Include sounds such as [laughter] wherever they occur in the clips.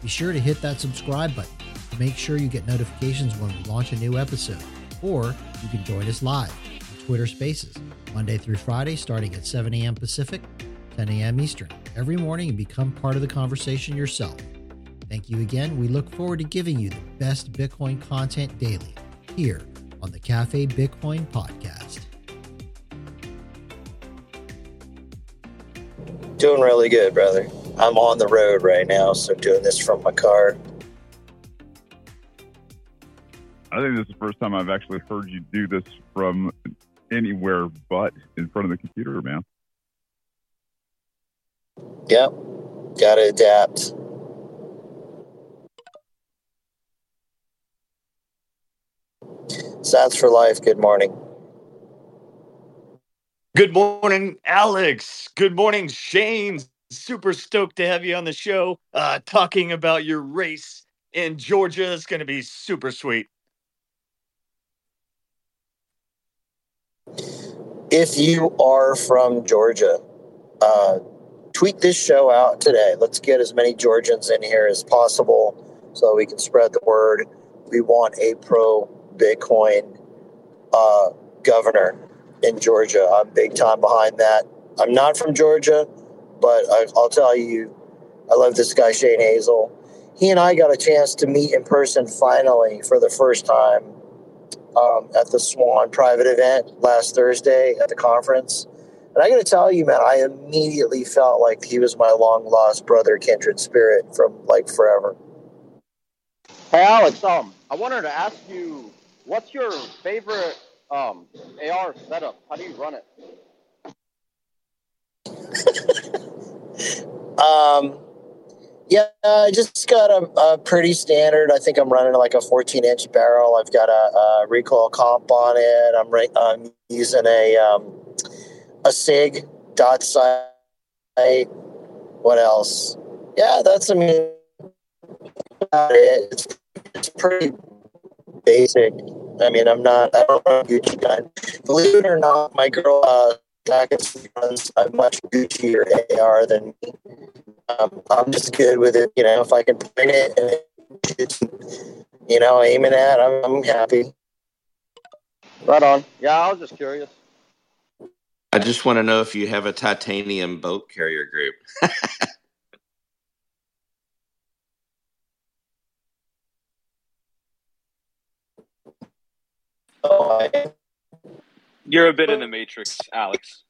be sure to hit that subscribe button to make sure you get notifications when we launch a new episode. Or you can join us live on Twitter Spaces, Monday through Friday, starting at 7 a.m. Pacific, 10 a.m. Eastern, every morning and become part of the conversation yourself. Thank you again. We look forward to giving you the best Bitcoin content daily here on the Cafe Bitcoin podcast. Doing really good, brother. I'm on the road right now, so doing this from my car. I think this is the first time I've actually heard you do this from anywhere but in front of the computer, man. Yep. Got to adapt. Sounds for life. Good morning. Good morning, Alex. Good morning, Shane. Super stoked to have you on the show uh, talking about your race in Georgia. It's going to be super sweet. If you are from Georgia, uh, tweet this show out today. Let's get as many Georgians in here as possible so we can spread the word. We want a pro Bitcoin uh, governor in Georgia. I'm big time behind that. I'm not from Georgia, but I, will tell you, I love this guy, Shane Hazel. He and I got a chance to meet in person finally for the first time um, at the Swan private event last Thursday at the conference. And I got to tell you, man, I immediately felt like he was my long lost brother, kindred spirit from like forever. Hey, Alex, um, I wanted to ask you, what's your favorite um, AR setup? How do you run it? [laughs] um, yeah, I just got a, a, pretty standard. I think I'm running like a 14 inch barrel. I've got a, a recoil comp on it. I'm, re- I'm using a um, a Sig dot sight. What else? Yeah, that's I mean, it's, it's pretty basic. I mean, I'm not. I don't know. Believe it or not, my girl uh, jackets runs a much Guccier AR than me. Um, I'm just good with it. You know, if I can point it and it's, you know, aiming at, I'm, I'm happy. Right on. Yeah, I was just curious. I just want to know if you have a titanium bolt carrier group. [laughs] oh, I, You're a bit in the matrix, Alex.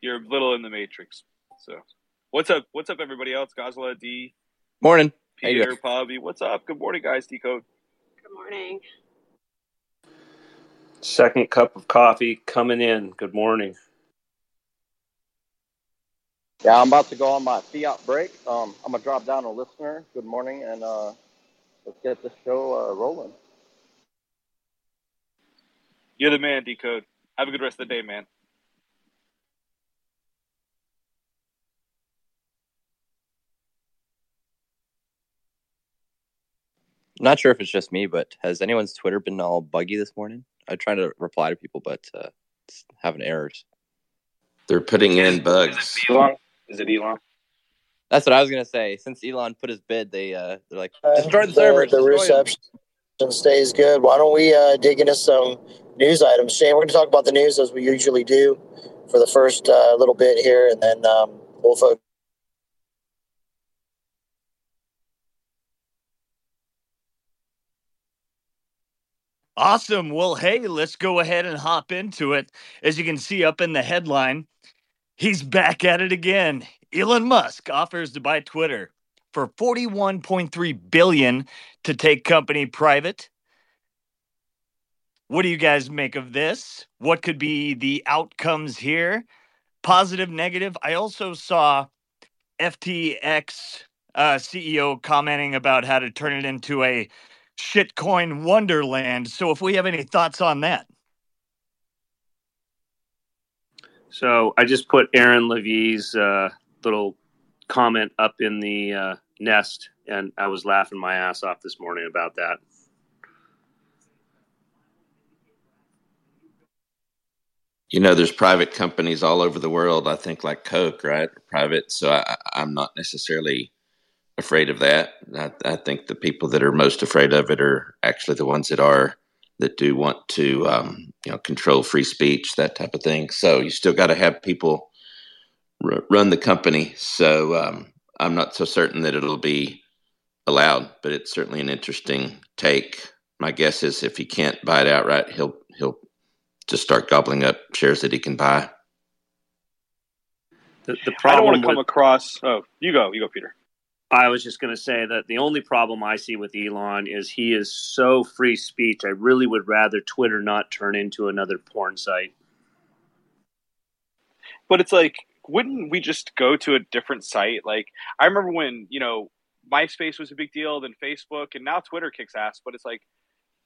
You're a little in the matrix. So, what's up? What's up, everybody else? Gosla, D, Morning. Peter, Pobby. What's up? Good morning, guys. D Code. Good morning. Second cup of coffee coming in. Good morning. Yeah, I'm about to go on my fiat break. Um, I'm gonna drop down a listener. Good morning, and uh, let's get this show uh, rolling. You're the man, Decode. Have a good rest of the day, man. not sure if it's just me, but has anyone's Twitter been all buggy this morning? I'm trying to reply to people, but uh, it's having errors. They're putting in bugs. Is it Elon? Is it Elon? That's what I was gonna say. Since Elon put his bid, they uh, they're like destroy the, the servers. The destroy reception stays good. Why don't we uh, dig into some news items? Shane, we're going to talk about the news as we usually do for the first uh, little bit here, and then um, we'll focus. Awesome. Well, hey, let's go ahead and hop into it. As you can see up in the headline, he's back at it again. Elon Musk offers to buy Twitter for 41.3 billion to take company private. What do you guys make of this? What could be the outcomes here? positive, negative. I also saw FTX uh, CEO commenting about how to turn it into a shitcoin wonderland. So, if we have any thoughts on that, So I just put Aaron Levie's uh, little comment up in the uh, nest, and I was laughing my ass off this morning about that. You know, there's private companies all over the world. I think like Coke, right? Private. So I, I'm not necessarily afraid of that. I, I think the people that are most afraid of it are actually the ones that are that do want to, um, you know, control free speech, that type of thing. So you still got to have people r- run the company. So um, I'm not so certain that it'll be allowed, but it's certainly an interesting take. My guess is if he can't buy it outright, he'll he'll just start gobbling up shares that he can buy. The, the I don't want to come with- across. Oh, you go, you go, Peter. I was just going to say that the only problem I see with Elon is he is so free speech. I really would rather Twitter not turn into another porn site. But it's like, wouldn't we just go to a different site? Like, I remember when you know MySpace was a big deal, then Facebook, and now Twitter kicks ass. But it's like,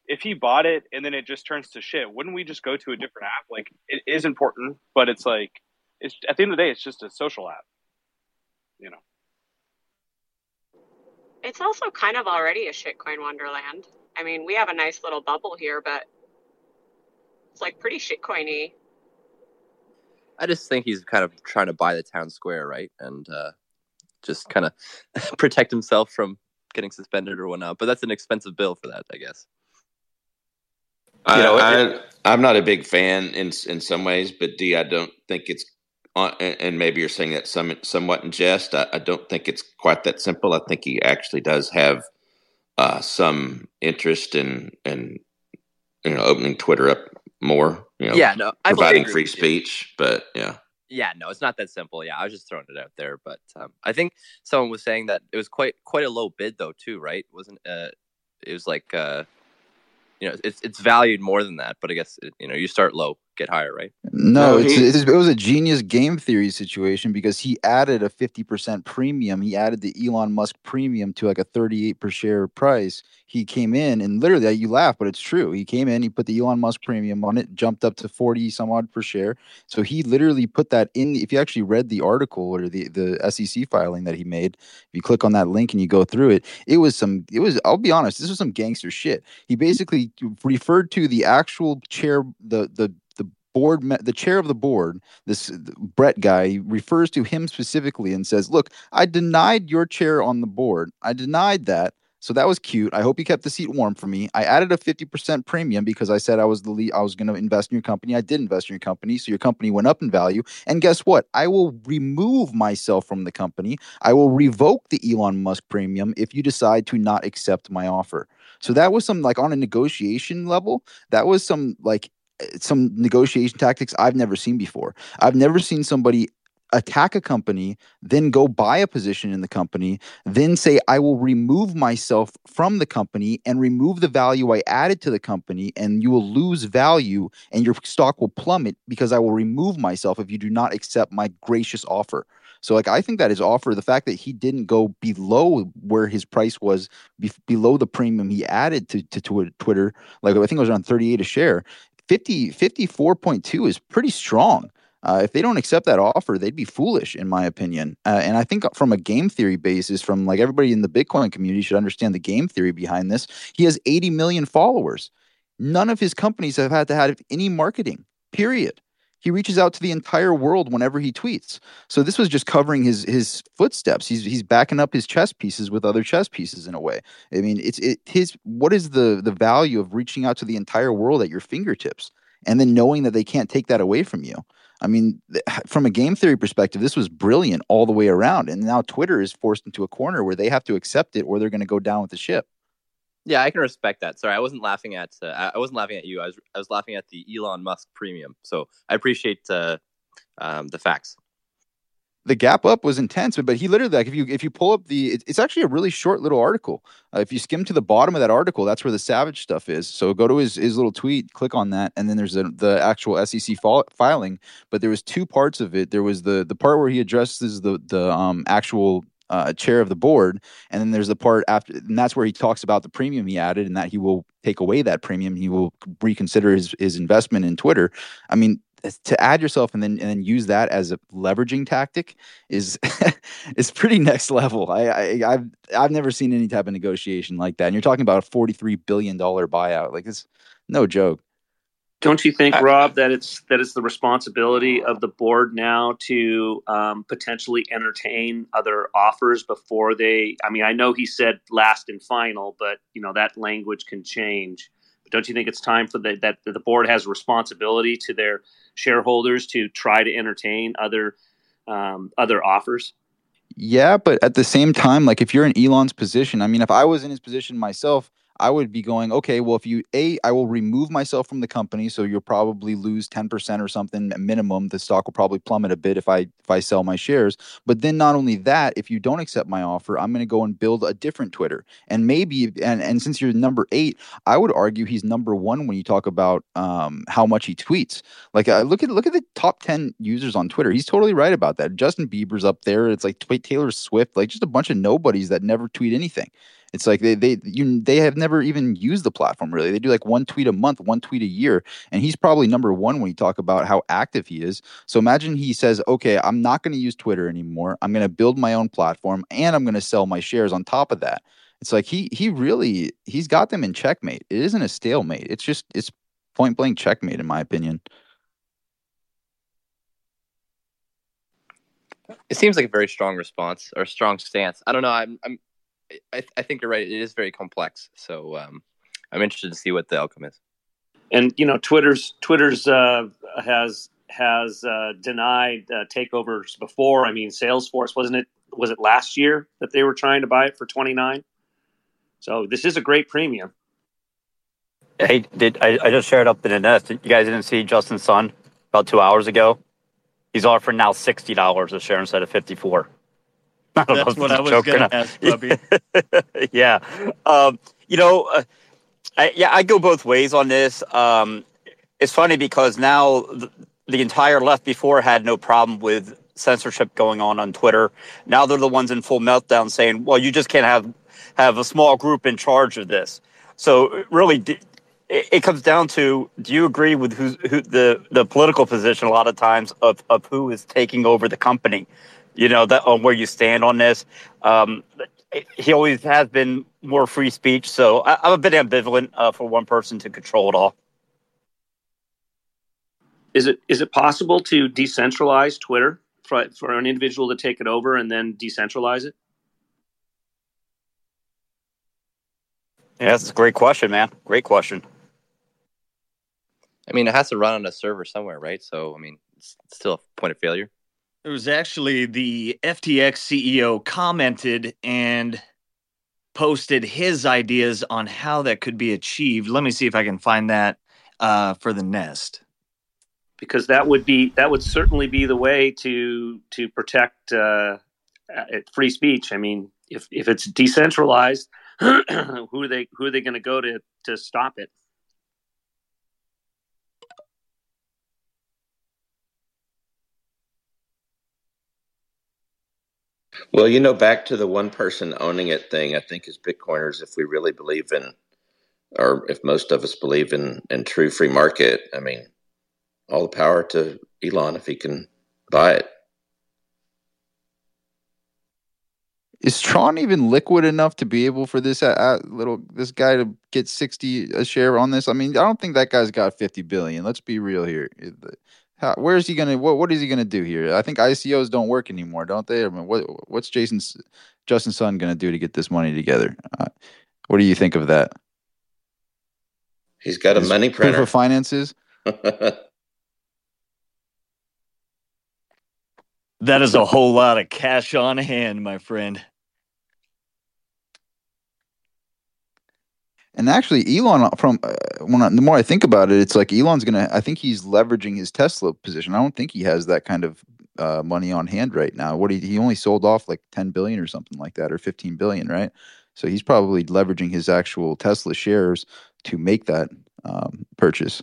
if he bought it and then it just turns to shit, wouldn't we just go to a different app? Like, it is important, but it's like, it's at the end of the day, it's just a social app. You know. It's also kind of already a shitcoin wonderland. I mean, we have a nice little bubble here, but it's like pretty shitcoiny. I just think he's kind of trying to buy the town square, right? And uh, just kind of [laughs] protect himself from getting suspended or whatnot. But that's an expensive bill for that, I guess. I, You know, I, I'm not a big fan in in some ways, but D, I don't think it's. And and maybe you're saying that some somewhat in jest. I, I don't think it's quite that simple. I think he actually does have uh, some interest in in you know opening Twitter up more. You know, yeah, no, I providing free speech. But yeah, Yeah, no, it's not that simple. Yeah, I was just throwing it out there, but um, I think someone was saying that it was quite quite a low bid though, too, right? Wasn't uh, it was like uh, you know, it's it's valued more than that, but I guess you know, you start low, get higher, right? No, No, it's, he- it was a genius game theory situation because he added a 50% premium. He added the Elon Musk premium to like a 38 per share price. He came in and literally, you laugh, but it's true. He came in, he put the Elon Musk premium on it, jumped up to 40 some odd per share. So he literally put that in. If you actually read the article or the, the SEC filing that he made, if you click on that link and you go through it, it was some, it was, I'll be honest, this was some gangster shit. He basically referred to the actual chair, the, the, the board, the chair of the board, this uh, Bret guy refers to him specifically and says, "Look, I denied your chair on the board. I denied that." So that was cute. I hope you kept the seat warm for me. I added a 50% premium because I said I was the lead, I was going to invest in your company. I did invest in your company, so your company went up in value. And guess what? I will remove myself from the company. I will revoke the Elon Musk premium if you decide to not accept my offer. So that was some like on a negotiation level, that was some like some negotiation tactics I've never seen before. I've never seen somebody attack a company, then go buy a position in the company, then say, I will remove myself from the company and remove the value I added to the company, and you will lose value and your stock will plummet because I will remove myself if you do not accept my gracious offer. So, like, I think that his offer, the fact that he didn't go below where his price was, be- below the premium he added to, to, to Twitter, like I think it was around 38 a share, 50, 54.2 is pretty strong. Uh, if they don't accept that offer, they'd be foolish, in my opinion. Uh, and I think from a game theory basis, from like everybody in the Bitcoin community should understand the game theory behind this. He has 80 million followers. None of his companies have had to have any marketing, period. He reaches out to the entire world whenever he tweets. So this was just covering his his footsteps. He's he's backing up his chess pieces with other chess pieces in a way. I mean, it's it his what is the the value of reaching out to the entire world at your fingertips and then knowing that they can't take that away from you? I mean, th- from a game theory perspective, this was brilliant all the way around. And now Twitter is forced into a corner where they have to accept it or they're going to go down with the ship. Yeah, I can respect that. Sorry, I wasn't laughing at uh, I- wasn't laughing at you. I was I was laughing at the Elon Musk premium. So I appreciate uh, um, the facts. the gap up was intense, but, but he literally like if you if you pull up the it, it's actually a really short little article. Uh, if you skim to the bottom of that article, that's where the savage stuff is. So go to his his little tweet, click on that, and then there's a, the actual SEC filing. But there was two parts of it. There was the the part where he addresses the the um actual uh, chair of the board, and then there's the part after, and that's where he talks about the premium he added, and that he will take away that premium. He will reconsider his his investment in Twitter. I mean, to add yourself and then and then use that as a leveraging tactic is [laughs] is pretty next level. I, I I've I've never seen any type of negotiation like that. And you're talking about a forty three billion dollar buyout. Like it's no joke. Don't you think, Rob, that it's that it's the responsibility of the board now to um, potentially entertain other offers before they? I mean, I know he said last and final, but you know that language can change. But don't you think it's time for the, that the board has responsibility to their shareholders to try to entertain other um, other offers? Yeah, but at the same time, like if you're in Elon's position, I mean, if I was in his position myself, I would be going, okay, well, if you a, I will remove myself from the company, so you'll probably lose ten percent or something minimum. The stock will probably plummet a bit if I if I sell my shares. But then not only that, if you don't accept my offer, I'm going to go and build a different Twitter, and maybe and and since you're number eight, I would argue he's number one when you talk about um, how much he tweets. Like uh, look at look at the top ten users on Twitter. He's totally right about that. Justin Bieber's up there. It's like Taylor Swift, like just a bunch of nobodies that never tweet anything. It's like they they you they have never even used the platform really. They do like one tweet a month, one tweet a year, and he's probably number one when you talk about how active he is. So imagine he says, "Okay, I'm not going to use Twitter anymore. I'm going to build my own platform, and I'm going to sell my shares on top of that." It's like he he really he's got them in checkmate. It isn't a stalemate. It's just it's point blank checkmate in my opinion. It seems like a very strong response or strong stance. I don't know. I'm I'm I, I think you're right. It is very complex. So um, I'm interested to see what the outcome is. And you know, Twitter's Twitter's uh, has has uh, denied uh, takeovers before. I mean, Salesforce wasn't it? Was it last year that they were trying to buy it for 29? So this is a great premium. Hey, did I, I just shared up in the nest? You guys didn't see Justin Sun about two hours ago? He's offering now sixty dollars a share instead of fifty four. [laughs] That's what I was going to ask, [laughs] Bubby. yeah. Um, you know, uh, I, yeah, I go both ways on this. Um, it's funny because now the, the, entire left before had no problem with censorship going on on Twitter. Now they're the ones in full meltdown saying, "Well, you just can't have have a small group in charge of this." So really, it, comes down to: Do you agree with who's, who the the political position a lot of times of of who is taking over the company? You know that on where you stand on this. Um, he always has been more free speech, so I, am a bit ambivalent uh, for one person to control it all. Is it is it possible to decentralize Twitter for for an individual to take it over and then decentralize it? Yeah, that's a great question, man. Great question. I mean, it has to run on a server somewhere, right? So, I mean, it's still a point of failure. It was actually the FTX CEO commented and posted his ideas on how that could be achieved. Let me see if I can find that uh, for the nest. Because that would be that would certainly be the way to to protect uh, free speech. I mean, if if it's decentralized, [clears throat] who are they who are they going to go to to stop it? Well, you know, back to the one person owning it thing, I think as Bitcoiners, if we really believe in, or if most of us believe in, in true free market, I mean, all the power to Elon if he can buy it. Is Tron even liquid enough to be able for this uh, uh, little this guy to get sixty a share on this? I mean, I don't think that guy's got fifty billion. Let's be real here. How, where is he gonna? What What is he gonna do here? I think ICOs don't work anymore, don't they? I mean, what What's Jason's Justin Sun gonna do to get this money together? Uh, what do you think of that? He's got a His money printer for finances. [laughs] that is a whole lot of cash on hand, my friend. And actually, Elon, uh, from uh, when I, the more I think about it, it's like Elon's gonna. I think he's leveraging his Tesla position. I don't think he has that kind of uh, money on hand right now. What he he only sold off like 10 billion or something like that, or 15 billion, right? So he's probably leveraging his actual Tesla shares to make that um, purchase.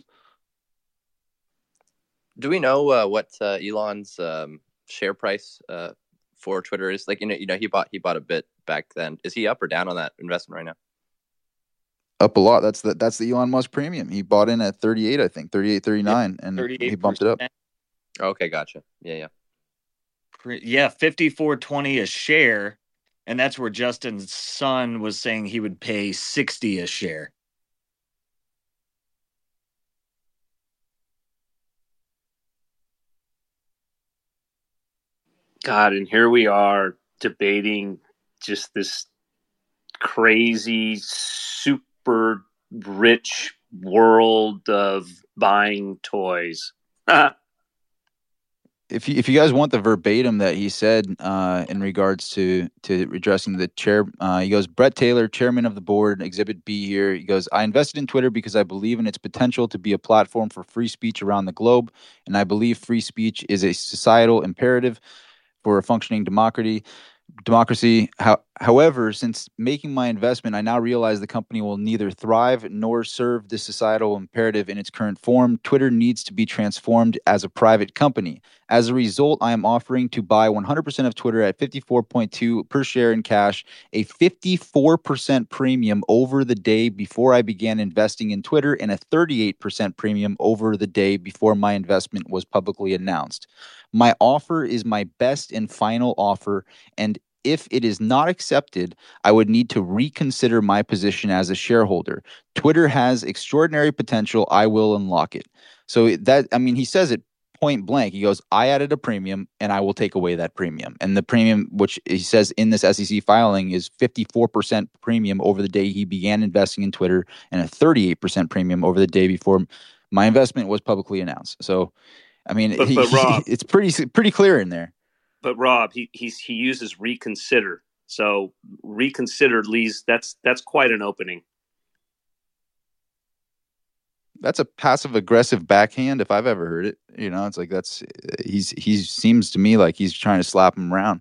Do we know uh, what uh, Elon's um, share price uh, for Twitter is? Like, you know, you know, he bought he bought a bit back then. Is he up or down on that investment right now? Up a lot. That's the that's the Elon Musk premium. He bought in at 38, I think, 38, 39, and he bumped it up. Okay, gotcha. Yeah, yeah. Pre- Yeah, fifty four twenty a share, and that's where Justin Sun was saying he would pay sixty a share. God, and here we are debating just this crazy, super rich world of buying toys. [laughs] if you if you guys want the verbatim that he said uh, in regards to to addressing the chair, uh, he goes Bret Taylor, chairman of the board, Exhibit B here. He goes, I invested in Twitter because I believe in its potential to be a platform for free speech around the globe, and I believe free speech is a societal imperative for a functioning democracy. Democracy. How, however, since making my investment, I now realize the company will neither thrive nor serve the societal imperative in its current form. Twitter needs to be transformed as a private company. As a result, I am offering to buy 100% of Twitter at 54.2 per share in cash, a 54% premium over the day before I began investing in Twitter, and a 38% premium over the day before my investment was publicly announced. My offer is my best and final offer, and if it is not accepted, I would need to reconsider my position as a shareholder. Twitter has extraordinary potential. I will unlock it. So that I mean, he says it point blank. He goes, I added a premium and I will take away that premium. And the premium, which he says in this SEC filing, is 54% premium over the day he began investing in Twitter and a 38% premium over the day before my investment was publicly announced. So, I mean, But- but [laughs] Rob- it's pretty pretty clear in there. But Rob, he he's, he uses reconsider. So reconsider leaves that's that's quite an opening. That's a passive aggressive backhand if I've ever heard it. You know, it's like that's he's he seems to me like he's trying to slap him around.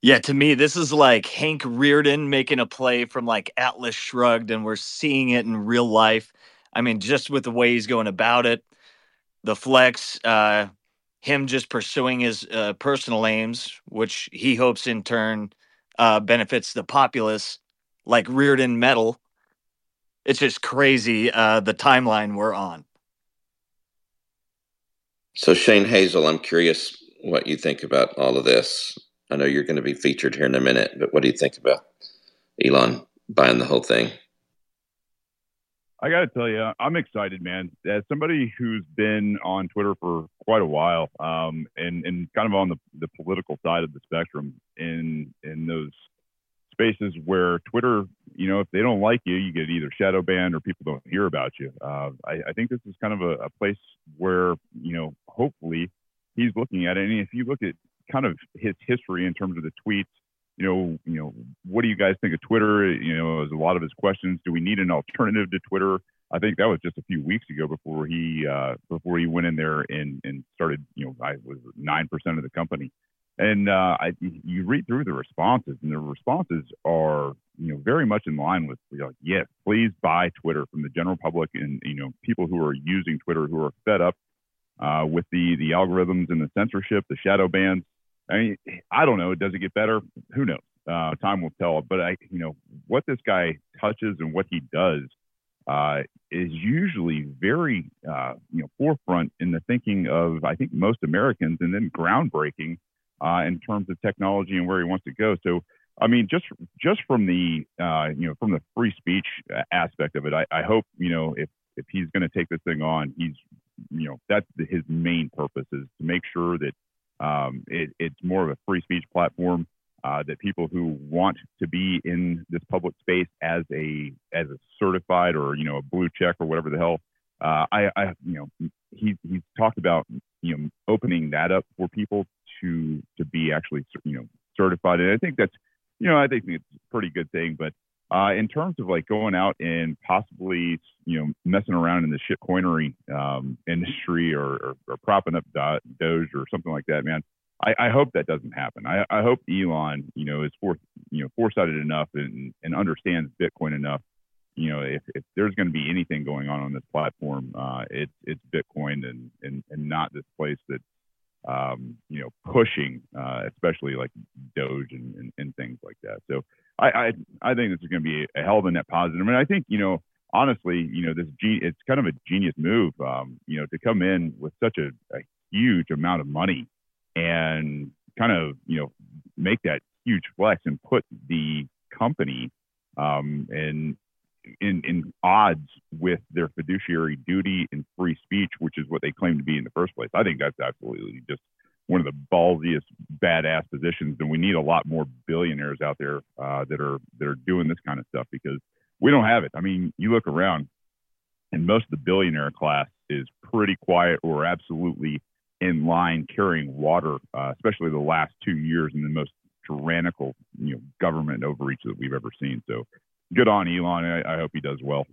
Yeah, to me, this is like Hank Rearden making a play from like Atlas Shrugged, and we're seeing it in real life. I mean, just with the way he's going about it, the flex, uh, him just pursuing his uh, personal aims, which he hopes in turn uh, benefits the populace, like Rearden Metal. It's just crazy uh, the timeline we're on. So Shane Hazel, I'm curious what you think about all of this. I know you're going to be featured here in a minute, but what do you think about Elon buying the whole thing? I got to tell you, I'm excited, man. As somebody who's been on Twitter for quite a while, um, and and kind of on the, the political side of the spectrum, in in those spaces where Twitter, you know, if they don't like you, you get either shadow banned or people don't hear about you. Uh, I, I think this is kind of a, a place where you know, hopefully, he's looking at it. And if you look at kind of his history in terms of the tweets, you know, you know, what do you guys think of Twitter? You know, as a lot of his questions, do we need an alternative to Twitter? I think that was just a few weeks ago before he uh, before he went in there and and started. You know, I was nine percent of the company, and uh, I you read through the responses, and the responses are you know very much in line with you like yes, please buy Twitter from the general public and you know people who are using Twitter who are fed up uh, with the the algorithms and the censorship, the shadow bans. I mean, I don't know. Does it get better? Who knows? Uh, time will tell. But I, you know, what this guy touches and what he does uh, is usually very, uh, you know, forefront in the thinking of I think most Americans, and then groundbreaking uh, in terms of technology and where he wants to go. So, I mean, just just from the, uh, you know, from the free speech aspect of it, I, I hope you know if if he's going to take this thing on, he's, you know, that's his main purpose is to make sure that um, it, it's more of a free speech platform uh, that people who want to be in this public space as a as a certified or you know a blue check or whatever the hell. Uh, I, I you know he he's talked about you know opening that up for people to to be actually you know certified, and I think that's you know I think it's a pretty good thing. But uh, in terms of like going out and possibly, you know, messing around in the shit coinery um, industry or, or, or, propping up Doge or something like that, man, I, I hope that doesn't happen. I, I, hope Elon, you know, is forth, you know, foresighted enough and, and understands Bitcoin enough. You know, if, if there's going to be anything going on on this platform, uh, it's it's Bitcoin and, and and not this place that um, you know, pushing, uh, especially like Doge and, and, and, things like that. So I, I, I think this is going to be a hell of a net positive. I mean, I think, you know, honestly, you know, this it's kind of a genius move, um, you know, to come in with such a, a huge amount of money and kind of, you know, make that huge flex and put the company um, in, in, in odds with their fiduciary duty and free speech, which is what they claim to be in the first place. I think that's absolutely just one of the ballsiest badass positions, and we need a lot more billionaires out there uh, that are that are doing this kind of stuff because we don't have it. I mean, you look around, and most of the billionaire class is pretty quiet or absolutely in line carrying water, uh, especially the last two years in the most tyrannical, you know, government overreach that we've ever seen. So, good on Elon. I, I hope he does well.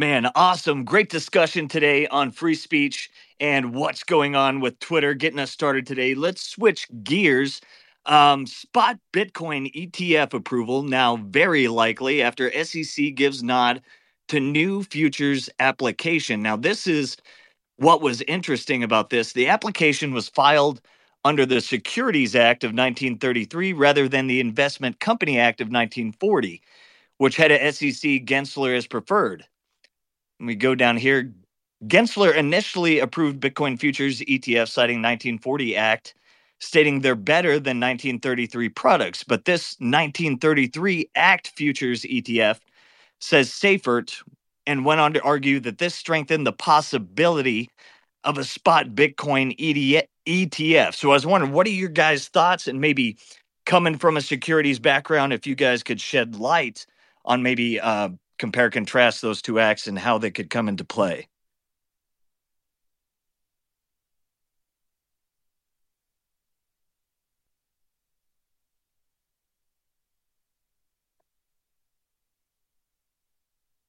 Man, awesome. Great discussion today on free speech and what's going on with Twitter, getting us started today. Let's switch gears. Um, spot Bitcoin ETF approval now very likely after SEC gives nod to new futures application. Now, this is what was interesting about this. The application was filed under the Securities Act of 1933 rather than the Investment Company Act of 1940, which had a SEC Gensler as preferred we go down here. Gensler initially approved Bitcoin futures ETF, citing 1940 Act, stating they're better than 1933 products. But this 1933 Act futures ETF says Seyffart and went on to argue that this strengthened the possibility of a spot Bitcoin ETF. So I was wondering, what are your guys' thoughts? And maybe coming from a securities background, if you guys could shed light on maybe uh, compare contrast those two acts and how they could come into play.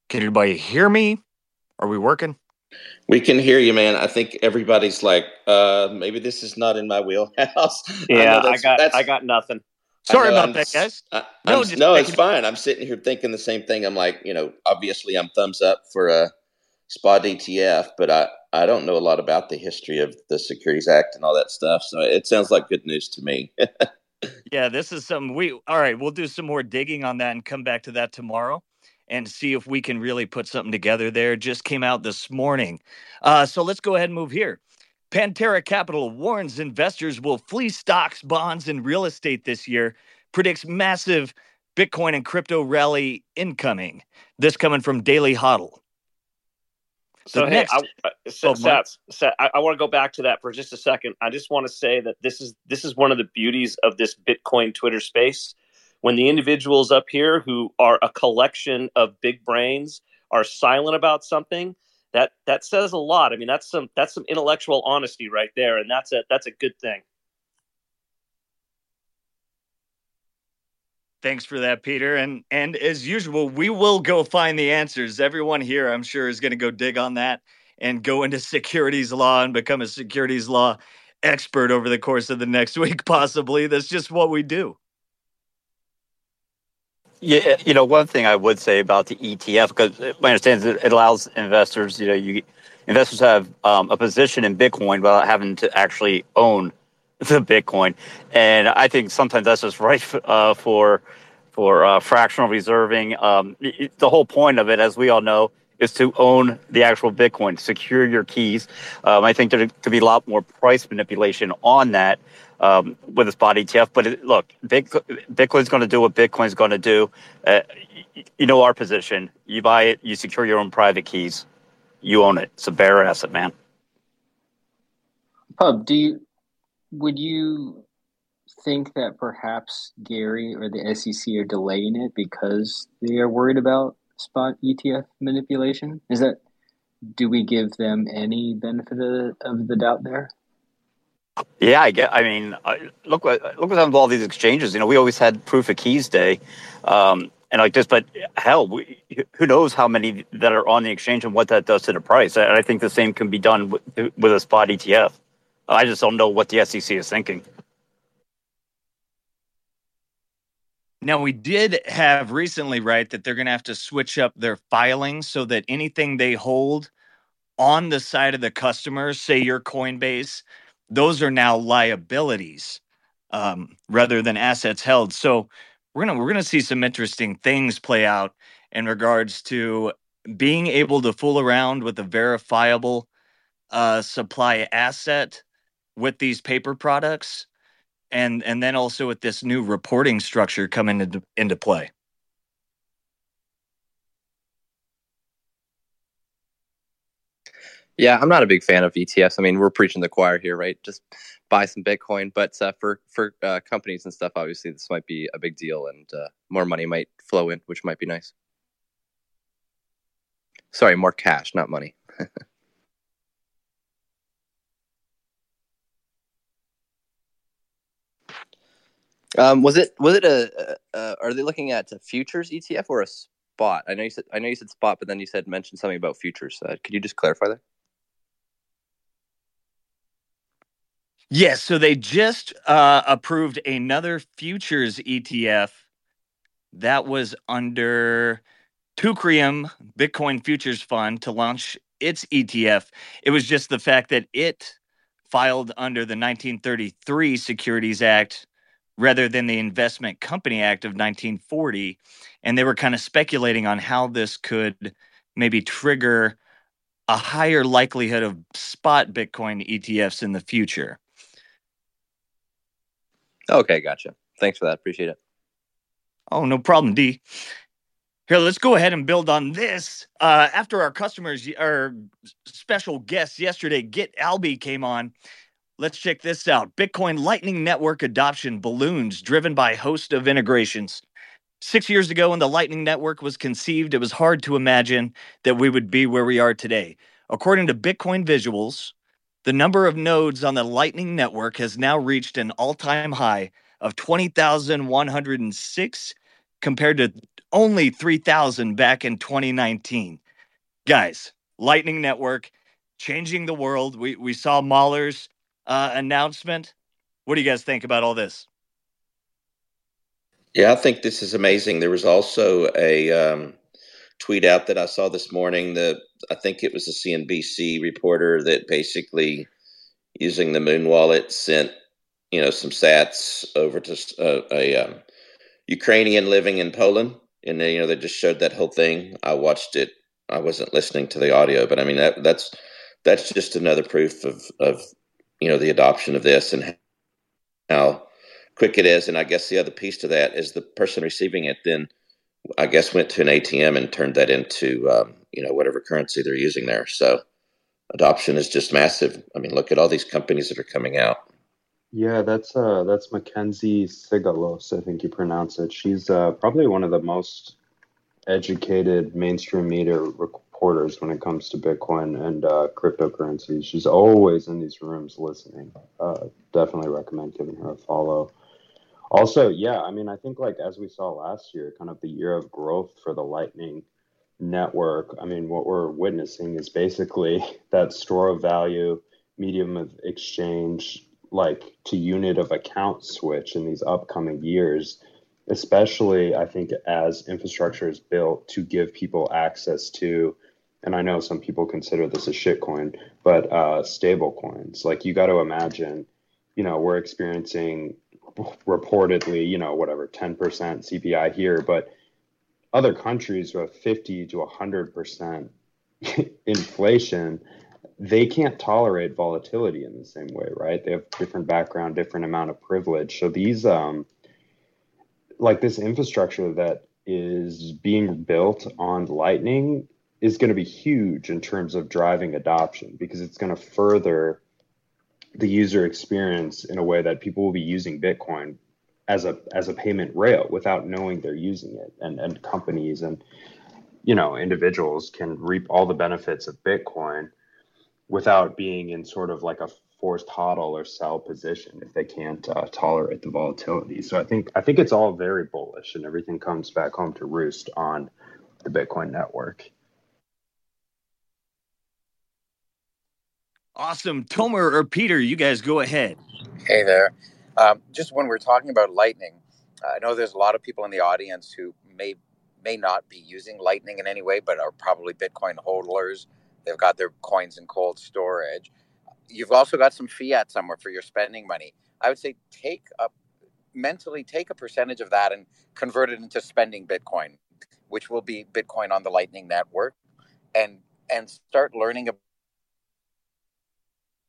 Can anybody hear me? Are we working? We can hear you, man. I think everybody's like, uh, maybe this is not in my wheelhouse. [laughs] Yeah, I, I got, I got nothing. Sorry about I'm, that, guys. I, no, no it's fine. I'm sitting here thinking the same thing. I'm like, you know, obviously I'm thumbs up for a spot ETF, but I, I don't know a lot about the history of the Securities Act and all that stuff. So it sounds like good news to me. [laughs] yeah, this is something we, all right, we'll do some more digging on that and come back to that tomorrow and see if we can really put something together there. Just came out this morning. Uh, so let's go ahead and move here. Pantera Capital warns investors will flee stocks, bonds, and real estate this year, predicts massive Bitcoin and crypto rally incoming. This coming from Daily Hodl. So, hey, I, uh, Sats, Sats, I, I want to go back to that for just a second. I just want to say that this is this is one of the beauties of this Bitcoin Twitter space. When the individuals up here who are a collection of big brains are silent about something, that that says a lot. I mean, that's some that's some intellectual honesty right there, and that's a that's a good thing. Thanks for that, Peter. And and as usual, we will go find the answers. Everyone here, I'm sure, is going to go dig on that and go into securities law and become a securities law expert over the course of the next [laughs] week, possibly. That's just what we do. Yeah, you know, one thing I would say about the ETF, because my understanding is it allows investors, you know, you investors have um, a position in Bitcoin without having to actually own the Bitcoin, and I think sometimes that's just right uh, for for uh, fractional reserving. Um, the whole point of it, as we all know, is to own the actual Bitcoin, secure your keys. Um, I think there could be a lot more price manipulation on that um, with a spot ETF. But it, look, Bitcoin's going to do what Bitcoin's going to do. Uh, you know our position. You buy it, you secure your own private keys, you own it. It's a bear asset, man. Pub, do you would you think that perhaps Gary or the SEC are delaying it because they are worried about spot ETF manipulation? Is that do we give them any benefit of, of the doubt there? Yeah, I get. I mean, look what look what's happened with all these exchanges. You know, we always had proof of keys day, um, and like this. But hell, we, who knows how many that are on the exchange and what that does to the price? And I think the same can be done with, with a spot ETF. I just don't know what the SEC is thinking. Now, we did have recently, right, that they're going to have to switch up their filings so that anything they hold on the side of the customer, say your Coinbase, those are now liabilities um, rather than assets held. So we're gonna we're gonna see some interesting things play out in regards to being able to fool around with a verifiable uh, supply asset with these paper products and and then also with this new reporting structure coming into into play. Yeah, I'm not a big fan of ETFs. I mean, we're preaching the choir here, right? Just buy some Bitcoin, but uh, for for uh, companies and stuff, obviously this might be a big deal, and uh, more money might flow in, which might be nice. Sorry, more cash, not money. [laughs] Um, was it was it a, uh, are they looking at a futures ETF or a spot? I know you said I know you said spot, but then you said mentioned something about futures. Uh, could you just clarify that? Yes, so they just uh, approved another futures ETF that was under Teucrium Bitcoin Futures Fund to launch its ETF. It was just the fact that it filed under the 1933 Securities Act rather than the Investment Company Act of 1940. And they were kind of speculating on how this could maybe trigger a higher likelihood of spot Bitcoin ETFs in the future. Okay, gotcha. Thanks for that. Appreciate it. Oh, no problem, D. Here, let's go ahead and build on this. Uh, after our customers, our special guest yesterday, Get Alby, came on, Let's check this out. Bitcoin Lightning Network adoption balloons driven by host of integrations. Six years ago, when the Lightning Network was conceived, it was hard to imagine that we would be where we are today. According to Bitcoin Visuals, the number of nodes on the Lightning Network has now reached an all time high of 20,106 compared to only 3,000 back in 2019. Guys, Lightning Network changing the world. We, we saw Mallers' uh, announcement. What do you guys think about all this? Yeah, I think this is amazing. There was also a um, tweet out that I saw this morning. That I think it was a CNBC reporter that basically, using the Muun wallet, sent you know some Sats over to uh, a um, Ukrainian living in Poland, and you know they just showed that whole thing. I watched it. I wasn't listening to the audio, but I mean that that's that's just another proof of of you know the adoption of this and how quick it is. And I guess the other piece to that is the person receiving it then, I guess, went to an ATM and turned that into um, you know whatever currency they're using there. So adoption is just massive. I mean, look at all these companies that are coming out. Yeah, that's uh, that's Mackenzie Sigalos, I think you pronounce it. She's uh, probably one of the most educated mainstream media reporters when it comes to Bitcoin and uh, cryptocurrencies. She's always in these rooms listening. Uh, definitely recommend giving her a follow. Also, yeah, I mean, I think like as we saw last year, kind of the year of growth for the Lightning network. I mean, what we're witnessing is basically [laughs] that store of value, medium of exchange, like to unit of account switch in these upcoming years especially I think as infrastructure is built to give people access to and I know some people consider this a shitcoin, but uh, stable coins. Like you got to imagine, you know, we're experiencing reportedly, you know, whatever, 10% CPI here, but other countries with 50 to 100% [laughs] inflation, they can't tolerate volatility in the same way, right? They have different background, different amount of privilege. So these, um, like this infrastructure that is being built on Lightning is going to be huge in terms of driving adoption because it's going to further the user experience in a way that people will be using Bitcoin as a as a payment rail without knowing they're using it and and companies and you know individuals can reap all the benefits of Bitcoin without being in sort of like a forced hodl or sell position if they can't uh, tolerate the volatility. So I think I think it's all very bullish, and everything comes back home to roost on the Bitcoin network. Awesome. Tomer or Peter, you guys go ahead. Hey there. Um, just when we're talking about Lightning, I know there's a lot of people in the audience who may may not be using Lightning in any way, but are probably Bitcoin holders. They've got their coins in cold storage. You've also got some fiat somewhere for your spending money. I would say take a mentally take a percentage of that and convert it into spending Bitcoin, which will be Bitcoin on the Lightning Network, and and start learning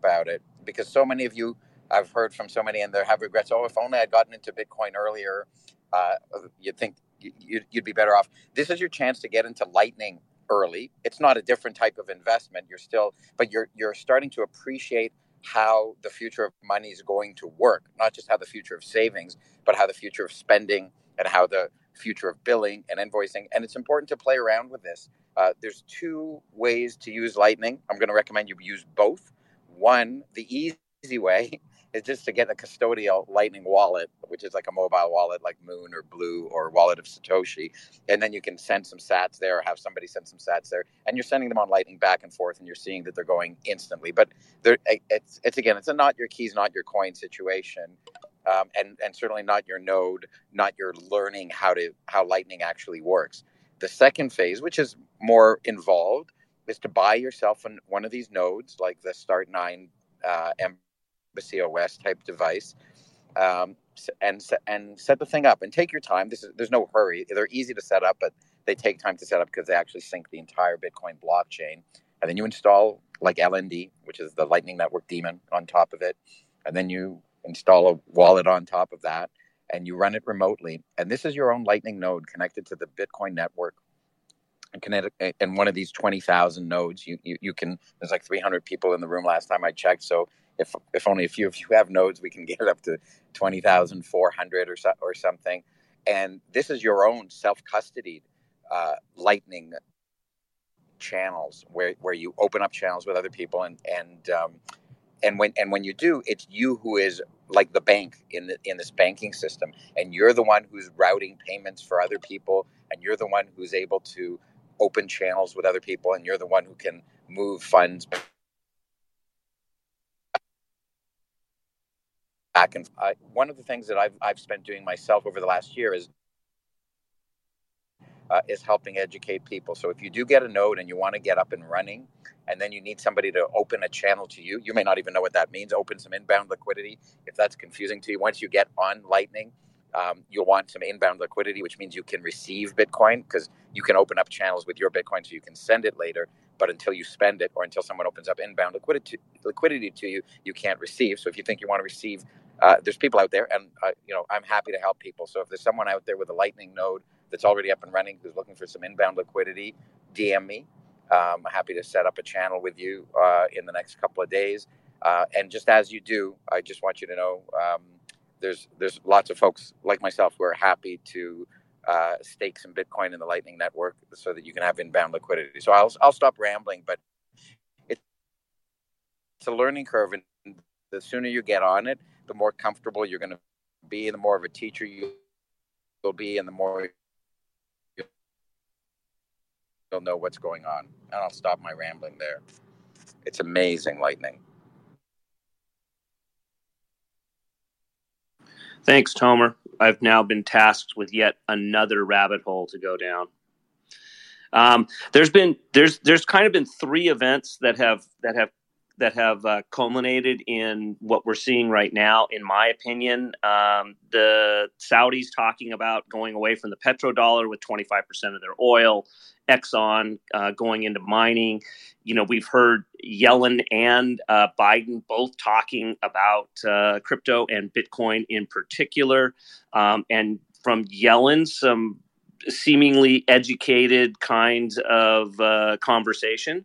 about it because so many of you I've heard from so many and they have regrets. Oh, if only I'd gotten into Bitcoin earlier, uh, you'd think you'd, you'd be better off. This is your chance to get into Lightning early. It's not a different type of investment. You're still, but you're you're starting to appreciate how the future of money is going to work. Not just how the future of savings, but how the future of spending and how the future of billing and invoicing. And it's important to play around with this. Uh, there's two ways to use Lightning. I'm going to recommend you use both. One, the easy way [laughs] is just to get a custodial Lightning wallet, which is like a mobile wallet like Muun or Blue or Wallet of Satoshi. And then you can send some sats there or have somebody send some sats there. And you're sending them on Lightning back and forth and you're seeing that they're going instantly. But it's, it's again, it's a not your keys, not your coin situation. Um, and, and certainly not your node, not your learning how to how Lightning actually works. The second phase, which is more involved, is to buy yourself an, one of these nodes, like the Start9 uh, Embassy OS type device, um, and and set the thing up and take your time. This is there's no hurry. They're easy to set up, but they take time to set up because they actually sync the entire Bitcoin blockchain. And then you install like LND, which is the Lightning Network daemon, on top of it, and then you install a wallet on top of that, and you run it remotely. And this is your own Lightning node connected to the Bitcoin network and and one of these 20,000 nodes, you, you, you can, there's like 300 people in the room last time I checked. So if, if only a few of you have nodes, we can [laughs] get it up to 20,400 or, so, or something. And this is your own self custodied uh, lightning channels where, where you open up channels with other people and, and, um, and when, and when you do, it's you who is like the bank in the, in this banking system. And you're the one who's routing payments for other people. And you're the one who's able to open channels with other people and you're the one who can move funds back and uh, one of the things that I've, I've spent doing myself over the last year is uh, is helping educate people. So if you do get a node and you want to get up and running and then you need somebody to open a channel to you you may not even know what that means. Open some inbound liquidity. If that's confusing to you once you get on lightning um, you'll want some inbound liquidity, which means you can receive Bitcoin because you can open up channels with your Bitcoin so you can send it later. But until you spend it or until someone opens up inbound liquidity, liquidity to you, you can't receive. So if you think you want to receive, uh, there's people out there, and uh, you know I'm happy to help people. So if there's someone out there with a Lightning node that's already up and running who's looking for some inbound liquidity, DM me. Um, I'm happy to set up a channel with you uh, in the next couple of days. Uh, and just as you do, I just want you to know. Um, there's there's lots of folks like myself who are happy to uh, stake some Bitcoin in the Lightning Network so that you can have inbound liquidity. So I'll I'll stop rambling, but it's a learning curve, and the sooner you get on it, the more comfortable you're going to be, the more of a teacher you will be, and the more you'll know what's going on. And I'll stop my rambling there. It's amazing, Lightning. Thanks, Tomer. I've now been tasked with yet another rabbit hole to go down. Um, there's been there's there's kind of been three events that have that have that have uh, culminated in what we're seeing right now. In my opinion, um, the Saudis talking about going away from the petrodollar with 25% of their oil, Exxon uh, going into mining. You know, we've heard Yellen and uh, Biden both talking about uh, crypto and Bitcoin in particular. Um, and from Yellen, some seemingly educated kinds of uh, conversation.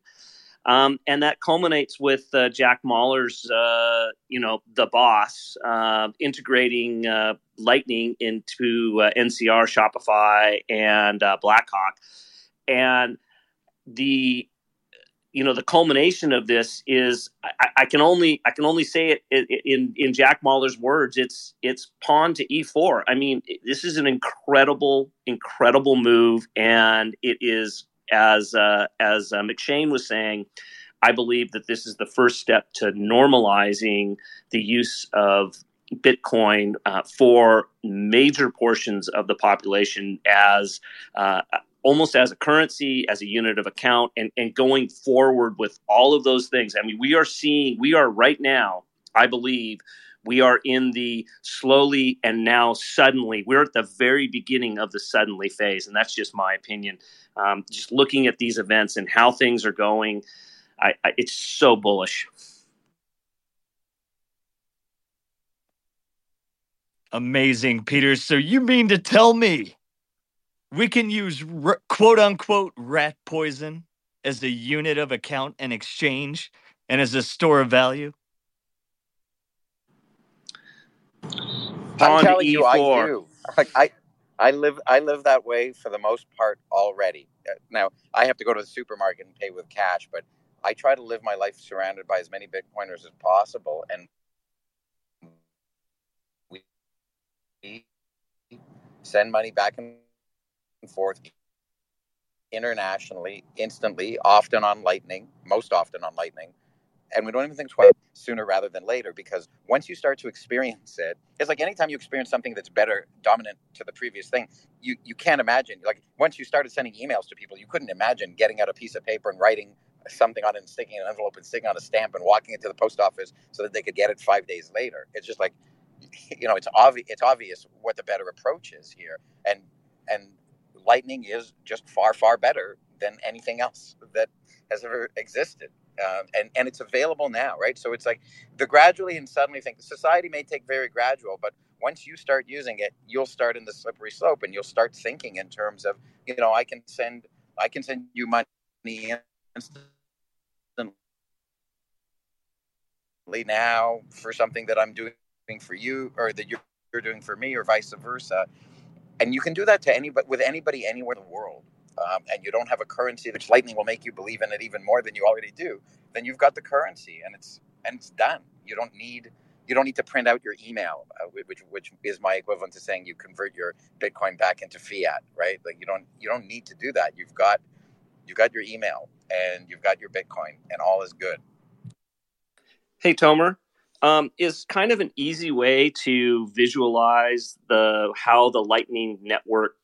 Um, and that culminates with uh, Jack Mallers, uh, you know, the boss, integrating Lightning into NCR, Shopify, and Blackhawk. And the you know the culmination of this is I, I can only I can only say it in in Jack Mallers' words. It's it's pawn to e4. I mean, this is an incredible incredible move, and it is as uh, as uh, McShane was saying. I believe that this is the first step to normalizing the use of Bitcoin uh, for major portions of the population as uh, almost as a currency, as a unit of account, and, and going forward with all of those things. I mean, we are seeing, we are right now, I believe, we are in the slowly and now suddenly. We're at the very beginning of the suddenly phase, and that's just my opinion. Um, just looking at these events and how things are going, I, I, it's so bullish. Amazing, Peter. So you mean to tell me we can use r- quote unquote rat poison as a unit of account and exchange and as a store of value? I'm telling you, I do. Like I, I live, I live that way for the most part already. Uh, Now I have to go to the supermarket and pay with cash, but I try to live my life surrounded by as many Bitcoiners as possible, and we send money back and forth internationally, instantly, often on Lightning, most often on Lightning. And we don't even think twice sooner rather than later because once you start to experience it, it's like anytime you experience something that's better, dominant to the previous thing, you, you can't imagine. Like once you started sending emails to people, you couldn't imagine getting out a piece of paper and writing something on it and sticking an envelope and sticking on a stamp and walking it to the post office so that they could get it five days later. It's just like, [laughs] you know, it's obvious. It's obvious what the better approach is here, and and Lightning is just far far better than anything else that has ever existed. Um, and and it's available now, right? So it's like the gradually and suddenly thing. Society may take very gradual, but once you start using it, you'll start in the slippery slope, and you'll start thinking in terms of, you know, I can send I can send you money instantly now for something that I'm doing for you or that you're doing for me or vice versa. And you can do that to anybody with anybody anywhere in the world. Um, and you don't have a currency which lightning will make you believe in it even more than you already do then you've got the currency and it's and it's done. You don't need you don't need to print out your email uh, which which is my equivalent to saying you convert your bitcoin back into fiat right? Like you don't you don't need to do that. You've got you've got your email and you've got your bitcoin and all is good. Hey, Tomer, um, is kind of an easy way to visualize the how the Lightning Network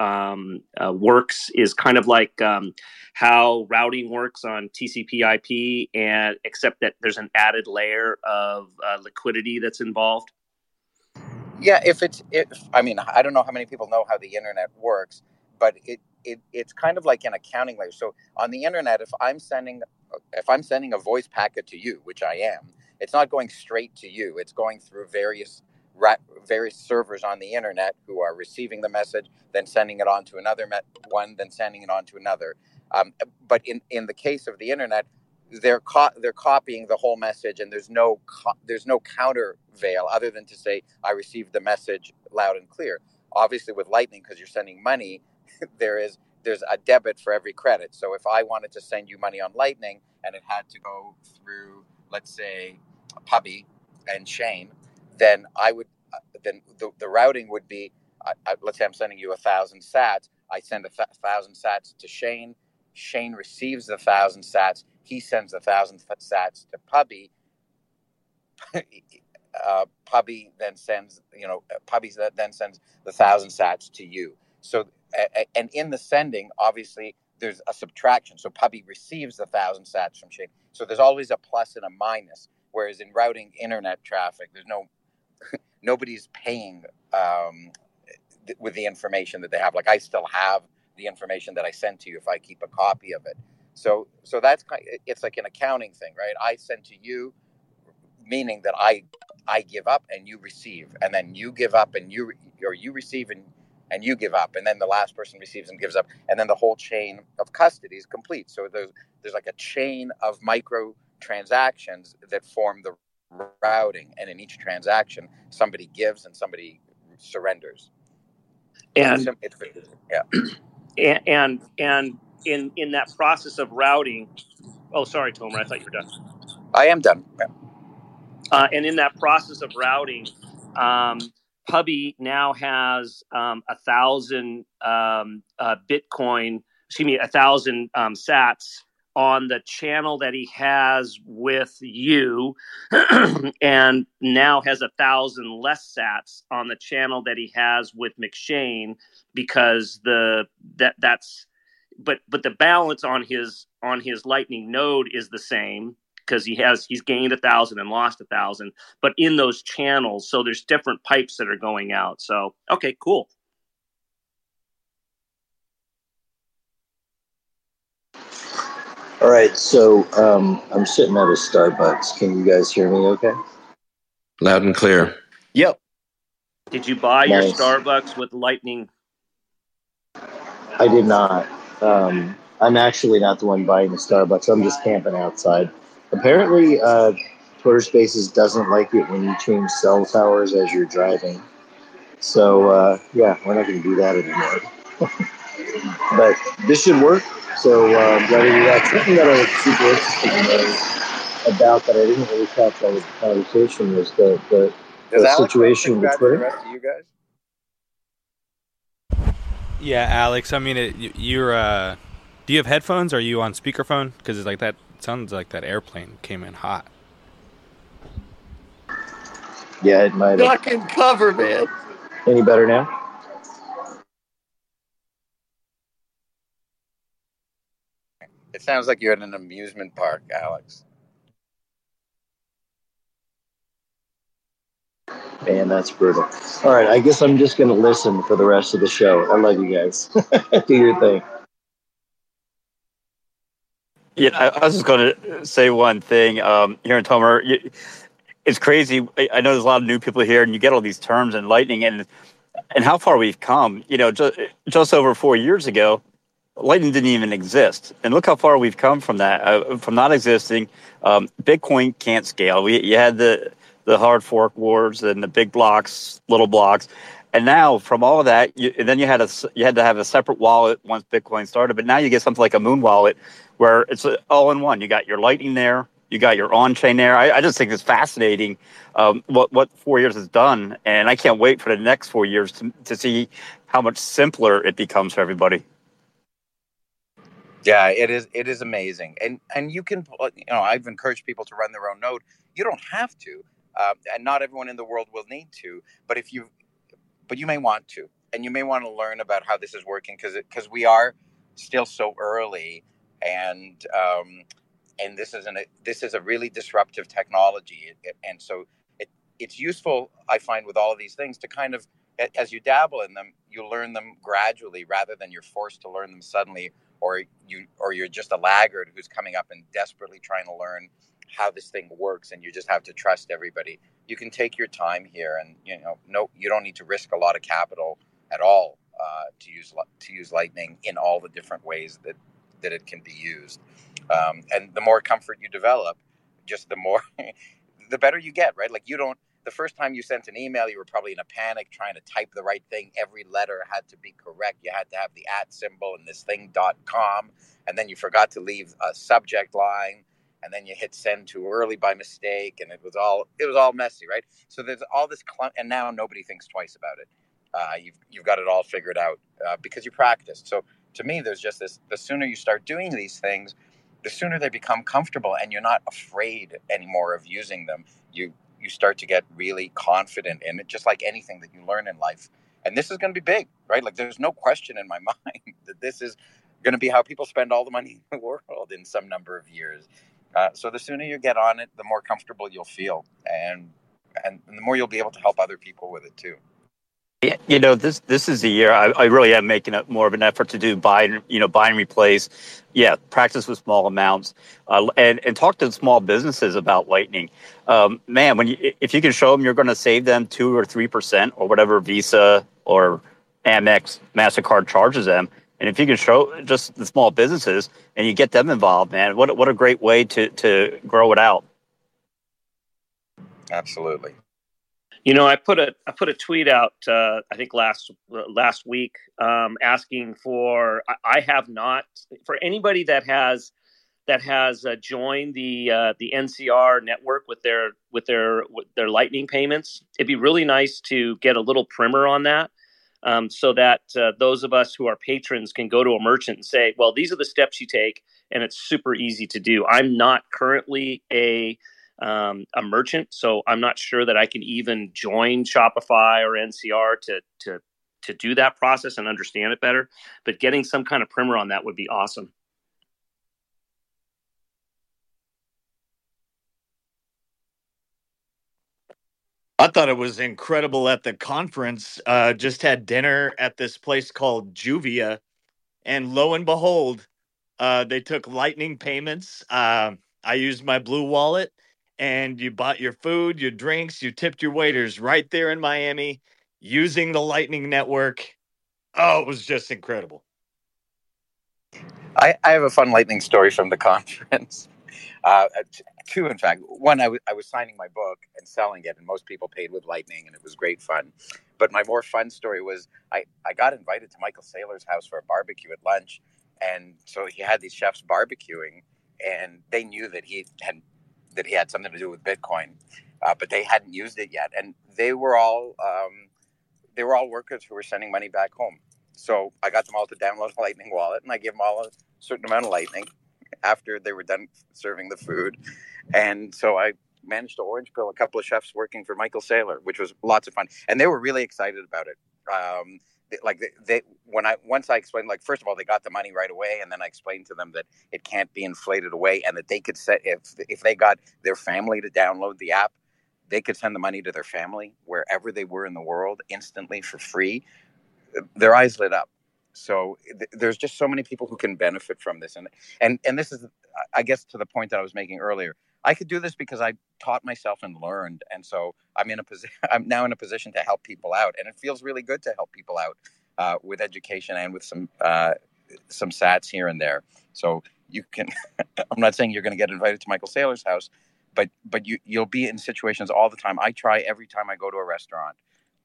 um, uh, works is kind of like um, how routing works on TCP/IP, and except that there's an added layer of uh, liquidity that's involved. Yeah, if it's if I mean I don't know how many people know how the internet works, but it, it it's kind of like an accounting layer. So on the internet, if I'm sending if I'm sending a voice packet to you, which I am, it's not going straight to you. It's going through various various servers on the internet who are receiving the message, then sending it on to another one, then sending it on to another. Um, but in in the case of the internet, they're co- they're copying the whole message, and there's no co- there's no counter veil other than to say I received the message loud and clear. Obviously, with Lightning, because you're sending money, [laughs] there is there's a debit for every credit. So if I wanted to send you money on Lightning and it had to go through, let's say, Pubby and Shane, then I would uh, then the, the routing would be I, I, let's say I'm sending you a thousand sats. I send a th- thousand sats to Shane. Shane receives the thousand sats. He sends a thousand sats to Pubby. [laughs] uh, Pubby then sends, you know, Pubby then sends the thousand sats to you. So, and in the sending, obviously, there's a subtraction. So Pubby receives the thousand sats from Shane. So there's always a plus and a minus. Whereas in routing internet traffic, there's no [laughs] nobody's paying um, th- with the information that they have. Like I still have the information that I sent to you if I keep a copy of it. So so that's kind it's like an accounting thing, right? I send to you, meaning that I I give up and you receive, and then you give up and you or you receive and and you give up, and then the last person receives and gives up, and then the whole chain of custody is complete. So there's there's like a chain of micro transactions that form the routing, and in each transaction, somebody gives and somebody surrenders. And it's, it's, yeah, and and, and in in that process of routing. Oh, sorry, Tomer. I thought you were done. I am done. Uh, and in that process of routing, um, Hubby now has um, a thousand um, uh, Bitcoin, excuse me, a thousand um, Sats on the channel that he has with you, [clears throat] and now has a thousand less Sats on the channel that he has with McShane because the that that's but but the balance on his on his Lightning node is the same because he has he's gained a thousand and lost a thousand but in those channels so there's different pipes that are going out. So okay cool All right, so um, I'm sitting at a Starbucks. Can you guys hear me okay? Loud and clear. Yep. did you buy Nice. your starbucks with lightning I did not. Um, I'm actually not the one buying the Starbucks. I'm just camping outside. Apparently, uh, Twitter Spaces doesn't like it when you change cell towers as you're driving. So, uh, yeah, we're not going to do that anymore. [laughs] but this should work. So, uh, I'm glad to do. Something that I was super interested in about that I didn't really catch all of the conversation was the, the, Does the Alex situation with subscribe to the Twitter. rest of you guys? Yeah, Alex. I mean, it, you- you're. Uh, do you have headphones? Or are you on speakerphone? Because it's like that. Sounds like that airplane came in hot. Yeah, it might have. Duck and cover, man. Any better now? It sounds like you're at an amusement park, Alex. Man, that's brutal. All right, I guess I'm just going to listen for the rest of the show. I love you guys. [laughs] Do your thing. Yeah, I, I was just going to say one thing um, here in Tomer. You, it's crazy. I, I know there's a lot of new people here, and you get all these terms and lightning, and and how far we've come. You know, just just over four years ago, lightning didn't even exist, and look how far we've come from that. Uh, from not existing, um, Bitcoin can't scale. We you had the the hard fork wars and the big blocks, little blocks. And now, from all of that, you, and then you had a you had to have a separate wallet once Bitcoin started. But now you get something like a Muun wallet, where it's uh, all in one. You got your Lightning there, you got your on chain there. I, I just think it's fascinating um, what what four years has done, and I can't wait for the next four years to to see how much simpler it becomes for everybody. Yeah, it is. It is amazing, and and you can, you know, I've encouraged people to run their own node. You don't have to, uh, and not everyone in the world will need to. But if you, but you may want to, and you may want to learn about how this is working because because we are still so early, and um, and this is an this is a really disruptive technology, and so it it's useful. I find with all of these things to kind of as you dabble in them, you learn them gradually rather than you're forced to learn them suddenly, or you or you're just a laggard who's coming up and desperately trying to learn how this thing works, and you just have to trust everybody. You can take your time here, and you know, no, you don't need to risk a lot of capital at all uh, to use to use Lightning in all the different ways that that it can be used. Um, and the more comfort you develop, just the more [laughs] the better you get, right? Like you don't the first time you sent an email, you were probably in a panic trying to type the right thing. Every letter had to be correct. You had to have the at symbol and this thing dot com, and then you forgot to leave a subject line, and then you hit send too early by mistake, and it was all it was all messy, right? So there's all this, clun- and now nobody thinks twice about it. Uh, you've you've got it all figured out uh, because you practiced. So to me, there's just this: the sooner you start doing these things, the sooner they become comfortable, and you're not afraid anymore of using them. You you start to get really confident in it, just like anything that you learn in life. And this is going to be big, right? Like there's no question in my [laughs] mind that this is going to be how people spend all the money in the world in some number of years. Uh, so the sooner you get on it, the more comfortable you'll feel, and and, and the more you'll be able to help other people with it too. You know, this this is the year I, I really am making a, more of an effort to do buy and you know buy and replace. Yeah, practice with small amounts, uh, and and talk to small businesses about Lightning. Um, man, when you if you can show them you're going to save them two or three percent or whatever Visa or Amex Mastercard charges them, and if you can show just the small businesses and you get them involved, man, what what a great way to to grow it out. Absolutely. You know, I put a I put a tweet out uh, I think last last week um, asking for I, I have not for anybody that has that has uh, joined the uh, the NCR network with their with their with their Lightning payments. It'd be really nice to get a little primer on that, um, so that uh, those of us who are patrons can go to a merchant and say, "Well, these are the steps you take, and it's super easy to do." I'm not currently a um, a merchant, so I'm not sure that I can even join Shopify or NCR to to to do that process and understand it better. But getting some kind of primer on that would be awesome. I thought it was incredible at the conference. Uh, just had dinner at this place called Juvia, and lo and behold, uh, they took Lightning payments. Uh, I used my Blue Wallet, and you bought your food, your drinks, you tipped your waiters right there in Miami using the Lightning Network. Oh, it was just incredible. I, I have a fun lightning story from the [laughs] conference. Uh, two, in fact. One, I, w- I was signing my book and selling it, and most people paid with Lightning, and it was great fun. But my more fun story was I, I got invited to Michael Saylor's house for a barbecue at lunch. And so he had these chefs barbecuing, and they knew that he had that he had something to do with Bitcoin, uh, but they hadn't used it yet. And they were all um, they were all workers who were sending money back home. So I got them all to download a Lightning wallet, and I gave them all a certain amount of Lightning after they were done serving the food. And so I managed to orange pill a couple of chefs working for Michael Saylor, which was lots of fun, and they were really excited about it. Um, like they, they, when I once I explained like first of all they got the money right away and then I explained to them that it can't be inflated away and that they could set if if they got their family to download the app they could send the money to their family wherever they were in the world instantly for free. Their eyes lit up. So th- there's just so many people who can benefit from this and and and this is i guess to the point that i was making earlier i could do this because i taught myself and learned and so i'm in a position [laughs] i'm now in a position to help people out and it feels really good to help people out uh, with education and with some uh, some sats here and there. So you can [laughs] i'm not saying you're going to get invited to michael saylor's house but but you you'll be in situations all the time. I try every time i go to a restaurant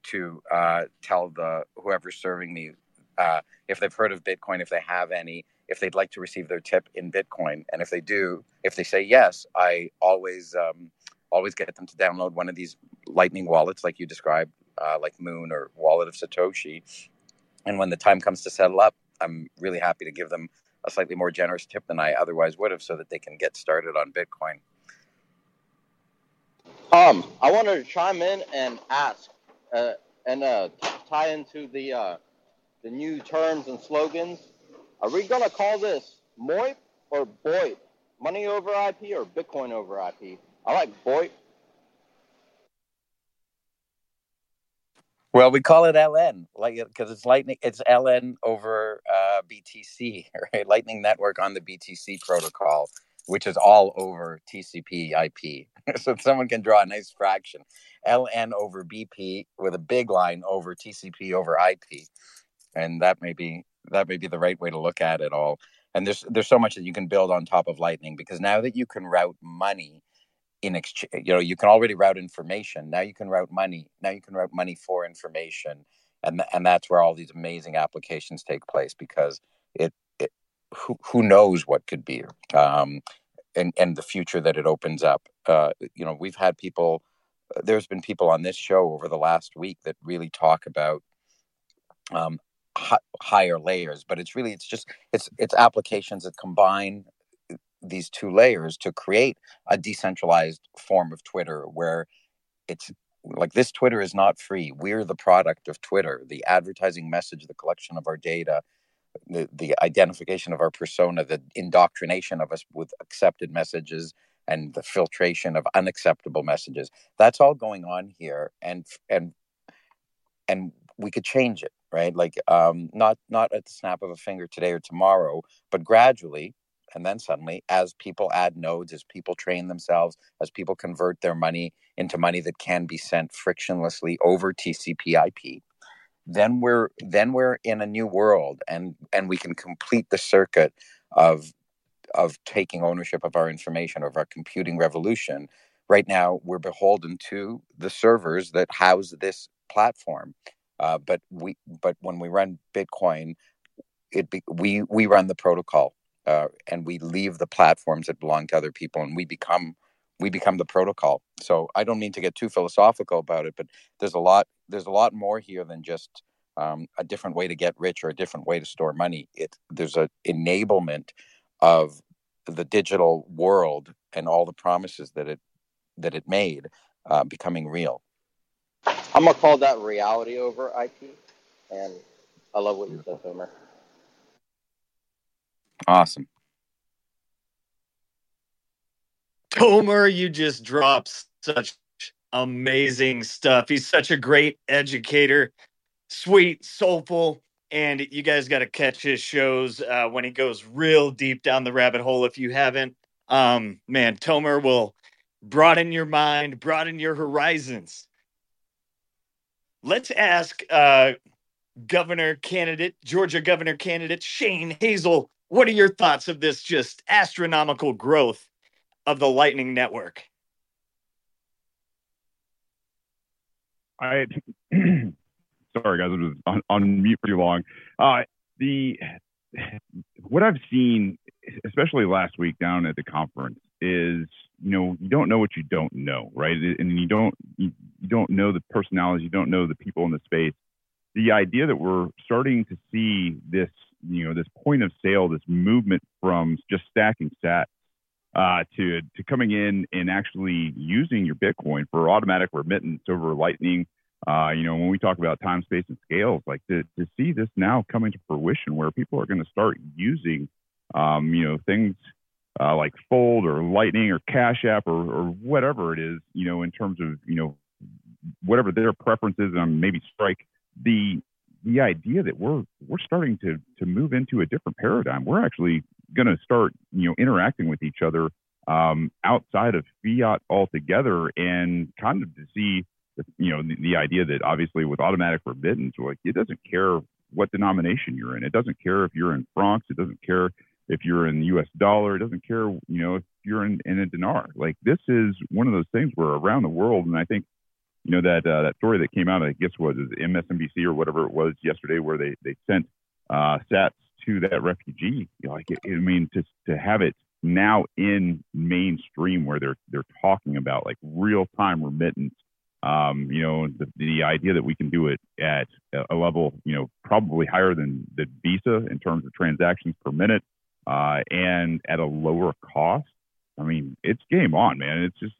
to uh, tell the whoever's serving me uh, if they've heard of Bitcoin, if they have any, if they'd like to receive their tip in Bitcoin, and if they do, if they say yes, I always um, always get them to download one of these Lightning wallets, like you described, uh, like Muun or Wallet of Satoshi. And when the time comes to settle up, I'm really happy to give them a slightly more generous tip than I otherwise would have, so that they can get started on Bitcoin. Um, I wanted to chime in and ask, uh, and uh, tie into the uh, the new terms and slogans. Are we gonna call this MOIP or BOIP? Money over IP or Bitcoin over IP? I like BOIP. Well, we call it LN, like because it's lightning. It's LN over uh, BTC, [laughs] right? Lightning Network on the BTC protocol, which is all over TCP IP. [laughs] so someone can draw a nice fraction, LN over BP with a big line over TCP over IP, and that may be that may be the right way to look at it all. And there's there's so much that you can build on top of Lightning because now that you can route money in exchange you know you can already route information. Now you can route money now you can route money for information. And and that's where all these amazing applications take place because it, it who, who knows what could be um and and the future that it opens up. Uh you know we've had people there's been people on this show over the last week that really talk about um hi, higher layers but it's really it's just it's it's applications that combine these two layers to create a decentralized form of Twitter where it's like this Twitter is not free. We're the product of Twitter, the advertising message, the collection of our data, the, the identification of our persona, the indoctrination of us with accepted messages and the filtration of unacceptable messages. That's all going on here. And and and we could change it, right? Like um not not at the snap of a finger today or tomorrow, but gradually and then suddenly as people add nodes as people train themselves as people convert their money into money that can be sent frictionlessly over tcp ip then we're then we're in a new world and and we can complete the circuit of of taking ownership of our information of our computing revolution right now we're beholden to the servers that house this platform. Uh, but we but when we run Bitcoin, it be, we we run the protocol uh, and we leave the platforms that belong to other people, and we become we become the protocol. So I don't mean to get too philosophical about it, but there's a lot there's a lot more here than just um, a different way to get rich or a different way to store money. It there's an enablement of the digital world and all the promises that it that it made uh, becoming real. I'm gonna call that reality over IP, and I love what you said, Homer. Awesome. Tomer, you just dropped such amazing stuff. He's such a great educator, sweet, soulful, and you guys got to catch his shows uh, when he goes real deep down the rabbit hole. If you haven't, um, man, Tomer will broaden your mind, broaden your horizons. Let's ask uh, governor candidate, Georgia governor candidate Shane Hazel, what are your thoughts of this just astronomical growth of the Lightning Network? I [clears throat] sorry guys, I was on, on mute pretty long. Uh, the what I've seen, especially last week down at the conference, is you know you don't know what you don't know, right? And you don't you, don't know the personalities, you don't know the people in the space. The idea that we're starting to see this, you know, this point of sale, this movement from just stacking sats uh, to to coming in and actually using your Bitcoin for automatic remittance over Lightning. Uh, you know, when we talk about time, space, and scales, like to, to see this now coming to fruition, where people are going to start using, um, you know, things uh, like Fold or Lightning or Cash App or, or whatever it is, you know, in terms of you know whatever their preferences and maybe Strike. The the idea that we're we're starting to to move into a different paradigm. We're actually going to start you know interacting with each other um, outside of fiat altogether, and kind of to see you know the, the idea that obviously with automatic remittance, like it doesn't care what denomination you're in. It doesn't care if you're in francs. It doesn't care if you're in the U.S. dollar. It doesn't care you know if you're in, in a dinar. Like this is one of those things where around the world, and I think you know that uh, that story that came out, I guess was MSNBC or whatever it was yesterday, where they they sent uh, Sats to that refugee. You know, like it, I mean, to to have it now in mainstream where they're they're talking about like real time remittance. Um, you know, the, the idea that we can do it at a level, you know, probably higher than the Visa in terms of transactions per minute, uh, and at a lower cost. I mean, it's game on, man. It's just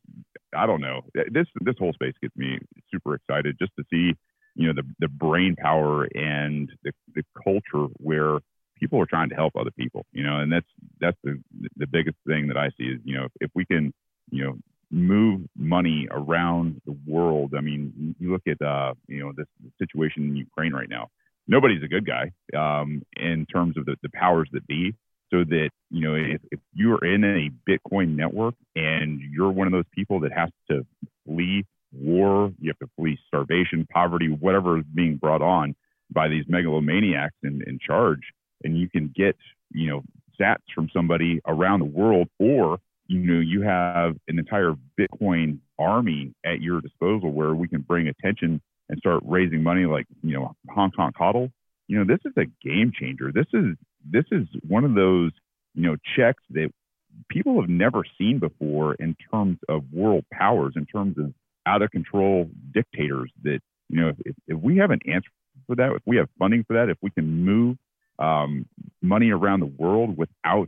I don't know. This this whole space gets me super excited just to see, you know, the the brain power and the the culture where people are trying to help other people, you know, and that's that's the the biggest thing that I see is, you know, if, we can, you know, move money around the world. I mean, you look at uh, you know, this situation in Ukraine right now. Nobody's a good guy um, in terms of the, the powers that be so that you know if, if you're in a bitcoin network and you're one of those people that has to flee war you have to flee starvation poverty whatever is being brought on by these megalomaniacs in, in charge and you can get you know sats from somebody around the world or you know you have an entire bitcoin army at your disposal where we can bring attention and start raising money like you know hong kong hodl you know this is a game changer. This is this is one of those you know checks that people have never seen before in terms of world powers, in terms of out of control dictators. That you know, if, if we have an answer for that, if we have funding for that, if we can move um, money around the world without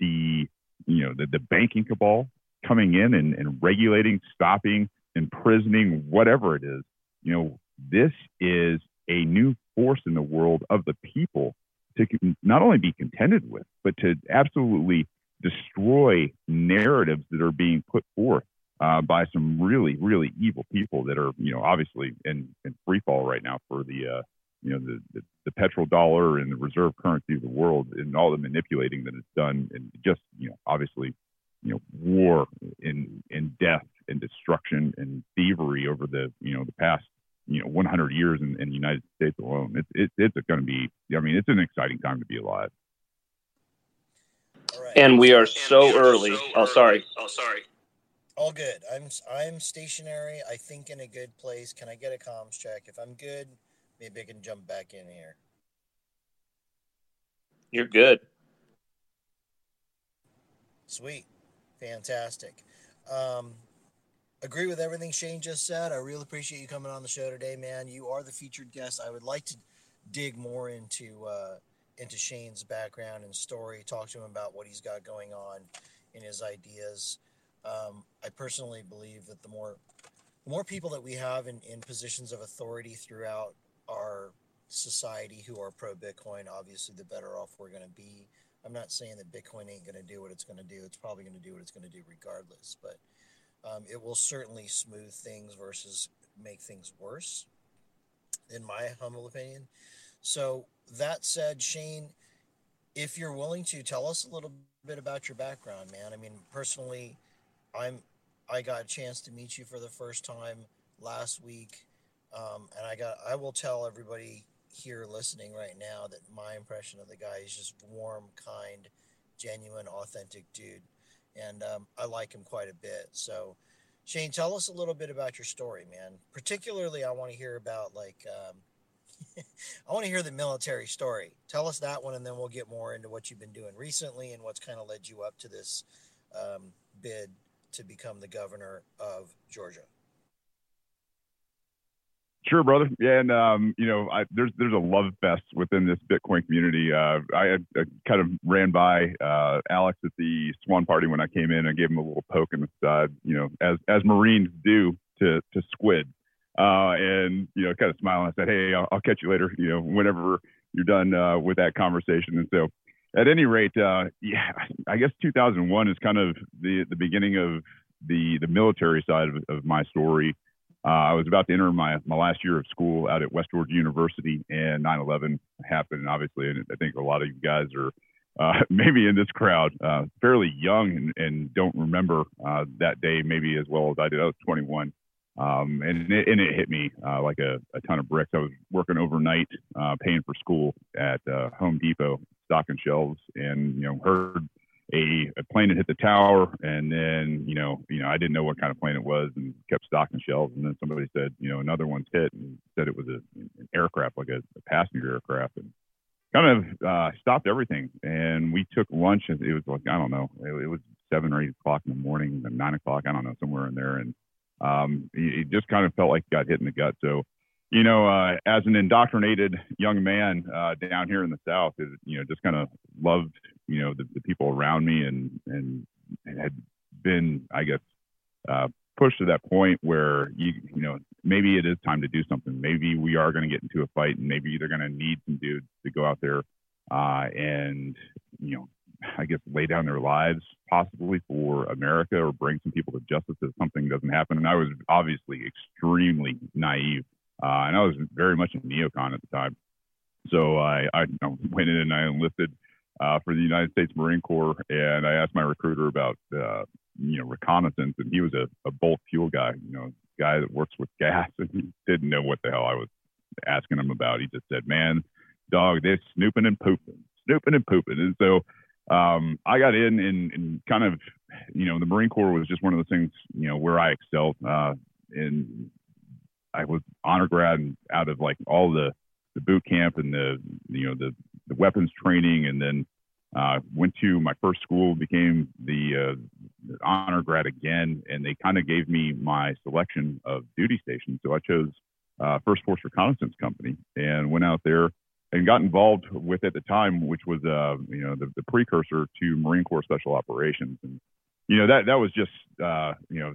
the you know the, the banking cabal coming in and, and regulating, stopping, imprisoning, whatever it is, you know, this is a new force in the world of the people to not only be contended with, but to absolutely destroy narratives that are being put forth uh, by some really, really evil people that are, you know, obviously in, in free fall right now for the, uh, you know, the, the, the petrol dollar and the reserve currency of the world and all the manipulating that it's done and just, you know, obviously, you know, war and, and death and destruction and thievery over the, you know, the past you know 100 years in, in the United States alone. It's it, it's going to be. I mean, it's an exciting time to be alive. And we are so early. Oh, sorry. Oh, sorry. All good. I'm I'm stationary. I think in a good place. Can I get a comms check? If I'm good, maybe I can jump back in here. You're good. Sweet. Fantastic. Um, agree with everything Shane just said. I really appreciate you coming on the show today, man. You are the featured guest. I would like to dig more into uh, into Shane's background and story. Talk to him about what he's got going on in his ideas. Um, I personally believe that the more the more people that we have in, in positions of authority throughout our society who are pro Bitcoin, obviously the better off we're going to be. I'm not saying that Bitcoin ain't going to do what it's going to do. It's probably going to do what it's going to do regardless, but um, it will certainly smooth things versus make things worse, in my humble opinion. So, that said, Shane, if you're willing to tell us a little bit about your background, man. I mean, personally, I'm I got a chance to meet you for the first time last week, um, and I got I will tell everybody here listening right now that my impression of the guy is just warm, kind, genuine, authentic dude, and um, I like him quite a bit. So, Shane, tell us a little bit about your story, man. Particularly, I want to hear about like. Um, [laughs] I want to hear the military story. Tell us that one, and then we'll get more into what you've been doing recently and what's kind of led you up to this um, bid to become the governor of Georgia. Sure, brother. Yeah, and um, you know, I, there's there's a love fest within this Bitcoin community. Uh, I, I, kind of ran by uh, Alex at the Swan party when I came in. I gave him a little poke in the side, you know, as as Marines do to to squid, uh, and you know, kind of smiling. I said, "Hey, I'll, I'll catch you later." You know, whenever you're done uh, with that conversation. And so, at any rate, uh, yeah, I guess 2001 is kind of the the beginning of the the military side of, of my story. Uh, I was about to enter my, my last year of school out at West Georgia University, and 9/11 happened. And obviously, and I think a lot of you guys are uh, [laughs] maybe in this crowd uh, fairly young and, and don't remember uh, that day maybe as well as I did. I was 21, um, and, it, and it hit me uh, like a, a ton of bricks. I was working overnight, uh, paying for school at Home Depot, stocking shelves, and you know heard a, a plane had hit the tower, and then you know, you know, I didn't know what kind of plane it was, and kept stocking shelves. And then somebody said, you know, another one's hit, and said it was a, an aircraft, like a, a passenger aircraft, and kind of uh, stopped everything. And we took lunch, and it was like I don't know, it, it was seven or eight o'clock in the morning, and nine o'clock, I don't know, somewhere in there, and um, it, it just kind of felt like got hit in the gut. So you know, uh, as an indoctrinated young man uh, down here in the South, you know, just kind of loved, you know, the, the, people around me and, and had been, I guess, uh, pushed to that point where you, you know, maybe it is time to do something. Maybe we are going to get into a fight and maybe they're going to need some dudes to go out there uh, and, you know, I guess lay down their lives possibly for America or bring some people to justice if something doesn't happen. And I was obviously extremely naive uh, and I was very much a neocon at the time. So I, I you know, went in and I enlisted uh, for the United States Marine Corps, and I asked my recruiter about uh, you know reconnaissance, and he was a, a bulk fuel guy, you know, guy that works with gas, [laughs] and he didn't know what the hell I was asking him about. He just said, "Man, dog, they're snooping and pooping, snooping and pooping," and so um, I got in and, and kind of, you know, the Marine Corps was just one of those things, you know, where I excelled. Uh, in I was honor grad and out of like all the the boot camp and the you know the the weapons training, and then uh, went to my first school, became the, uh, honor grad again, and they kind of gave me my selection of duty stations. So I chose uh, First Force Reconnaissance Company and went out there and got involved with at the time, which was uh, you know the, the precursor to Marine Corps Special Operations, and you know that that was just uh, you know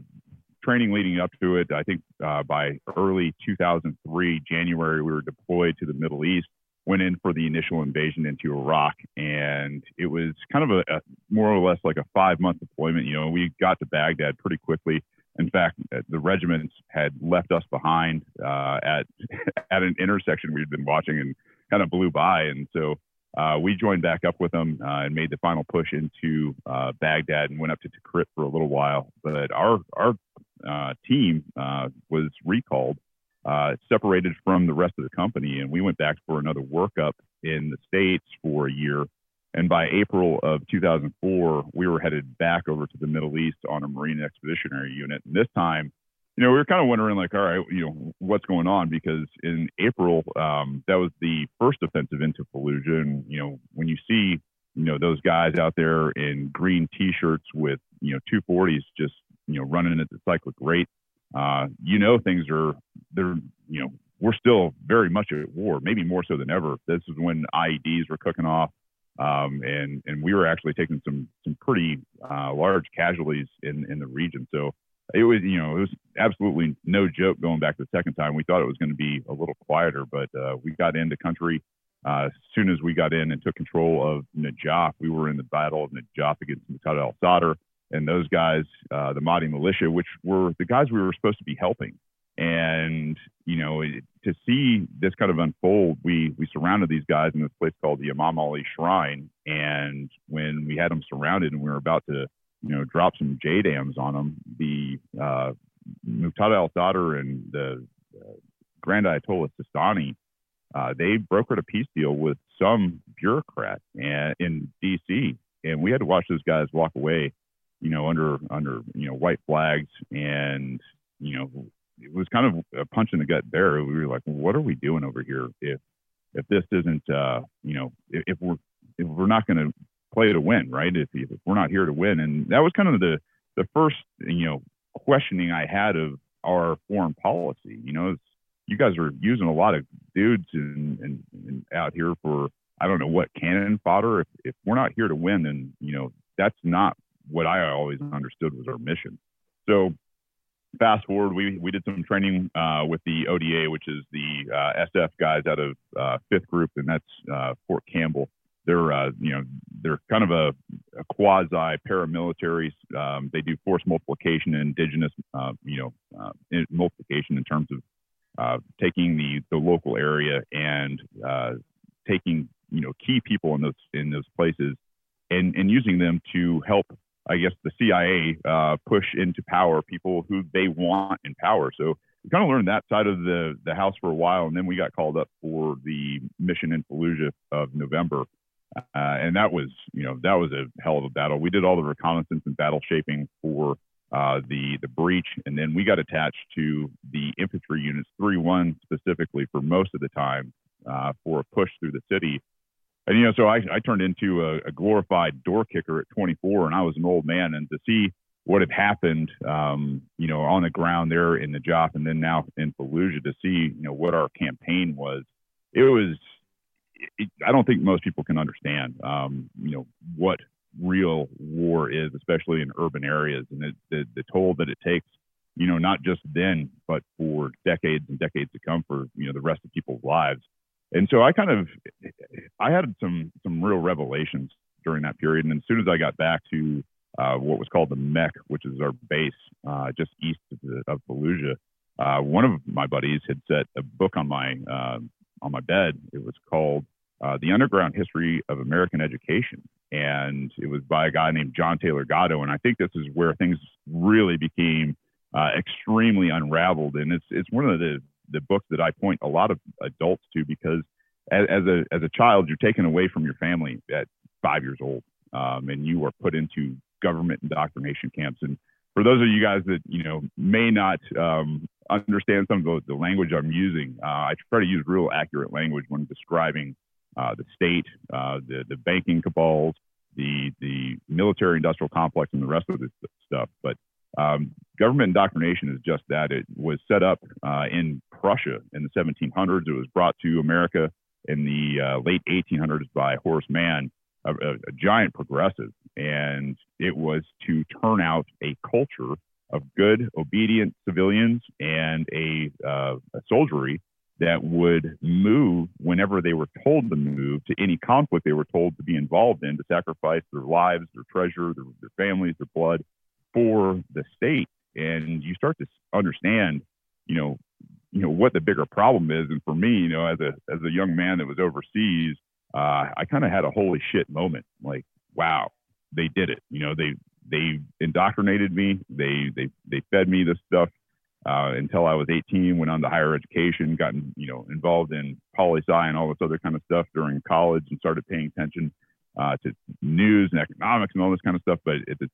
training leading up to it. I think uh, by early 2003, January, we were deployed to the Middle East. Went in for the initial invasion into Iraq, and it was kind of a, a more or less like a five-month deployment. You know, we got to Baghdad pretty quickly. In fact, uh, the regiments had left us behind uh, at [laughs] at an intersection we'd been watching and kind of blew by, and so uh, we joined back up with them uh, and made the final push into uh, Baghdad and went up to Tikrit for a little while. But our our uh, team uh, was recalled, uh, separated from the rest of the company, and we went back for another workup in the states for a year. And by April of 2004, we were headed back over to the Middle East on a Marine Expeditionary Unit. And this time, you know, we were kind of wondering, like, all right, you know, what's going on? Because in April, um, that was the first offensive into Fallujah. And, you know, when you see, you know, those guys out there in green t shirts with, you know, 240s just, you know, running at the cyclic rate, uh, you know, things are, they're, you know, we're still very much at war, maybe more so than ever. This is when IEDs were cooking off. Um, and and we were actually taking some some pretty uh, large casualties in in the region. So it was you know it was absolutely no joke going back the second time. We thought it was going to be a little quieter, but uh, we got into country. Uh, as soon as we got in and took control of Najaf, we were in the battle of Najaf against Muqtada al-Sadr and those guys, uh, the Mahdi militia, which were the guys we were supposed to be helping. And you know, to see this kind of unfold, we we surrounded these guys in this place called the Imam Ali Shrine. And when we had them surrounded and we were about to, you know, drop some JDAMs on them, the uh, Muqtada al-Sadr and the uh, Grand Ayatollah Sistani, uh, they brokered a peace deal with some bureaucrat and, in D.C. And we had to watch those guys walk away, you know, under under you know white flags, and you know it was kind of a punch in the gut there. We were like, what are we doing over here if if this isn't uh, you know if, if we're if we're not going to play to win, right? If, if we're not here to win, and that was kind of the the first you know questioning I had of our foreign policy. You know, you guys are using a lot of dudes and and, and out here for I don't know what cannon fodder. If if we're not here to win, then you know that's not what I always understood was our mission. So fast forward, we, we did some training uh, with the ODA, which is the uh, SF guys out of uh, Fifth Group, and that's uh, Fort Campbell. They're uh, you know they're kind of a, a quasi paramilitary. Um, they do force multiplication and indigenous uh, you know multiplication in terms of taking the the local area and taking you know key people in those in those places and and using them to help I guess the CIA uh, push into power people who they want in power. So we kind of learned that side of the the house for a while, and then we got called up for the mission in Fallujah of November, uh, and that was you know that was a hell of a battle. We did all the reconnaissance and battle shaping for uh, the the breach, and then we got attached to the infantry units, three one specifically for most of the time uh, for a push through the city and you know, so I, I turned into a, a, glorified door kicker at 24, and I was an old man. And to see what had happened, um, you know, on the ground there in the Najaf, and then now in Fallujah, to see you know what our campaign was, it was. It, I don't think most people can understand, um, you know, what real war is, especially in urban areas, and the the toll that it takes you know, not just then, but for decades and decades to come for, you know, the rest of people's lives and so I kind of I had some some real revelations during that period. And as soon as I got back to uh, what was called the MEC, which is our base uh, just east of, the, of Fallujah, uh, one of my buddies had set a book on my uh, on my bed. It was called uh, "The Underground History of American Education," and it was by a guy named John Taylor Gatto. And I think this is where things really became uh, extremely unraveled. And it's it's one of the the book that I point a lot of adults to because as, as a as a child you're taken away from your family at five years old um, and you are put into government indoctrination camps and for those of you guys that you know may not um, understand some of the, the language I'm using, uh, I try to use real accurate language when describing uh, the state, uh, the the banking cabals, the the military industrial complex, and the rest of this stuff. But um, government indoctrination is just that. It was set up uh, in Prussia in the 1700s. It was brought to America in the uh, late 1800s by Horace Mann, a, a, a, giant progressive. And it was to turn out a culture of good, obedient civilians and a, uh, a soldiery that would move whenever they were told to move to any conflict they were told to be involved in, to sacrifice their lives, their treasure, their, their families, their blood for the state and you start to understand you know you know what the bigger problem is. And for me you know as a as a young man that was overseas uh, i kind of had a holy shit moment like wow they did it. You know they they indoctrinated me. They they they fed me this stuff uh, until I was 18, went on to higher education, got you know involved in poli sci and all this other kind of stuff during college, and started paying attention uh, to news and economics and all this kind of stuff. But at the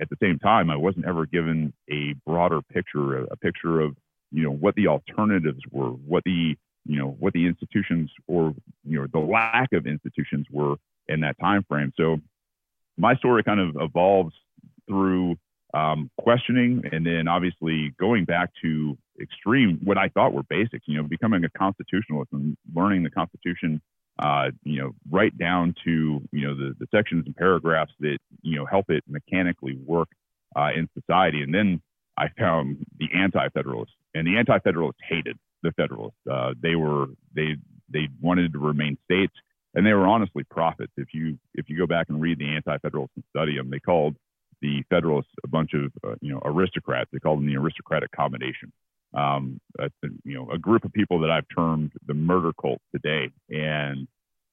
at the same time, I wasn't ever given a broader picture, a, a picture of you know what the alternatives were, what the you know what the institutions or you know the lack of institutions were in that time frame. So my story kind of evolves through um, questioning and then obviously going back to extreme what I thought were basics. You know, becoming a constitutionalist and learning the Constitution. Uh, you know, right down to you know the, the sections and paragraphs that you know help it mechanically work uh, in society, and then I found the anti-federalists, and the anti-federalists hated the Federalists. Uh, they were they they wanted to remain states, and they were honestly prophets. If you if you go back and read the Anti-Federalists and study them, they called the Federalists a bunch of uh, you know aristocrats. They called them the aristocratic combination. Um, a, you know, a group of people that I've termed the murder cult today, and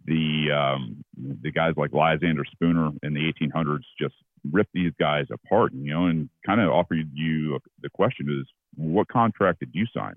the um, the guys like Lysander Spooner in the 1800s just ripped these guys apart, you know, and kind of offered you the question is, what contract did you sign?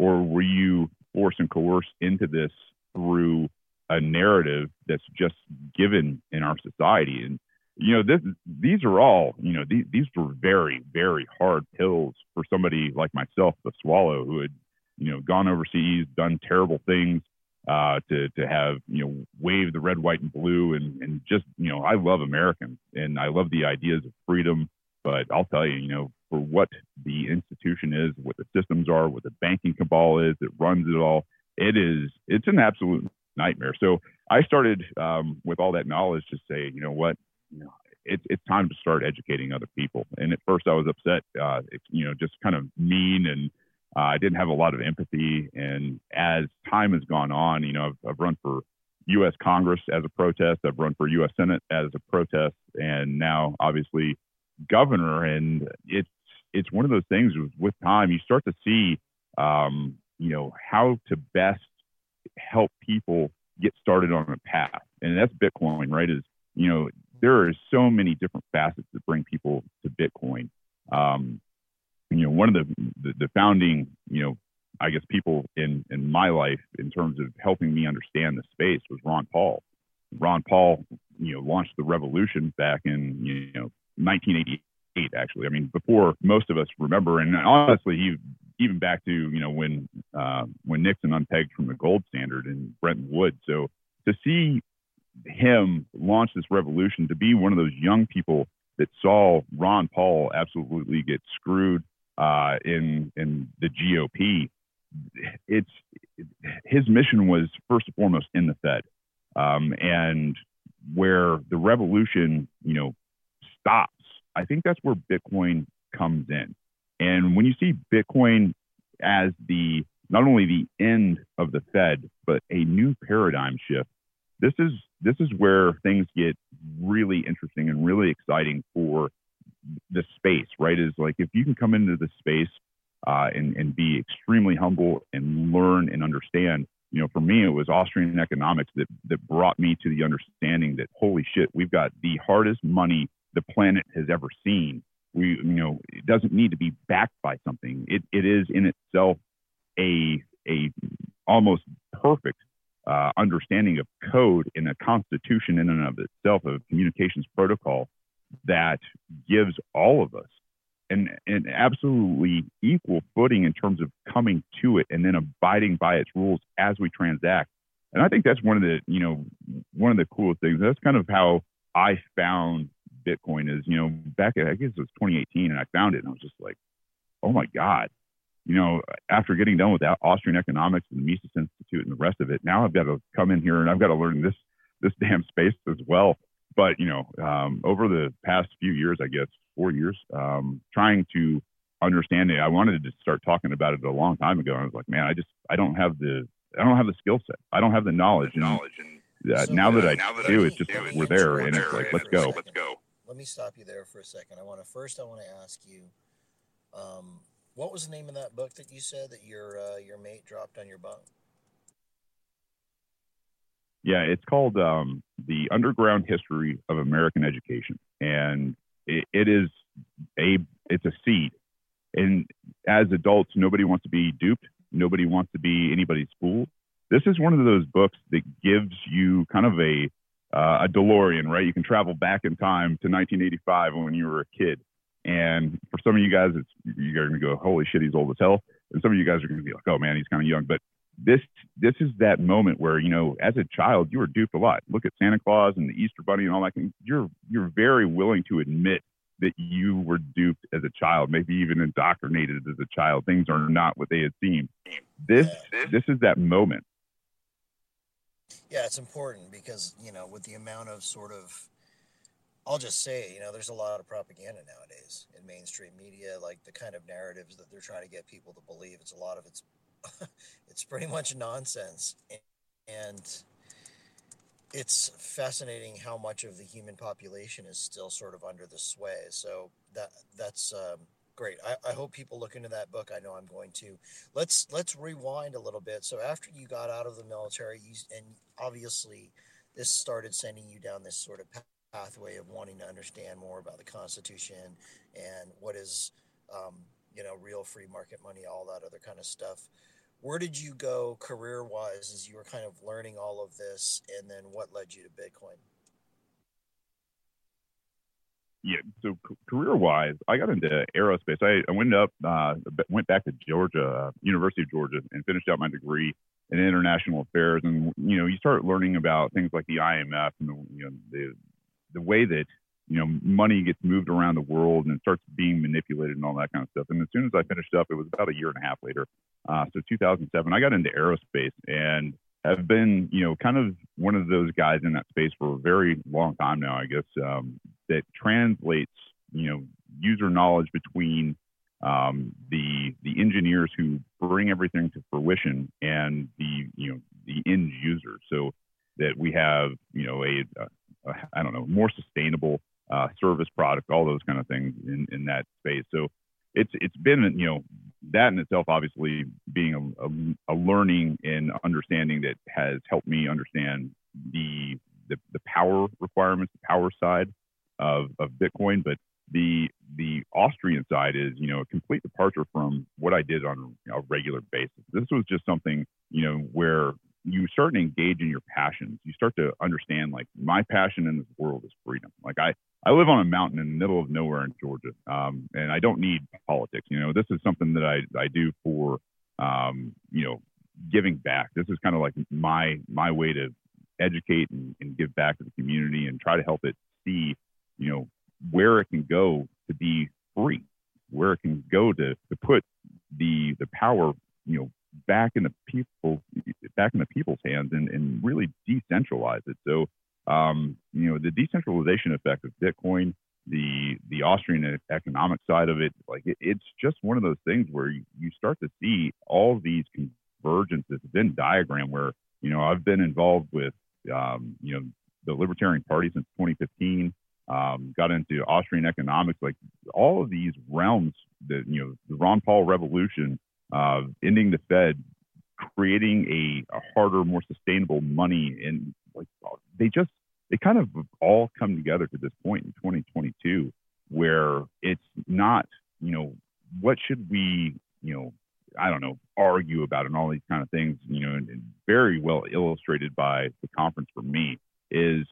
or were you forced and coerced into this through a narrative that's just given in our society and you know this these are all you know these, these were very very hard pills for somebody like myself to swallow who had you know gone overseas done terrible things uh, to to have you know wave the red white and blue and and just you know I love Americans and I love the ideas of freedom but I'll tell you you know for what the institution is, what the systems are, what the banking cabal is that runs it all. It is it's an absolute nightmare. So I started um, with all that knowledge to say, you know what, you know, it's it's time to start educating other people. And at first I was upset, uh, it's, you know, just kind of mean and uh, I didn't have a lot of empathy. And as time has gone on, you know, I've, I've run for U.S. Congress as a protest. I've run for U.S. Senate as a protest, and now obviously governor. And it's it's one of those things with time you start to see um, you know how to best help people get started on a path and that's bitcoin right is you know there are so many different facets that bring people to bitcoin um, you know one of the, the, the founding you know i guess people in in my life in terms of helping me understand the space was ron paul ron paul you know launched the revolution back in you know 1988 actually. I mean, before most of us remember, and honestly, he even back to you know when uh, when Nixon unpegged from the gold standard in Bretton Woods. So to see him launch this revolution, to be one of those young people that saw Ron Paul absolutely get screwed uh, in in the GOP, it's his mission was first and foremost in the Fed, um, and where the revolution, you know, stops I think that's where Bitcoin comes in. And when you see Bitcoin as the not only the end of the Fed, but a new paradigm shift, this is this is where things get really interesting and really exciting for the space, right? Is like if you can come into the space uh, and, and be extremely humble and learn and understand. You know, for me, it was Austrian economics that that brought me to the understanding that holy shit, we've got the hardest money the planet has ever seen. We, you know, it doesn't need to be backed by something. It, it is in itself a, a almost perfect uh, understanding of code in a constitution in and of itself, of communications protocol that gives all of us an, an absolutely equal footing in terms of coming to it and then abiding by its rules as we transact. And I think that's one of the, you know, one of the coolest things. That's kind of how I found Bitcoin is, you know, back at, I guess it was 2018 and I found it and I was just like, oh my God, you know, after getting done with Austrian economics and the Mises Institute and the rest of it, now I've got to come in here and I've got to learn this, this [laughs] damn space as well. But, you know, um, over the past few years, I guess four years, um, trying to understand it, I wanted to start talking about it a long time ago. I was like, man, I just, I don't have the, I don't have the skill set. I don't have the knowledge. And, knowledge and uh, so, now that I now that do, I it's just, we're there and it's like, let's go. Let's go let me stop you there for a second. I want to first I want to ask you, um, what was the name of that book that you said that your uh, your mate dropped on your bunk? Yeah, it's called um, "The Underground History of American Education," and it, it is a it's a seed. And as adults, nobody wants to be duped. Nobody wants to be anybody's fool. This is one of those books that gives you kind of a uh, a DeLorean, right? You can travel back in time to 1985 when you were a kid. And for some of you guys, it's you're going to go, holy shit, he's old as hell. And some of you guys are going to be like, oh man, he's kind of young. But this this is that moment where you know, as a child, you were duped a lot. Look at Santa Claus and the Easter Bunny and all that. You're you're very willing to admit that you were duped as a child, maybe even indoctrinated as a child. Things are not what they had seemed. This this is that moment. Yeah, it's important because you know, with the amount of sort of I'll just say, you know, there's a lot of propaganda nowadays in mainstream media, like the kind of narratives that they're trying to get people to believe. It's a lot of it's [laughs] it's pretty much nonsense. And it's fascinating how much of the human population is still sort of under the sway. So that that's um, great. I, I hope people look into that book. I know I'm going to. Let's let's rewind a little bit. So after you got out of the military, you, and obviously this started sending you down this sort of pathway of wanting to understand more about the Constitution and what is, um, you know, real free market money, all that other kind of stuff. Where did you go career wise as you were kind of learning all of this, and then what led you to Bitcoin? Yeah, so career wise, I got into aerospace. I, I went up, uh, went back to Georgia, uh, University of Georgia, and finished out my degree in international affairs. And you know, you start learning about things like the IMF and the you know the the way that you know money gets moved around the world and starts being manipulated and all that kind of stuff. And as soon as I finished up, it was about a year and a half later. Uh, so 2007, I got into aerospace and have been you know kind of one of those guys in that space for a very long time now. I guess um, that translates you know user knowledge between um, the the engineers who bring everything to fruition and the you know the end user. So that we have you know a, I don't know, more sustainable uh, service product, all those kind of things in, in that space. So it's it's been you know that in itself obviously being a, a, a learning and understanding that has helped me understand the, the the power requirements, the power side of of Bitcoin, but the the Austrian side is you know a complete departure from what I did on a regular basis. This was just something you know where you start to engage in your passions. You start to understand like my passion in this world is freedom. Like I, I live on a mountain in the middle of nowhere in Georgia, um, and I don't need politics. You know, this is something that I, I do for, um, you know, giving back. This is kind of like my my way to educate and, and give back to the community and try to help it see, you know, where it can go to be free, where it can go to to put the the power, you know, back in the people back in the people's hands and, and really decentralize it. So um, you know the decentralization effect of Bitcoin, the the Austrian economic side of it, like it, it's just one of those things where you, you start to see all these convergences. Venn diagram where you know I've been involved with um, you know the Libertarian Party since 2015. Um, got into Austrian economics, like all of these realms that you know the Ron Paul revolution uh, ending the Fed, creating a, a, harder, more sustainable money, and like they just they kind of all come together to this point in 2022 where it's not you know what should we you know I don't know argue about and all these kind of things you know and, and very well illustrated by the conference for me is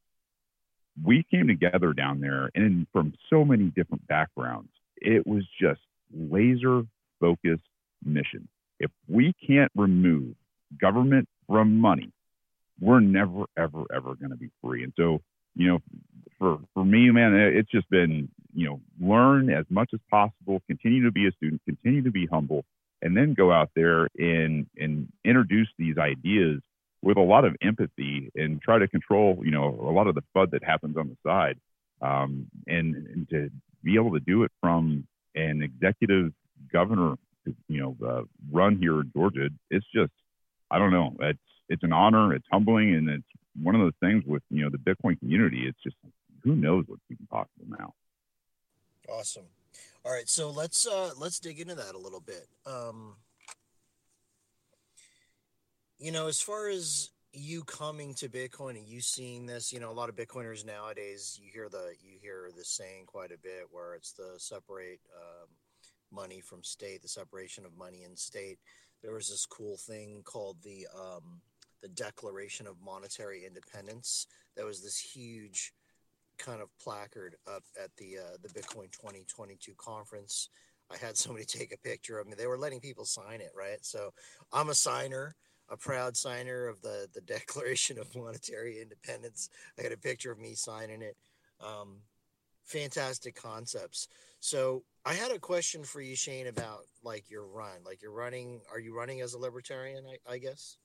we came together down there and from so many different backgrounds. It was just laser focused mission. If we can't remove government from money, we're never, ever, ever going to be free. And so, you know, for for me, man, it's just been, you know, learn as much as possible, continue to be a student, continue to be humble, and then go out there and and introduce these ideas with a lot of empathy and try to control, you know, a lot of the FUD that happens on the side, um, and, and to be able to do it from an executive governor you know uh, run here in Georgia. It's just I don't know. It's it's an honor. It's humbling, and it's one of those things with you know the Bitcoin community. It's just who knows what's even possible now. Awesome. All right, so let's uh let's dig into that a little bit. Um, you know, as far as you coming to Bitcoin and you seeing this, you know, a lot of Bitcoiners nowadays, you hear the you hear the saying quite a bit where it's the separate um, money from state, the separation of money and state. There was this cool thing called the um, the Declaration of Monetary Independence. That was this huge kind of placard up at the uh, the Bitcoin 2022 conference. I had somebody [laughs] take a picture of me. They were letting people sign it, right? So I'm a signer, a proud signer of the the [laughs] Declaration of Monetary Independence. I got a picture of me signing it. Um, fantastic concepts. So I had a question for you, Shane, about like your run. Like you're running. Are you running as a libertarian? I, I guess.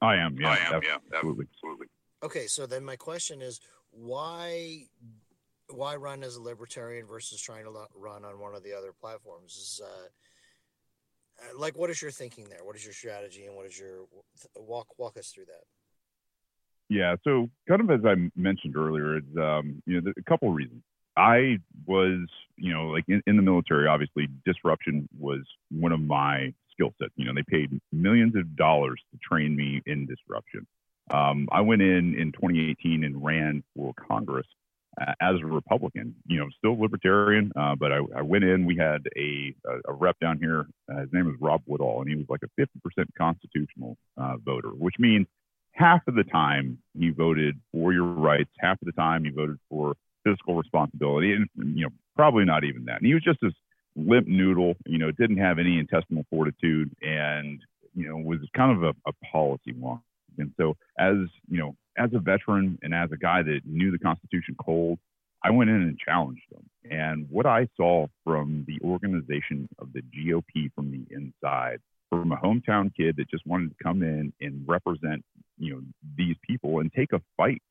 I am. Yeah. I am. Yeah. Absolutely. Absolutely. Okay, so then my question is why why run as a libertarian versus trying to run on one of the other platforms? Is uh, uh, like what is your thinking there? What is your strategy and what is your walk walk us through that? Yeah. So, kind of as I mentioned earlier, it's um, you know a couple of reasons. I was, you know, like in, in the military. Obviously, disruption was one of my skill sets. You know, they paid millions of dollars to train me in disruption. Um, I went in in 2018 and ran for Congress uh, as a Republican. You know, still libertarian, uh, but I, I, went in. We had a, a, a rep down here. Uh, his name was Rob Woodall, and he was like a 50% constitutional uh, voter, which means half of the time he voted for your rights, half of the time he voted for fiscal responsibility, and you know, probably not even that. And he was just this limp noodle. You know, didn't have any intestinal fortitude, and you know, was kind of a, a policy wonk. And so, as you know, as a veteran and as a guy that knew the Constitution cold, I went in and challenged them. And what I saw from the organization of the GOP from the inside, from a hometown kid that just wanted to come in and represent, you know, these people and take a fight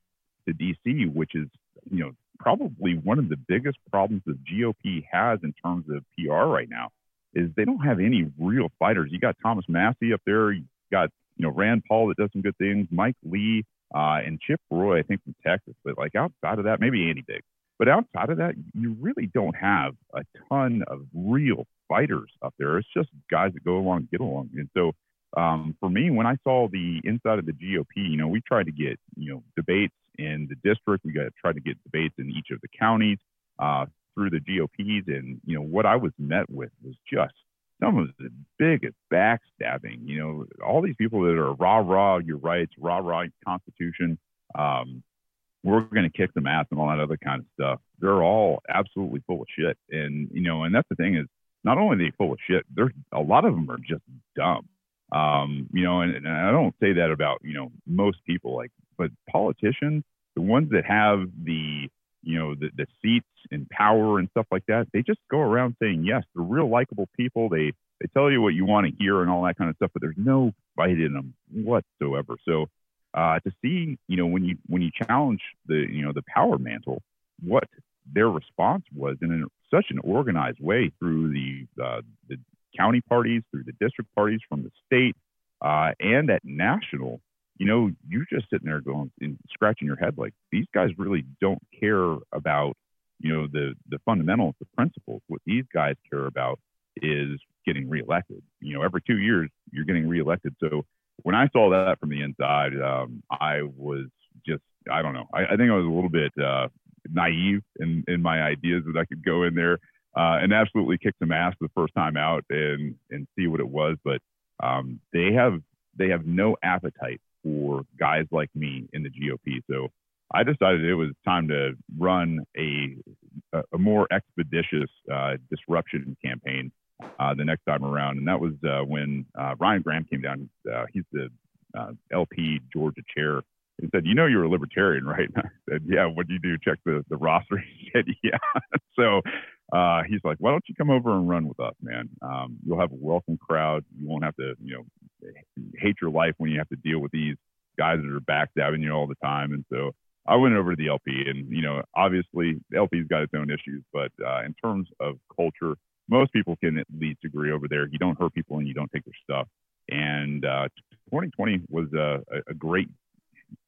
to DC, which is, you know, probably one of the biggest problems the GOP has in terms of PR right now, is they don't have any real fighters. You got Thomas Massie up there, you got you know, Rand Paul that does some good things, Mike Lee, uh, and Chip Roy, I think from Texas. But like outside of that, maybe Andy Biggs. But outside of that, you really don't have a ton of real fighters up there. It's just guys that go along, and get along. And so um, for me, when I saw the inside of the GOP, you know, we tried to get, you know, debates in the district. We got tried to get debates in each of the counties uh, through the GOPs. And, you know, what I was met with was just some of the biggest backstabbing. You know, all these people that are rah rah your rights, rah rah Constitution. Um, we're going to kick them ass and all that other kind of stuff. They're all absolutely full of shit. And you know, and that's the thing is, not only are they full of shit, there's a lot of them are just dumb. Um, you know, and, and I don't say that about you know most people, like, but politicians, the ones that have the you know, the, the seats and power and stuff like that. They just go around saying yes. They're real likable people. They they tell you what you want to hear and all that kind of stuff, but there's no fight in them whatsoever. So uh, to see, you know, when you when you challenge the you know the power mantle, what their response was in such an organized way through the uh, the county parties, through the district parties, from the state, uh, and at national you know, you're just sitting there going and scratching your head like these guys really don't care about, you know, the the fundamentals, the principles. What these guys care about is getting reelected. You know, every two years you're getting reelected. So when I saw that from the inside, um, I was just I don't know. I, I think I was a little bit uh, naive in in my ideas that I could go in there uh, and absolutely kick some ass the first time out and and see what it was. But um, they have they have no appetite for guys like me in the GOP. So I decided it was time to run a a more expeditious uh, disruption campaign uh, the next time around, and that was uh, when uh, Ryan Graham came down. Uh, he's the uh, LP Georgia chair. He said, "You know, you're a libertarian, right?" [laughs] I said, "Yeah." What do you do? Check the the roster. [laughs] He said, "Yeah." [laughs] so uh, he's like, why don't you come over and run with us, man? Um, you'll have a welcome crowd. You won't have to, you know, hate your life when you have to deal with these guys that are backstabbing you all the time. And so I went over to the LP, and you know, obviously the LP's got its own issues, but uh, in terms of culture, most people can at least agree over there. You don't hurt people and you don't take their stuff. And uh, 2020 was a, a great,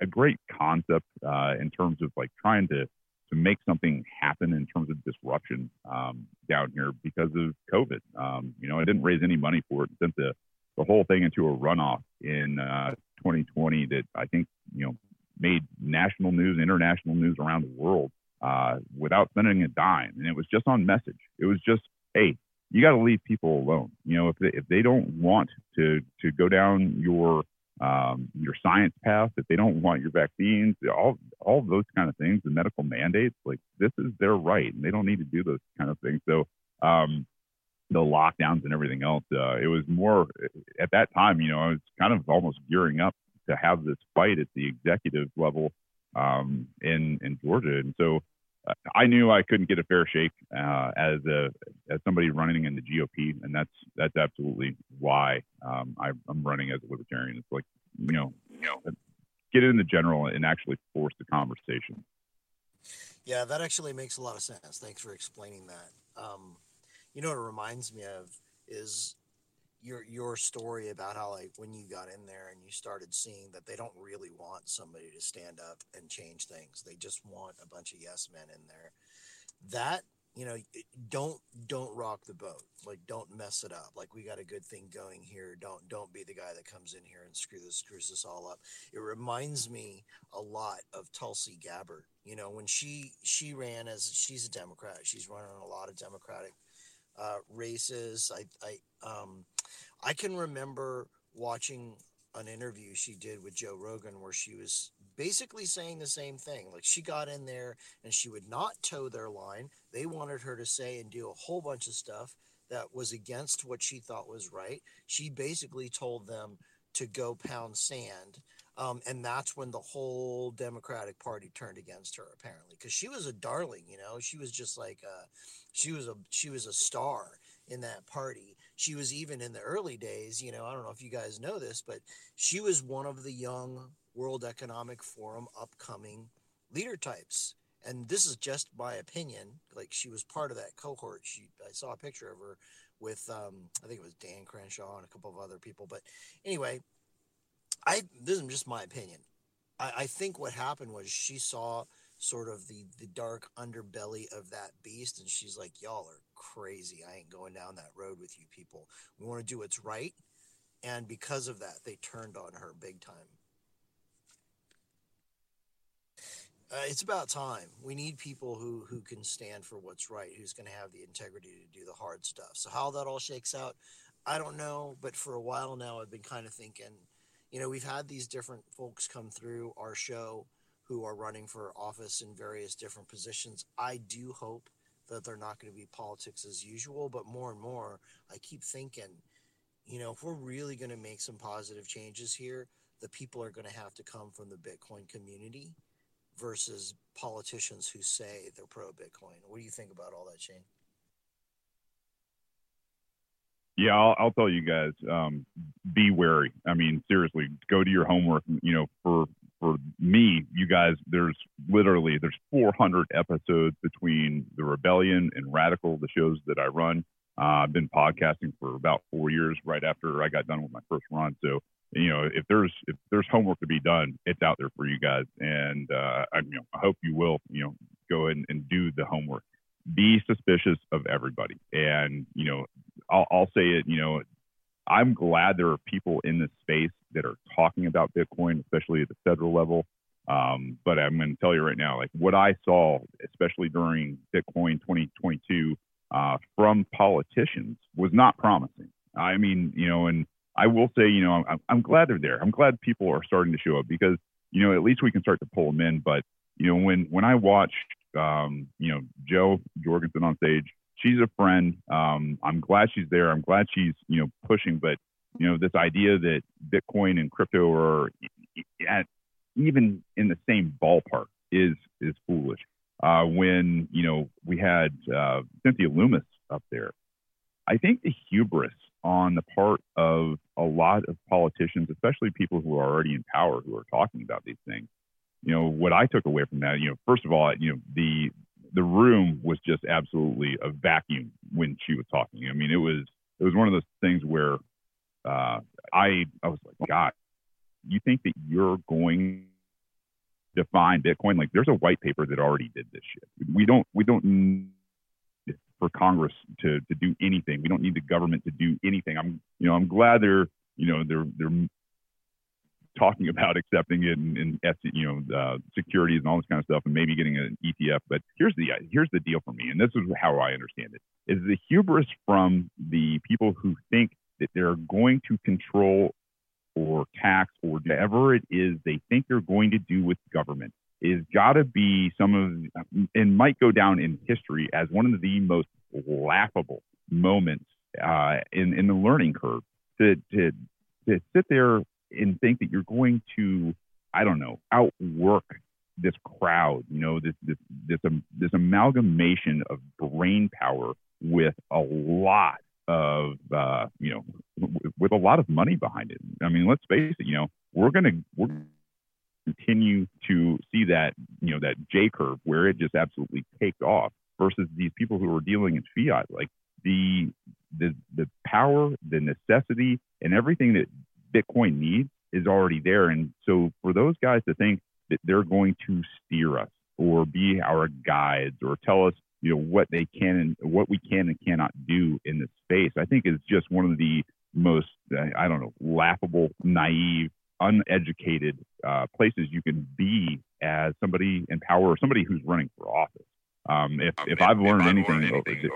a great concept uh, in terms of like trying to to make something happen in terms of disruption um, down here because of COVID. Um, you know, I didn't raise any money for it, sent the, the whole thing into a runoff in uh, 2020 that I think, you know, made national news, international news around the world uh, without spending a dime. And it was just on message. It was just, hey, you got to leave people alone. You know, if they, if they don't want to to go down your um, your science path, if they don't want your vaccines, all all those kind of things, the medical mandates, like this is their right, and they don't need to do those kind of things. So um, the lockdowns and everything else, uh, it was more at that time. You know, I was kind of almost gearing up to have this fight at the executive level um, in in Georgia, and so I knew I couldn't get a fair shake uh, as a as somebody running in the GOP, and that's that's absolutely why um, I, am running as a libertarian. It's like you know, you know, get in the general and actually force the conversation. Yeah, that actually makes a lot of sense. Thanks for explaining that. Um, you know what it reminds me of is your your story about how like when you got in there and you started seeing that they don't really want somebody to stand up and change things. They just want a bunch of yes men in there. That you know don't don't rock the boat. Like don't mess it up. Like we got a good thing going here. Don't don't be the guy that comes in here and screw this screws this all up. It reminds me a lot of tulsi gabbard. You know when she she ran as she's a democrat. She's running a lot of democratic uh, races. I, I, um, I can remember watching an interview she did with Joe Rogan where she was basically saying the same thing. Like she got in there and she would not toe their line. They wanted her to say and do a whole bunch of stuff that was against what she thought was right. She basically told them to go pound sand. Um, and that's when the whole Democratic Party turned against her, apparently, because she was a darling. You know, she was just like, uh, she was a she was a star in that party. She was even in the early days, you know, I don't know if you guys know this, but she was one of the young World Economic Forum upcoming leader types. And this is just my opinion. Like she was part of that cohort. She I saw a picture of her with um, I think it was Dan Crenshaw and a couple of other people. But anyway, I this is just my opinion. I, I think what happened was she saw sort of the the dark underbelly of that beast and she's like y'all are crazy. I ain't going down that road with you people. We want to do what's right. And because of that they turned on her big time. Uh, it's about time. We need people who who can stand for what's right who's going to have the integrity to do the hard stuff. So how that all shakes out i don't know but for a while now i've been kind of thinking you know we've had these different folks come through our show who are running for office in various different positions. I do hope that they're not going to be politics as usual, but more and more, I keep thinking, you know, if we're really going to make some positive changes here, the people are going to have to come from the Bitcoin community versus politicians who say they're pro Bitcoin. What do you think about all that, Shane? Yeah, I'll, I'll tell you guys, um, be wary. I mean, seriously, go do your homework. You know, for for me, you guys, there's literally there's 400 episodes between the Rebellion and Radical, the shows that I run. Uh, I've been podcasting for about four years, right after I got done with my first run. So, you know, if there's if there's homework to be done, it's out there for you guys, and uh, I, you know, I hope you will, you know, go ahead and, and do the homework. Be suspicious of everybody, and you know, I'll, I'll say it. You know, I'm glad there are people in this space that are talking about Bitcoin, especially at the federal level. Um, but I'm going to tell you right now, like what I saw, especially during Bitcoin 2022 uh, from politicians, was not promising. I mean, you know, and I will say, you know, I'm, I'm glad they're there. I'm glad people are starting to show up because, you know, at least we can start to pull them in. But, you know, when when I watched, um, you know, Jo Jorgensen on stage, she's a friend. Um, I'm glad she's there. I'm glad she's, you know, pushing. But you know, this idea that Bitcoin and crypto are at even in the same ballpark is is foolish. Uh, when you know we had uh, Cynthia Lummis up there, I think the hubris on the part of a lot of politicians, especially people who are already in power, who are talking about these things. You know, what I took away from that, you know, first of all, you know, the the room was just absolutely a vacuum when she was talking. I mean, it was it was one of those things where uh, I I was like, God, you think that you're going to find Bitcoin? Like, there's a white paper that already did this shit. We don't we don't need for Congress to to do anything. We don't need the government to do anything. I'm you know I'm glad they're you know they're they're talking about accepting it and, and you know uh, securities and all this kind of stuff and maybe getting an ETF. But here's the here's the deal for me, and this is how I understand it: is the hubris from the people who think that they're going to control or tax or whatever it is they think they're going to do with government is got to be some of and might go down in history as one of the most laughable moments uh, in in the learning curve to to to sit there and think that you're going to I don't know outwork this crowd you know this this this um, this amalgamation of brain power with a lot of uh, you know w- with a lot of money behind it. I mean, let's face it. You know, we're gonna we're gonna continue to see that you know that J curve where it just absolutely takes off versus these people who are dealing in fiat. Like the the the power, the necessity, and everything that Bitcoin needs is already there. And so for those guys to think that they're going to steer us or be our guides or tell us you know what they can and what we can and cannot do in this space i think is just one of the most i don't know laughable naive uneducated uh, places you can be as somebody in power or somebody who's running for office um, if, if i've learned anything, over, the,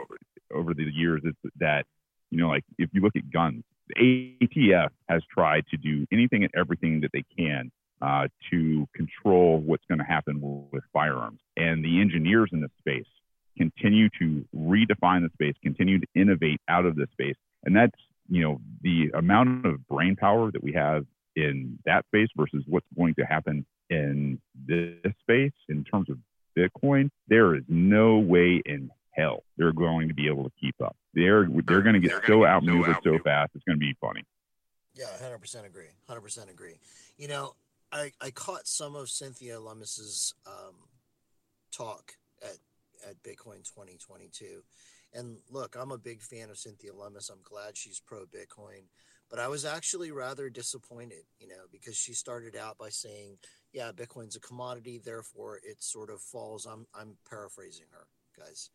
over the years it's that you know like if you look at guns atf has tried to do anything and everything that they can uh, to control what's going to happen with firearms and the engineers in this space continue to redefine the space, continue to innovate out of the space. And that's, you know, the amount of brain power that we have in that space versus what's going to happen in this space in terms of Bitcoin, there is no way in hell they're going to be able to keep up. They're they're going to get so outmaneuvered so fast. It's going to be funny. Yeah, hundred percent agree. Hundred percent agree. You know, I I caught some of Cynthia Lummis's um, talk at at Bitcoin 2022. And look, I'm a big fan of Cynthia Lummis. I'm glad she's pro Bitcoin, but I was actually rather disappointed, you know, because she started out by saying, "Yeah, Bitcoin's a commodity, therefore it sort of falls." I'm I'm paraphrasing her, guys.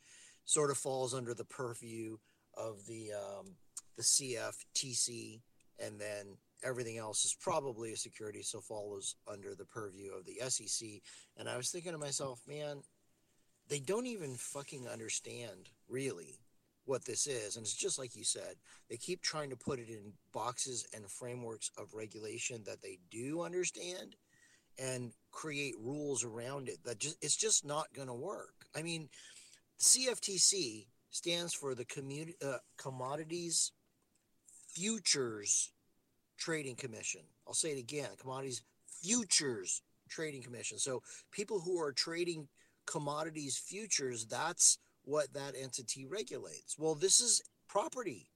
Sort of falls under the purview of the um, the CFTC, and then everything else is probably a security, so follows under the purview of the SEC. And I was thinking to myself, man, they don't even fucking understand really what this is. And it's just like you said, they keep trying to put it in boxes and frameworks of regulation that they do understand and create rules around it that just it's just not going to work. I mean, CFTC stands for the community uh, Commodities Futures Trading Commission. I'll say it again, Commodities Futures Trading Commission. So people who are trading commodities futures, that's what that entity regulates. Well, this is property.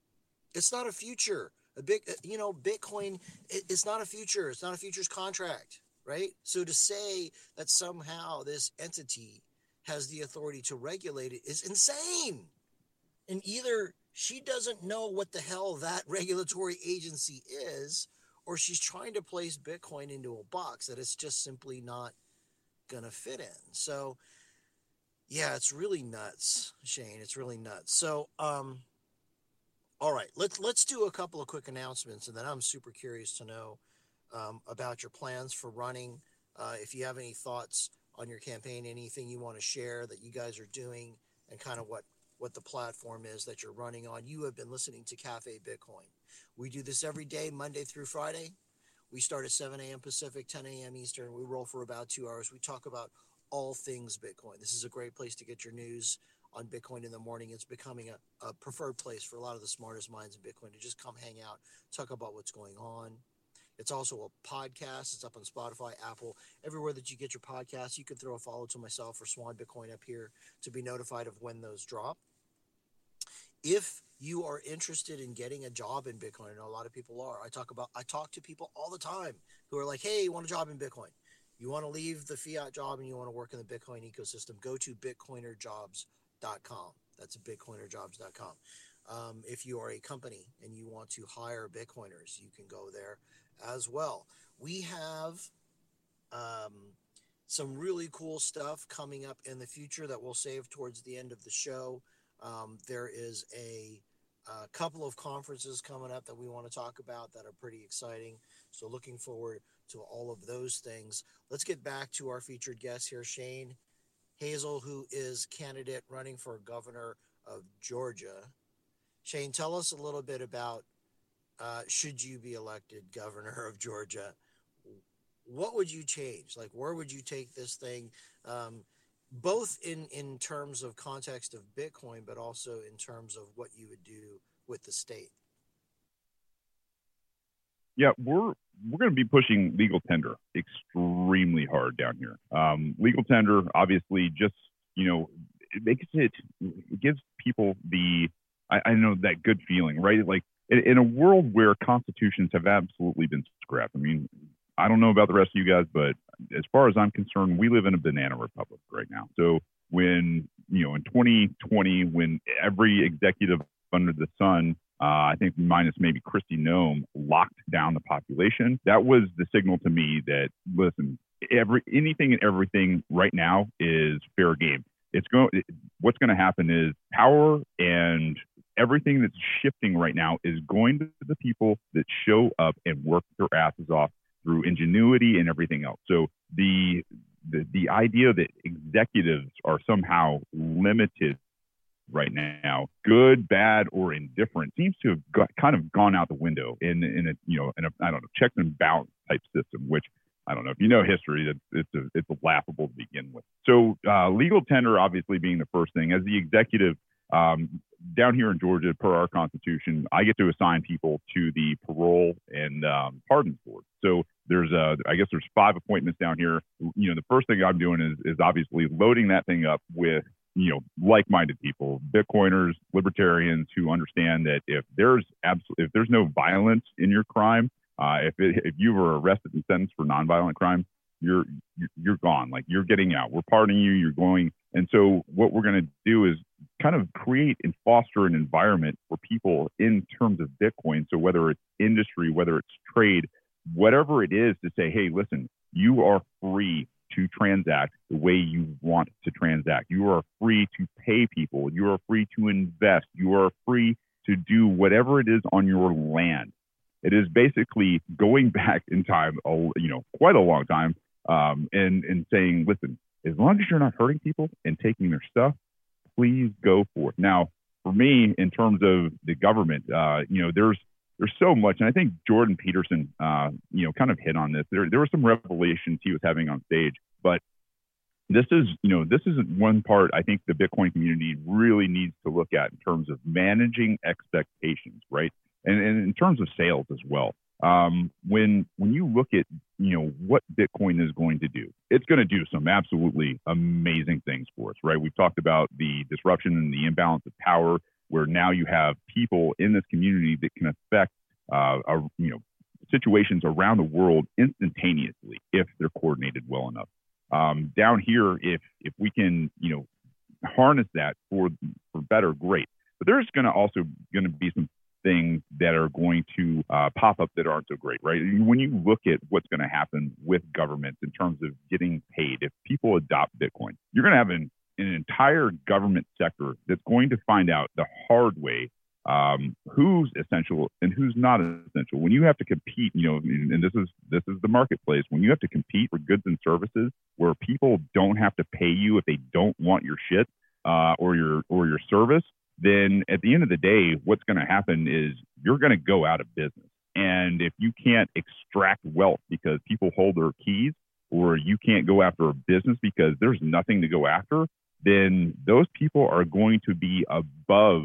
It's not a future. A big, uh, you know, Bitcoin, it's not a future. It's not a futures contract, right? So to say that somehow this entity has the authority to regulate it is insane. And either she doesn't know what the hell that [laughs] regulatory agency is, or she's trying to place Bitcoin into a box that it's just simply not going to fit in. So, yeah, it's really nuts, Shane. It's really nuts. So, um, all right, let's let's do a couple of quick announcements, and then I'm super curious to know um, about your plans for running. Uh, if you have any thoughts on your campaign, anything you want to share that you guys are doing, and kind of what what the platform is that you're running on. You have been listening to Cafe Bitcoin. We do this every day, Monday through Friday. We start at 7 a.m. Pacific, 10 a.m. Eastern. We roll for about two hours. We talk about all things Bitcoin. This is a great place to get your news on Bitcoin in the morning. It's becoming a, a, preferred place for a lot of the smartest minds in Bitcoin to just come hang out, talk about what's going on. It's also a podcast. It's up on Spotify, Apple, everywhere that you get your podcasts. You can throw a follow to myself or Swan Bitcoin up here to be notified of when those drop. If you are interested in getting a job in Bitcoin, I know a lot of people are. I talk about I talk to people all the time who are like, "Hey, you want a job in Bitcoin?" you want to leave the fiat job and you want to work in the Bitcoin ecosystem, go to bitcoinerjobs.com. That's bitcoinerjobs.com. Um, if you are a company and you want to hire Bitcoiners, you can go there as well. We have um, some really cool stuff coming up in the future that we'll save towards the end of the show. Um, there is a, a couple of conferences coming up that we want to talk about that are pretty exciting. So, looking forward to all of those things. Let's get back to our featured guest here, Shane Hazel, who is candidate running for governor of Georgia. Shane, tell us a little bit about uh, should you be elected governor of Georgia, what would you change? Like, where would you take this thing? Um, both in in terms of context of Bitcoin, but also in terms of what you would do with the state. Yeah, we're we're going to be pushing legal tender extremely hard down here. Um, legal tender, obviously, just you know, it makes it it gives people the I, I know that good feeling, right? Like in, in a world where constitutions have absolutely been scrapped. I mean, I don't know about the rest of you guys, but as far as I'm concerned, we live in a banana republic right now. So when you know in 2020, when every executive under the sun uh, I think minus maybe Kristi Noem locked down the population. That was the signal to me that listen, every anything and everything right now is fair game. It's going. What's going to happen is power and everything that's shifting right now is going to the people that show up and work their asses off through ingenuity and everything else. So the the, the idea that executives are somehow limited right now, good, bad, or indifferent, seems to have got, kind of gone out the window in in a you know in a I don't know checks and balance type system, which I don't know if you know history, it's it's a, it's a laughable to begin with. So uh, legal tender, obviously being the first thing, as the executive. Um, down here in Georgia, per our constitution, I get to assign people to the parole and um, pardons board. So there's a, I guess there's five appointments down here. You know, the first thing I'm doing is is obviously loading that thing up with you know like-minded people bitcoiners libertarians who understand that if there's absolutely if there's no violence in your crime uh, if it, if you were arrested and sentenced for nonviolent crime you're you're gone like you're getting out we're pardoning you you're going and so what we're going to do is kind of create and foster an environment for people in terms of bitcoin so whether it's industry whether it's trade whatever it is to say hey listen you are free to transact the way you want to transact. You are free to pay people. You are free to invest. You are free to do whatever it is on your land. It is basically going [laughs] back in time, you know, quite a long time, um, and and saying, listen, as long as you're not hurting people and taking their stuff, please go for it. Now, for me, in terms of the government, uh, you know, there's there's so much, and I think Jordan Peterson, uh, you know, kind of hit on this. There, there were some revelations he was having on stage, but this is, you know, this is one part I think the Bitcoin community really needs to look at in terms of managing expectations, right? And, and in terms of sales as well. Um, when when you look at you know what Bitcoin is going to do, it's going to do some absolutely amazing things for us, right? We've talked about the disruption and the imbalance of power where now you have people in this community that can affect uh, a, you know situations around the world instantaneously if they're coordinated well enough. Um, down here, if if we can you know harness that for for better, great. But there's going to also going to be some things that are going to uh, pop up that aren't so great, right? When you look at what's going to happen with governments in terms of getting paid, if people adopt Bitcoin, you're going to have an an entire government sector that's going to find out the hard way um, who's essential and who's not essential. When you have to compete, you know, and this is this is the marketplace. When you have to compete for goods and services, where people don't have to pay you if they don't want your shit uh, or your or your service, then at the end of the day, what's going to happen is you're going to go out of business. And if you can't extract wealth because people hold their keys, or you can't go after a business because there's nothing to go after, then those people are going to be above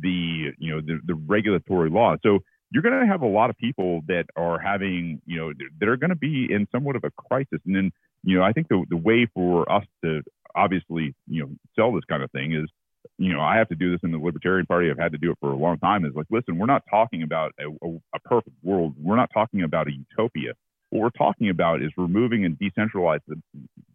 the you know the, the regulatory law. So you're going to have a lot of people that are having you know that are going to be in somewhat of a crisis. And then you know I think the the way for us to obviously you know sell this kind of thing is you know I have to do this in the Libertarian Party. I've had to do it for a long time. Is like listen, we're not talking about a, a, a perfect world. We're not talking about a utopia. What we're talking about is removing and decentralizing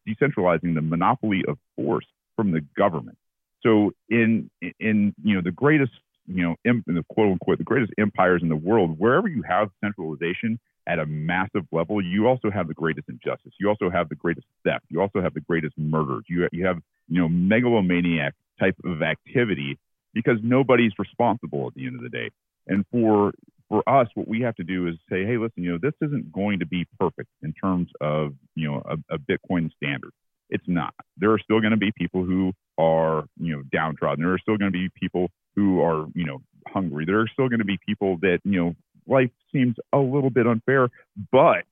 decentralizing the monopoly of force from the government. So in in you know the greatest you know in the quote unquote the greatest empires in the world, wherever you have centralization at a massive level, you also have the greatest injustice. You also have the greatest theft. You also have the greatest murders. You you have you know megalomaniac type of activity because nobody's responsible at the end of the day. And for for us, what we have to do is say, hey, listen, you know, this isn't going to be perfect in terms of you know a, a Bitcoin standard. It's not. There are still going to be people who are, you know, downtrodden. There are still going to be people who are, you know, hungry. There are still going to be people that, you know, life seems a little bit unfair, but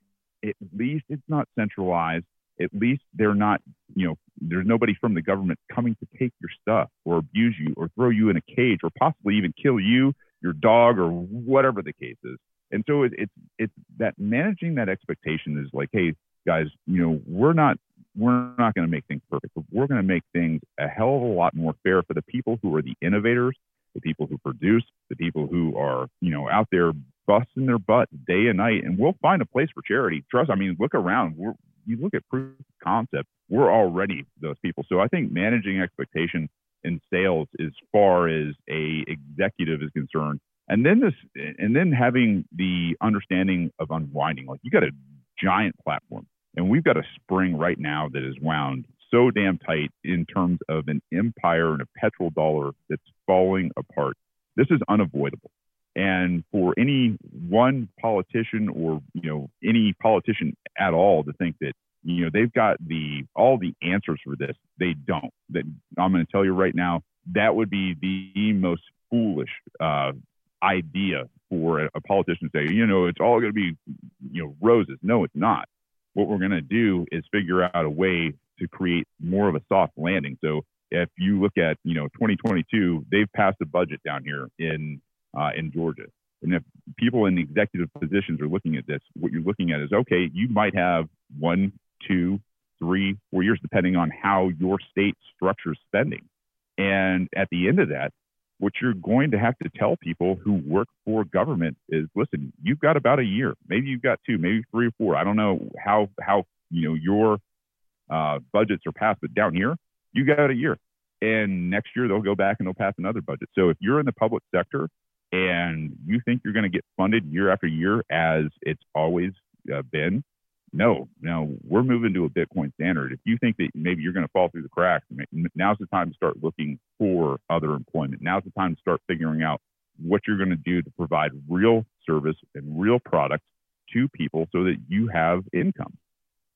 at least it's not centralized. At least they're not, you know, there's nobody from the government coming to take your stuff or abuse you or throw you in a cage or possibly even kill you, your dog, or whatever the case is. And so it, it's it's that managing that expectation is like, hey, guys, you know, we're not we're not going to make things perfect, but we're going to make things a hell of a lot more fair for the people who are the innovators, the people who produce, the people who are, you know, out there busting their butt day and night. And we'll find a place for charity. Trust. I mean, look around. We're, you look at proof of concept. We're already those people. So I think managing expectation in sales as far as a executive is concerned and then this and then having the understanding of unwinding like you got a giant platform and we've got a spring right now that is wound so damn tight in terms of an empire and a petrodollar that's falling apart this is unavoidable and for any one politician or you know any politician at all to think that you know they've got the all the answers for this they don't that i'm going to tell you right now that would be the most foolish uh, idea for a, a politician to say, you know, it's all going to be, you know, roses. No, it's not. What we're going to do is figure out a way to create more of a soft landing. So if you look at, you know, 2022, they've passed a budget down here in uh, in Georgia. And if people in executive positions are looking at this, what you're looking at is okay, you might have one, two, three, four years, depending on how your state structures spending. And at the end of that, what you're going to have to tell people who work for government is listen you've got about a year maybe you've got two maybe three or four i don't know how how you know your uh, budgets are passed but down here you got a year and next year they'll go back and they'll pass another budget so if you're in the public sector and you think you're going to get funded year after year as it's always uh, been no, no, we're moving to a Bitcoin standard. If you think that maybe you're going to fall through the cracks, now's the time to start looking for other employment. Now's the time to start figuring out what you're going to do to provide real service and real products to people so that you have income.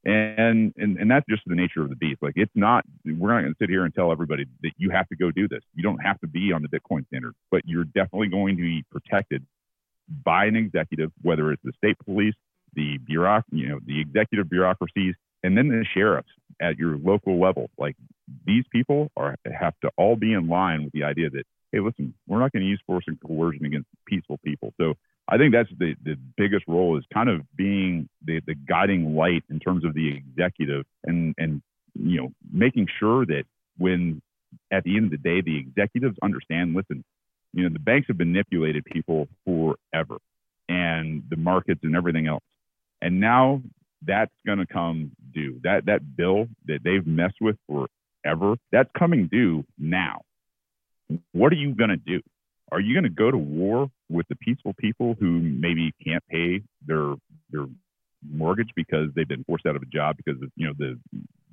And, and and that's just the nature of the beast. Like it's not we're not going to sit here and tell everybody that you have to go do this. You don't have to be on the Bitcoin standard, but you're definitely going to be protected by an executive, whether it's the state police, the bureauc, you know, the executive bureaucracies, and then the sheriffs at your local level. Like these people are have to all be in line with the idea that hey, listen, we're not going to use force and coercion against peaceful people. So I think that's the the biggest role is kind of being the the guiding light in terms of the executive and and you know making sure that when at the end of the day the executives understand listen you know the banks have manipulated people forever and the markets and everything else and now that's going to come due. That that bill that they've messed with forever, that's coming due now. What are you going to do? Are you going to go to war with the peaceful people who maybe can't pay their their mortgage because they've been forced out of a job because of, you know the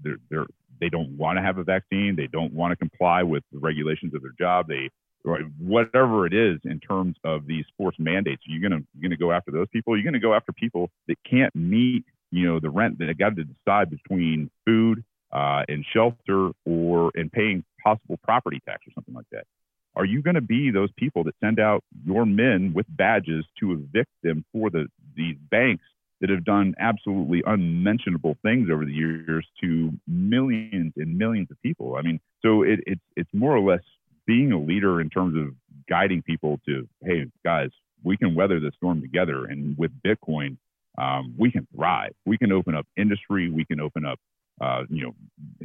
they're, they're they don't want to have a vaccine, they don't want to comply with the regulations of their job, they whatever it is in terms of these forced mandates. you're you gonna you're gonna go after those people? You're gonna go after people that can't meet, you know, the rent that got to decide between food uh, and shelter or and paying possible property tax or something like that. Are you going to be those people that send out your men with badges to evict them for the these banks that have done absolutely unmentionable things over the years to millions and millions of people? I mean, so it, it's it's more or less being a leader in terms of guiding people to, hey, guys, we can weather the storm together. And with Bitcoin, um, we can thrive. We can open up industry. We can open up, uh, you know,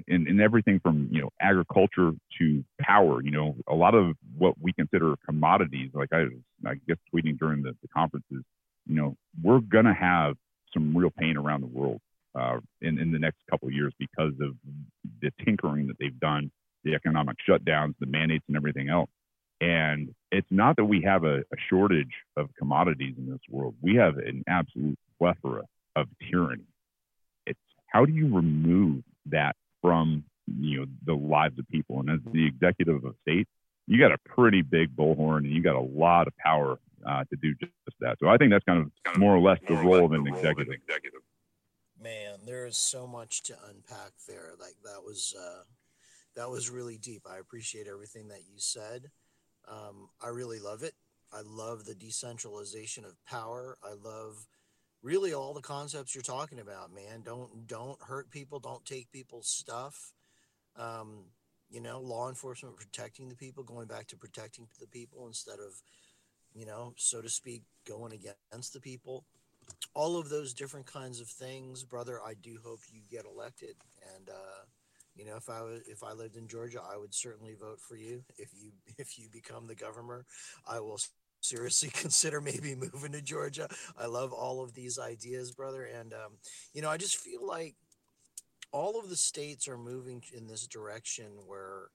in, in everything from, you know, agriculture to power. You know, a lot of what we consider commodities, like I, I guess tweeting during the, the conferences, you know, we're going to have some real pain around the world uh, in, in the next couple of years because of the tinkering that they've done the economic shutdowns, the mandates, and everything else. And it's not that we have a, a, shortage of commodities in this world. We have an absolute plethora of tyranny. It's how do you remove that from you know the lives of people? And as the executive of a state, you got a pretty big bullhorn and you got a lot of power uh, to do just that. So I think that's kind of more or less the role of an executive. Man, there is so much to unpack there. Like that was uh, that was really deep. I appreciate everything that you said. Um, I really love it. I love the decentralization of power. I love really all the concepts you're talking about, man. Don't don't hurt people. Don't take people's stuff. Um, you know, law enforcement protecting the people, going back to protecting the people instead of, you know, so to speak, going against the people. All of those different kinds of things, brother. I do hope you get elected, and uh, you know, if I was if I lived in Georgia, I would certainly vote for you. If you [laughs] if you become the governor, I will seriously [laughs] consider maybe moving to Georgia. I love all of these ideas, brother, and um, you know, I just feel like all of the states are moving in this direction where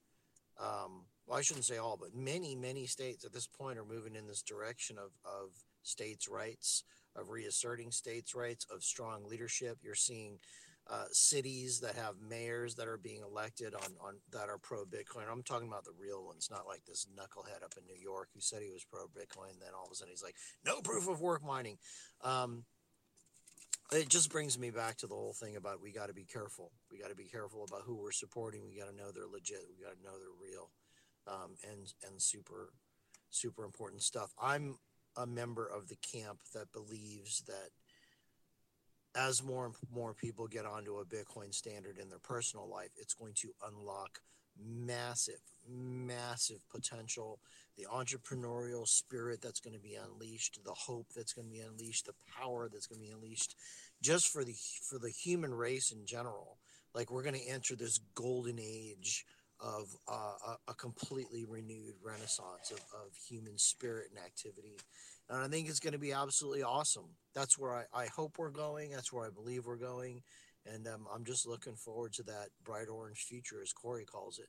um, well, I shouldn't say all, but many, many states at this point are moving in this direction of, of states' rights, of reasserting states' rights, of strong leadership. You're seeing uh, cities that have mayors that are being elected on, on that are pro Bitcoin. I'm talking about the real ones, not like this knucklehead up in New York who said he was pro Bitcoin. Then all of a sudden he's like, no proof of work mining. Um, it just brings me back to the whole thing about we got to be careful. We got to be careful about who we're supporting. We got to know they're legit. We got to know they're real, um, and and super, super important stuff. I'm a member of the camp that believes that as more and more people get onto a Bitcoin standard in their personal life, it's going to unlock massive, massive potential. The entrepreneurial spirit that's going to be unleashed, the hope that's going to be unleashed, the power that's going to be unleashed, just for the for the human race in general. Like we're going to enter this golden age of uh, a, a, completely renewed renaissance of, of human spirit and activity. And I think it's going to be absolutely awesome. That's where I, I hope we're going. That's where I believe we're going. And um, I'm just looking forward to that bright orange future, as Cory calls it.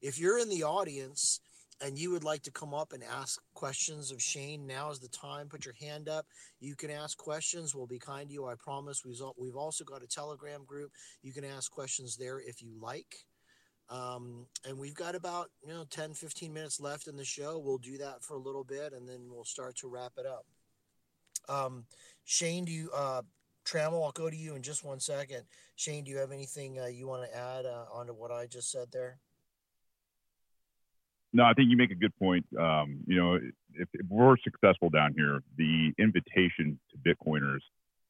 If you're in the audience and you would like to come up and ask questions of Shane, now is the time. Put your hand up. You can ask questions. We'll be kind to you. I promise. We've also got a Telegram group. You can ask questions there if you like. Um, and we've got about, you know, 10, 15 minutes left in the show. We'll do that for a little bit and then we'll start to wrap it up. Um, Shane, do you, uh, Trammell, I'll go to you in just one second. Shane, do you have anything uh, you want to add uh, onto what I just said there? No, I think you make a good point. Um, you know, if, if, we're successful down here, the invitation to Bitcoiners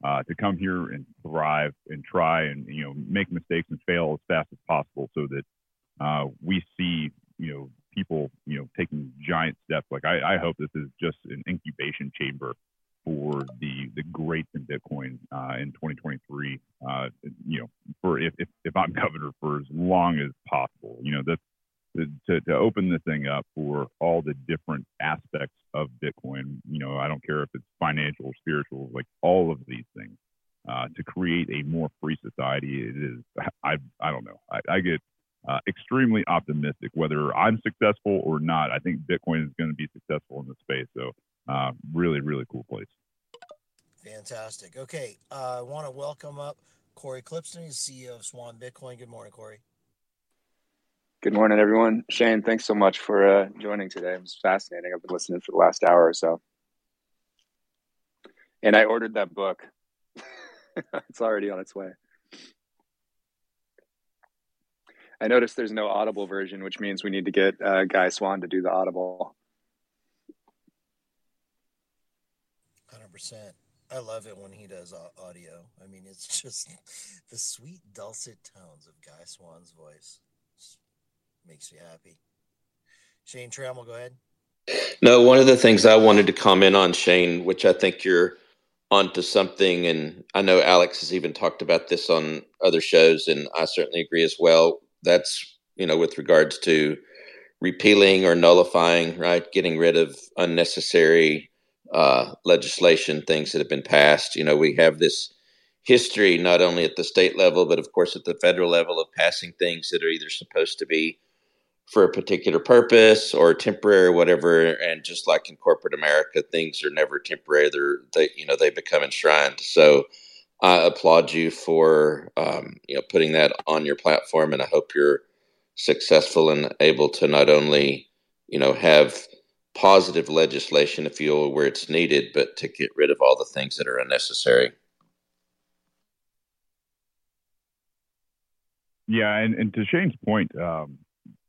uh, to come here and thrive and try and you know make mistakes and fail as fast as possible, so that uh, we see you know people you know taking giant steps. Like I, I hope this is just an incubation chamber for the the greats in Bitcoin uh, in 2023. Uh, you know, for if, if if I'm [laughs] governor for as long as possible. You know, to, to open the thing up for all the different aspects of Bitcoin. You know, I don't care if it's financial spiritual, like all of these things, uh, to create a more free society. It is, [laughs] I, I don't know. I, I get uh, extremely optimistic whether I'm successful or not. I think Bitcoin is going to be successful in this space. So, uh, really, really cool place. Fantastic. Okay. Uh, I want to welcome up Cory Klippsten, CEO of Swan Bitcoin. Good morning, Cory. Good morning, everyone. Shane, thanks so much for uh, joining today. It was fascinating. I've been listening for the last hour or so. And I ordered that book. [laughs] it's already on its way. I noticed there's no Audible version, which means we need to get uh, Guy Swan to do the Audible. 100%. I love it when he does audio. I mean, it's [laughs] just the sweet, dulcet tones of Guy Swan's voice makes me happy. Shane Trammell, go ahead. No, one of the things I wanted to comment on, Shane, which I think you're onto something, and I know Alex has even talked about this on other shows, and I certainly agree as well. That's you know with regards to repealing or nullifying, right, getting rid of unnecessary uh, legislation, things that have been passed. You know, we have this history not only at the state level, but of course at the federal level of passing things that are either supposed to be for a particular purpose or temporary or whatever. And just like in corporate america things are never temporary. They're they you know they become enshrined. So i applaud you for um, you know putting that on your platform and i hope you're successful and able to not only you know have positive legislation if you where it's needed but to get rid of all the things that are unnecessary. Yeah and, and to shane's point um,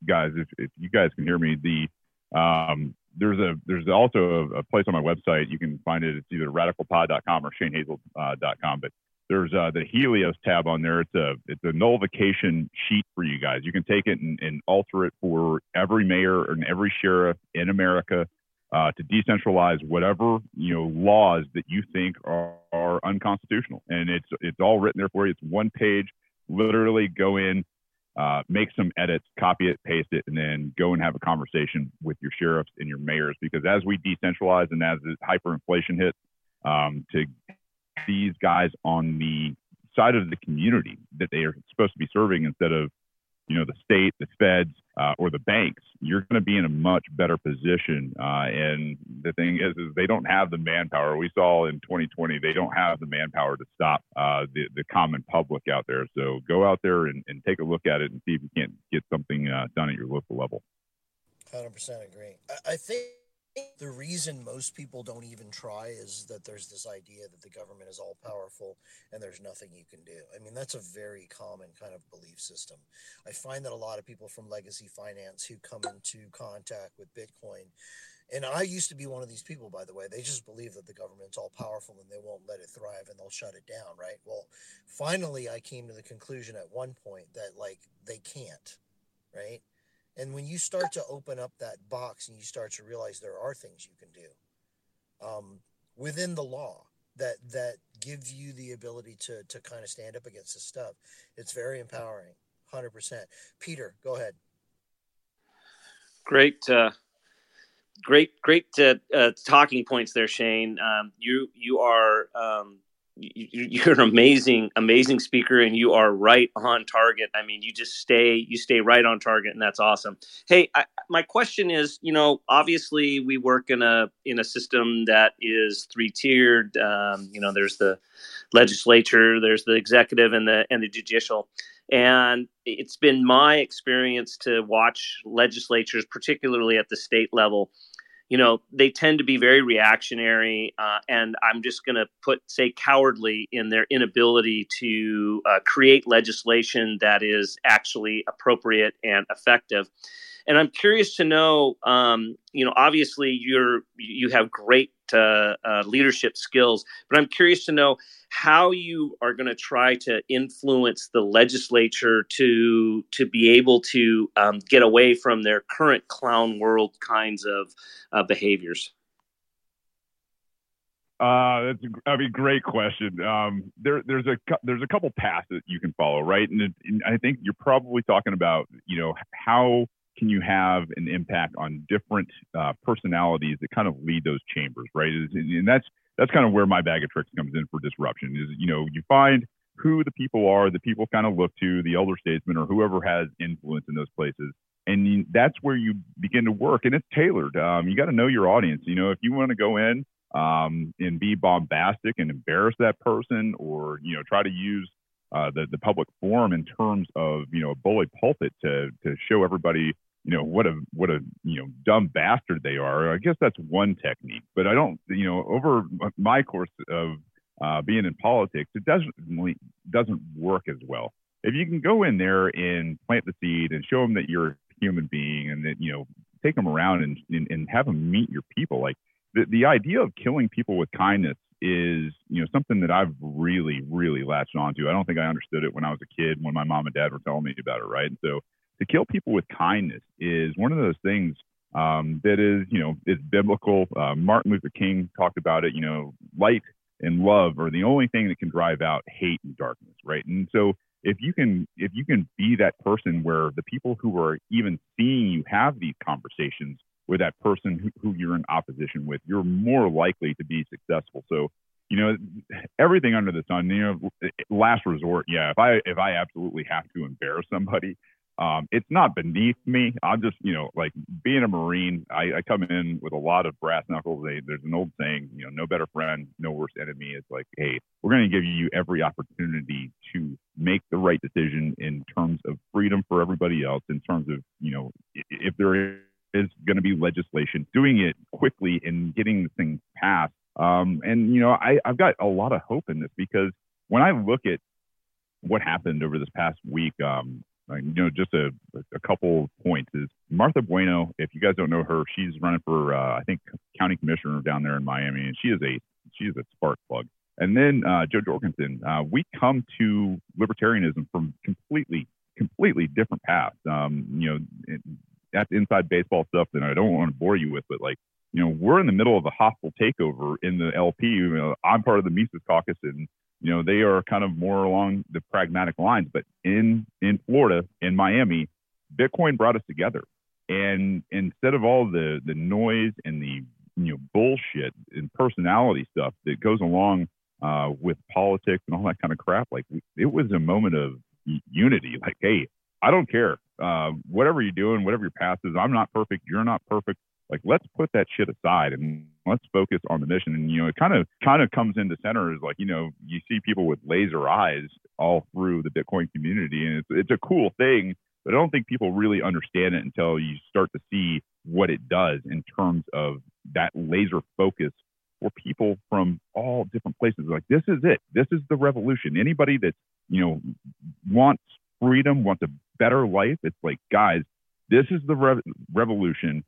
guys, if, if you guys can hear me, the um, there's a there's also a, a, place on my website you can find it. It's either radicalpod.com or shanehazel.com, uh, but there's uh, the Helios tab on there. It's a it's a nullification sheet for you guys. You can take it and, and alter it for every mayor and every sheriff in America uh, to decentralize whatever you know laws that you think are, are unconstitutional. And it's it's all written there for you. It's one page. Literally go in, uh, make some edits, copy it, paste it, and then go and have a conversation with your sheriffs and your mayors. Because as we decentralize and as hyperinflation hits, um, to these guys on the side of the community that they are supposed to be serving instead of you know the state the feds uh, or the banks you're going to be in a much better position uh, and the thing is is they don't have the manpower. We saw in 2020 they don't have the manpower to stop uh, the, the common public out there. So go out there and, and take a look at it and see if you can't get something uh, done at your local level. 100% agree. I, I think the reason most people don't even try is that there's this idea that the government is all powerful and there's nothing you can do. I mean, that's a very common kind of belief system. I find that a lot of people from legacy finance who come into contact with Bitcoin, and I used to be one of these people, by the way, they just believe that the government's all powerful and they won't let it thrive and they'll shut it down, right? Well, finally, I came to the conclusion at one point that, like, they can't, right? And when you start to open up that box and you start to realize there are things you can do um, within the law that that give you the ability to to kind of stand up against this stuff, it's very empowering. Hundred percent. Peter, go ahead. Great, uh, great, great uh, uh, talking points there, Shane. Um, you you are um, you're an amazing amazing speaker and you are right on target. I mean you just stay you stay right on target and that's awesome. Hey I, my question is you know obviously we work in a in a system that is three tiered um, you know there's the legislature there's the executive and the and the judicial. And it's been my experience to watch legislatures particularly at the state level you know they tend to be very reactionary uh, and i'm just going to put say cowardly in their inability to uh, create legislation that is actually appropriate and effective. And I'm curious to know, um, you know, obviously you're you have great uh, uh, leadership skills, but I'm curious to know how you are going to try to influence the legislature to to be able to um, get away from their current clown world kinds of uh, behaviors. Uh, that's a, I mean, great question. Um, there, there's a there's a couple paths that you can follow, right? And, it, and, I think you're probably talking about, you know, how can you have an impact on different uh, personalities that kind of lead those chambers, right? And that's that's kind of where my bag of tricks comes in for disruption. Is you know you find who the people are, the people kind of look to, the elder statesman or whoever has influence in those places, and that's where you begin to work. And it's tailored. Um, you got to know your audience. You know, if you want to go in um, and be bombastic and embarrass that person, or you know try to use uh, the the public forum in terms of you know a bully pulpit to to show everybody you know what a what a you know dumb bastard they are. I guess that's one technique, but I don't you know over my course of uh, being in politics, it doesn't doesn't work as well. If you can go in there and plant the seed and show them that you're a human being and that you know take them around and and, and have them meet your people, like the the idea of killing people with kindness is you know something that I've really really latched onto. I don't think I understood it when I was a kid when my mom and dad were telling me about it, right? And so to kill people with kindness is one of those things um, that is, you know, is biblical. Uh, Martin Luther King talked about it. You know, light and love are the only thing that can drive out hate and darkness, right? And so, if you can, if you can be that person where the people who are even seeing you have these conversations with that person who, who you're in opposition with, you're more likely to be successful. So, you know, everything under the sun. You know, last resort, yeah. If I if I absolutely have to embarrass somebody, um, it's not beneath me. I'm just, you know, like being a Marine, I, I come in with a lot of brass knuckles. They, there's an old saying, you know, no better friend, no worse enemy. It's like, hey, we're going to give you every opportunity to make the right decision in terms of freedom for everybody else, in terms of, you know, if there is going to be legislation, doing it quickly and getting the thing passed. Um, and, you know, I, I've got a lot of hope in this because when I look at what happened over this past week, um, like, you know, just a, a couple of points is Martha Bueno. If you guys don't know her, she's running for uh, I think county commissioner down there in Miami, and she is a she is a spark plug. And then uh, Jo Jorgensen, uh, we come to libertarianism from completely completely different paths. Um, you know, it, that's inside baseball stuff that I don't want to bore you with, but like you know, we're in the middle of a hostile takeover in the LP. You know, I'm part of the Mises caucus, and you know they are kind of more along the pragmatic lines. But in in Florida, in Miami, Bitcoin brought us together, and instead of all the the noise and the you know bullshit and personality stuff that goes along uh, with politics and all that kind of crap, like it was a moment of unity. Like, hey, I don't care. Uh, whatever you're doing, whatever your path is, I'm not perfect. You're not perfect like let's put that shit aside and let's focus on the mission. And you know it kind of kind of comes into center is like you know you see people with laser eyes all through the bitcoin community and it's it's a cool thing but i don't think people really understand it until you start to see what it does in terms of that laser focus for people from all different places. Like this is it. This is the revolution. Anybody that you know wants freedom wants a better life it's like guys this is the re- revolution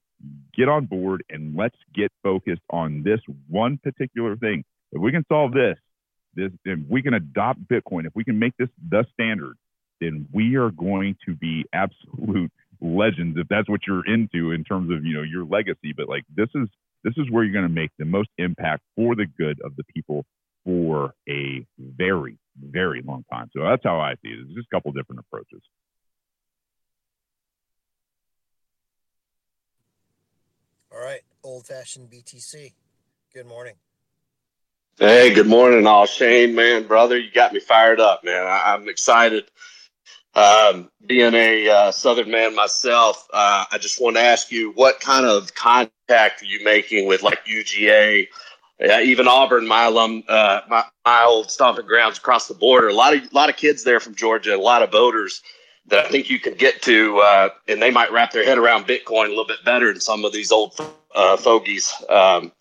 get on board and let's get focused on this one particular thing. If we can solve this, this, if we can adopt Bitcoin, if we can make this the standard, then we are going to be absolute legends. If that's what you're into in terms of you know your legacy, but like this is this is where you're going to make the most impact for the good of the people for a very very long time. So that's how I see it. It's just a couple different approaches. All right, old fashioned BTC. Good morning. Hey, good morning, all. Shane, man, brother, you got me fired up, man. I, am excited. Um, being a uh, Southern man myself, uh, I just want to ask you what kind of contact are you making with like UGA, uh, even Auburn, my alum, uh, my, my old stomping grounds across the border. A lot of lot of kids there from Georgia, a lot of voters that I think you can get to, uh, and they might wrap their head around Bitcoin a little bit better than some of these old uh, fogies. Um,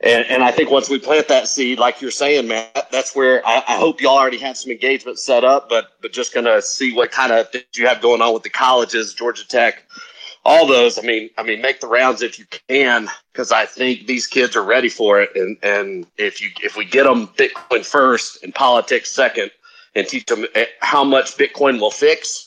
and, and I think once we plant that seed, like you're saying, man, that's where I, I hope y'all already have some engagement set up, but but just gonna see what kind of things you have going on with the colleges, Georgia Tech, all those. I mean, I mean, make the rounds if you can, because I think these kids are ready for it. And and if you if we get them Bitcoin first and politics second, and teach them eh, how much Bitcoin will fix,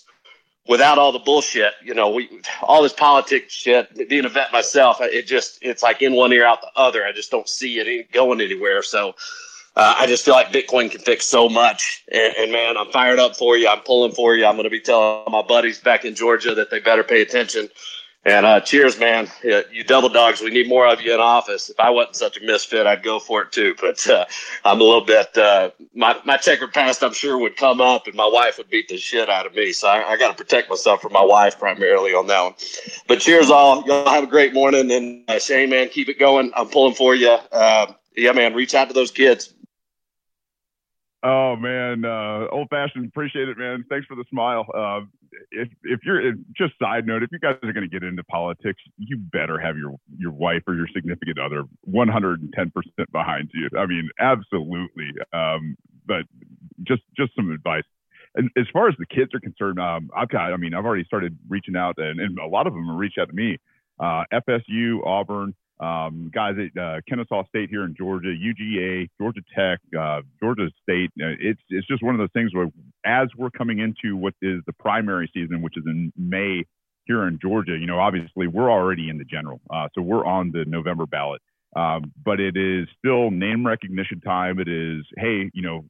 without all the bullshit, you know, we all this politics shit. Being a vet myself, it just it's like in one ear out the other. I just don't see it going anywhere. So uh, I just feel like Bitcoin can fix so much. And, and, man, I'm fired up for you. I'm pulling for you. I'm going to be telling my buddies back in Georgia that they better pay attention. And uh, cheers, man. You double dogs. We need more of you in office. If I wasn't such a misfit, I'd go for it too. But uh, I'm a little bit, uh, my, my checkered past, I'm sure, would come up and my wife would beat the shit out of me. So I, I got to protect myself from my wife primarily on that one. But cheers, all. Y'all have a great morning. And uh, Shane, man, keep it going. I'm pulling for you. Uh, yeah, man, reach out to those kids. Oh man, uh, old fashioned. Appreciate it, man. Thanks for the smile. If if you're just side note, if you guys are going to get into politics, you better have your your wife or your significant other 110 percent behind you. I mean, absolutely. Um, but just just some advice. And as far as the kids are concerned, um, I've got. I mean, I've already started reaching out, and, and a lot of them have reached out to me. Uh, FSU, Auburn, um, guys at uh, Kennesaw State here in Georgia, UGA, Georgia Tech, uh, Georgia State. Uh, it's it's just one of those things where as we're coming into what is the primary season, which is in May here in Georgia, you know, obviously we're already in the general, uh, so we're on the November ballot. Um, but it is still name recognition time. It is, hey, you know,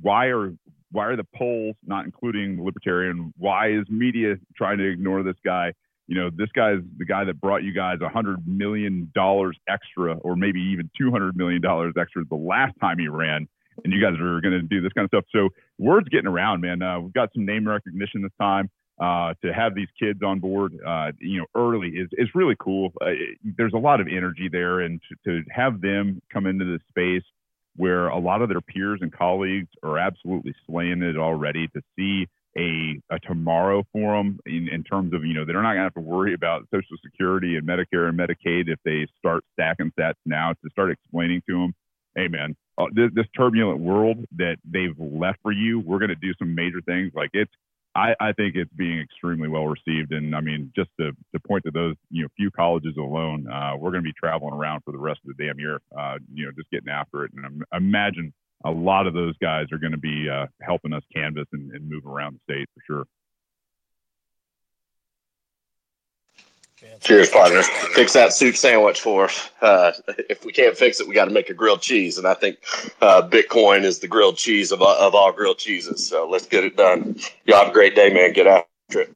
why are why are the polls not including the libertarian? Why is media trying to ignore this guy? You know, this guy is the guy that brought you guys a hundred million dollars extra, or maybe even two hundred million dollars extra the last time he ran, and you guys are going to do this kind of stuff. So word's getting around, man. Uh, we've got some name recognition this time. Uh, to have these kids on board, uh, you know, early is, is really cool. Uh, it, there's a lot of energy there, and to, to have them come into this space where a lot of their peers and colleagues are absolutely slaying it already, to see a, a tomorrow for them in, in terms of, you know, they're not going to have to worry about Social Security and Medicare and Medicaid if they start stacking sats now to start explaining to them, hey, man, uh, this, this turbulent world that they've left for you, we're going to do some major things. Like it's, I, I think it's being extremely well received. And I mean, just to, to point to those, you know, few colleges alone, uh, we're going to be traveling around for the rest of the damn year, uh, you know, just getting after it. And imagine a lot of those guys are going to be uh, helping us canvas and, and move around the state for sure. Cheers, partner. Fix that soup sandwich for us. Uh, if we can't fix it, we got to make a grilled cheese. And I think uh, Bitcoin is the grilled cheese of, of all grilled cheeses. So let's get it done. Y'all have a great day, man. Get after it.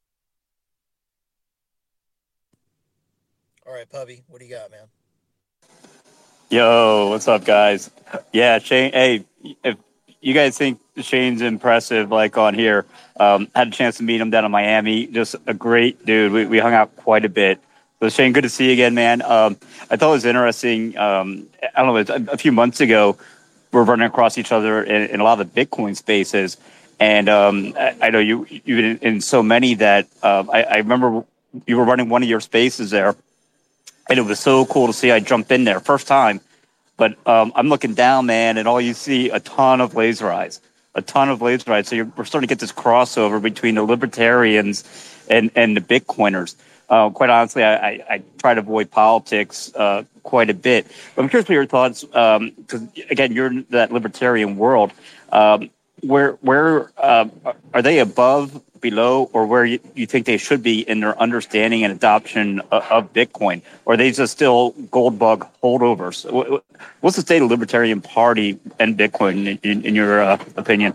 All right, Pubby, what do you got, man? Yo, what's up, guys? Yeah, Shane. Hey, if you guys think Shane's impressive, like on here, um, had a chance to meet him down in Miami. Just a great dude. We, we hung out quite a bit. So Shane, good to see you again, man. Um, I thought it was interesting. Um, I don't know, a, a few months ago, we are running across each other in, in a lot of the Bitcoin spaces, and um, I, I know you you've been in, so many that uh, I, I remember you were running one of your spaces there, and it was so cool to see. I jumped in there first time, but um, I'm looking down, man, and all you see a ton of laser eyes, a ton of laser eyes. So we're starting to get this crossover between the libertarians and and the Bitcoiners. Uh, quite honestly, I, I, I, try to avoid politics uh, quite a bit. But I'm curious for your thoughts, because um, again, you're in that libertarian world. Um, where where uh, are they above, below, or where you, you, think they should be in their understanding and adoption of, of Bitcoin? Or are they just still gold bug holdovers? What's the state of Libertarian Party and Bitcoin in, in, your uh, opinion?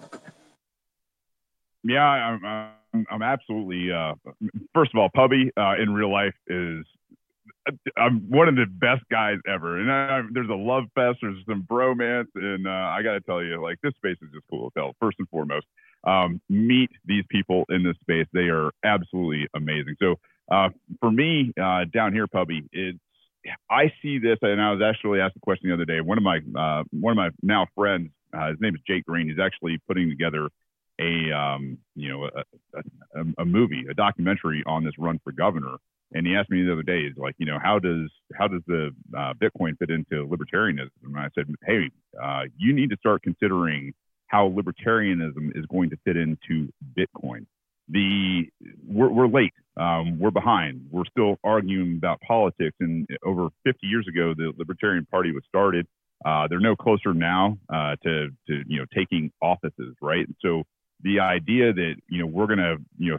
Yeah, I'm, I'm absolutely. Uh, first of all, Pubby uh, in real life is I'm one of the best guys ever, and I, there's a love fest, there's some bromance, and uh, I got to tell you, like this space is just cool as hell. First and foremost, um, meet these people in this space; they are absolutely amazing. So uh, for me, uh, down here, Pubby, it's I see this, and I was actually asked a question the other day. One of my uh, one of my now friends, uh, his name is Jake Green. He's actually putting together a um, you know a, a, a, movie, a documentary on this run for governor. And he asked me the other day, is like, you know, how does how does the uh, Bitcoin fit into libertarianism? And I said, hey, uh, you need to start considering how libertarianism is going to fit into Bitcoin. The we're, we're late. Um, we're behind. We're still arguing about politics. And over 50 years ago, the Libertarian Party was started. Uh, they're no closer now uh, to to you know taking offices, right? And so the idea that you know we're going to you know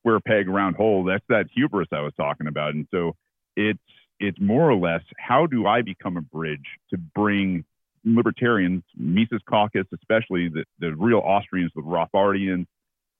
square peg round hole. That's that hubris i was talking about. And so it's it's more or less how do i become a bridge to bring libertarians mises caucus especially the, the real austrians the rothbardians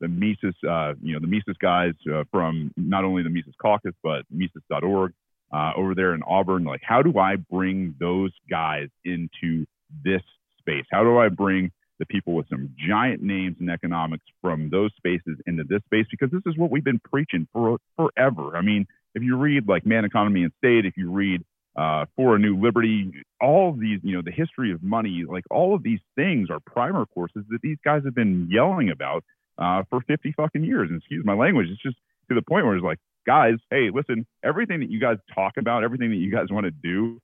the mises uh, you know the mises guys uh, from not only the mises caucus but mises.org uh, over there in auburn? Like how do i bring those guys into this space? How do i bring the people with some giant names in economics from those spaces into this space because this is what we've been preaching for forever. I mean, if you read like Man, Economy, and State, if you read uh, For a New Liberty, all of these, you know, the history of money, like all of these things are primer courses that these guys have been yelling about uh, for 50 fucking years. And excuse my language, it's just to the point where it's like, guys, hey, listen, everything that you guys talk about, everything that you guys want to do,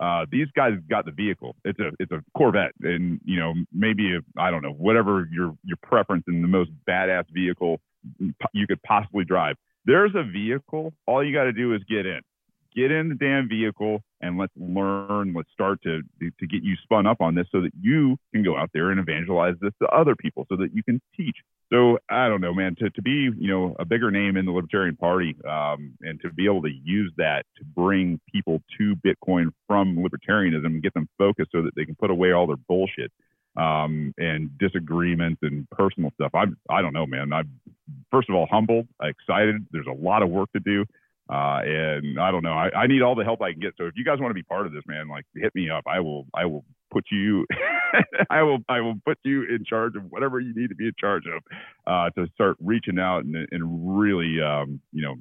uh, these guys got the vehicle. It's a it's a Corvette, and you know maybe I don't know whatever your your preference in the most badass vehicle you could possibly drive. There's a vehicle. All you got to do is get in, get in the damn vehicle, and let's learn. Let's start to to get you spun up on this, so that you can go out there and evangelize this to other people, so that you can teach so I don't know, man. To to be you know a bigger name in the Libertarian Party, um, and to be able to use that to bring people to Bitcoin from libertarianism and get them focused so that they can put away all their bullshit um, and disagreements and personal stuff. I I don't know, man. I'm first of all humbled, excited. There's a lot of work to do. Uh, and I don't know. I, I need all the help I can get. So if you guys want to be part of this, man, like hit me up. I will. I will put you. [laughs] I will. I will put you in charge of whatever you need to be in charge of uh, to start reaching out and, and really, um, you know,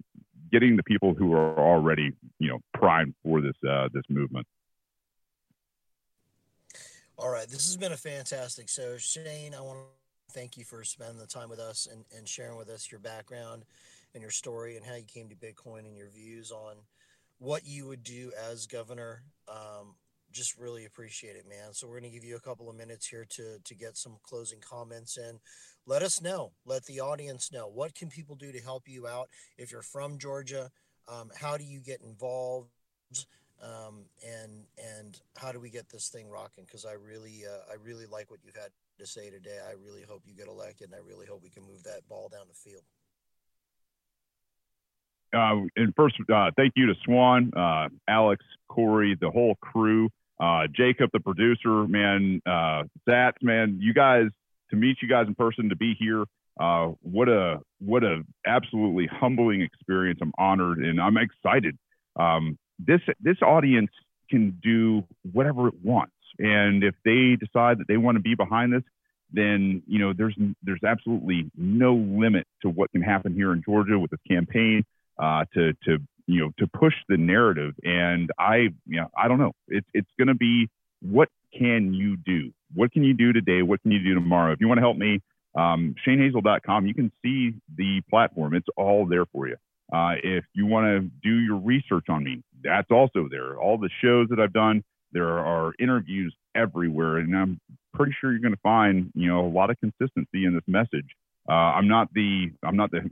getting the people who are already, you know, primed for this uh, this movement. All right, this has been a fantastic. So Shane, I want to thank you for spending the time with us and, and sharing with us your background and your story and how you came to Bitcoin and your views on what you would do as governor. Um, just really appreciate it, man. So we're going to give you a couple of minutes here to to get some closing comments in. Let us know. Let the audience know. What can people do to help you out if you're from Georgia? Um, how do you get involved? Um, and and how do we get this thing rocking? Because I really uh, I really like what you've had to say today. I really hope you get elected, and I really hope we can move that ball down the field. Uh, and first, uh, thank you to Swan, uh, Alex, Cory, the whole crew, uh, Jacob, the producer, man, uh, Zats, man, you guys to meet you guys in person, to be here. Uh, what a what a absolutely humbling experience. I'm honored and I'm excited. Um, this this audience can do whatever it wants, and if they decide that they want to be behind this, then you know there's there's absolutely no limit to what can happen here in Georgia with this campaign uh, to to you know to push the narrative. And I you know I don't know. It's it's going to be what can you do? What can you do today? What can you do tomorrow? If you want to help me, um, ShaneHazel.com. You can see the platform. It's all there for you. Uh, if you want to do your research on me, that's also there. All the shows that I've done, there are interviews everywhere, and I'm pretty sure you're going to find you know a lot of consistency in this message. Uh, I'm not the I'm not the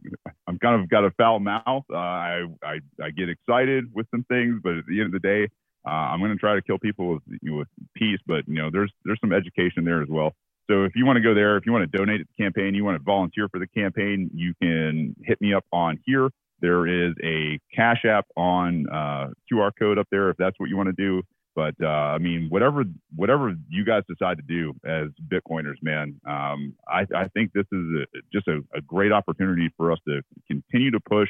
I'm kind of got a foul mouth. Uh, I, I I get excited with some things, but at the end of the day, uh, I'm going to try to kill people with you know, with peace. But you know, there's there's some education there as well. So if you want to go there, if you want to donate to the campaign, you want to volunteer for the campaign, you can hit me up on here. There is a Cash App on uh, QR code up there if that's what you want to do. But uh, I mean, whatever whatever you guys decide to do as Bitcoiners, man, um, I, I, think this is a, just a, a, great opportunity for us to continue to push,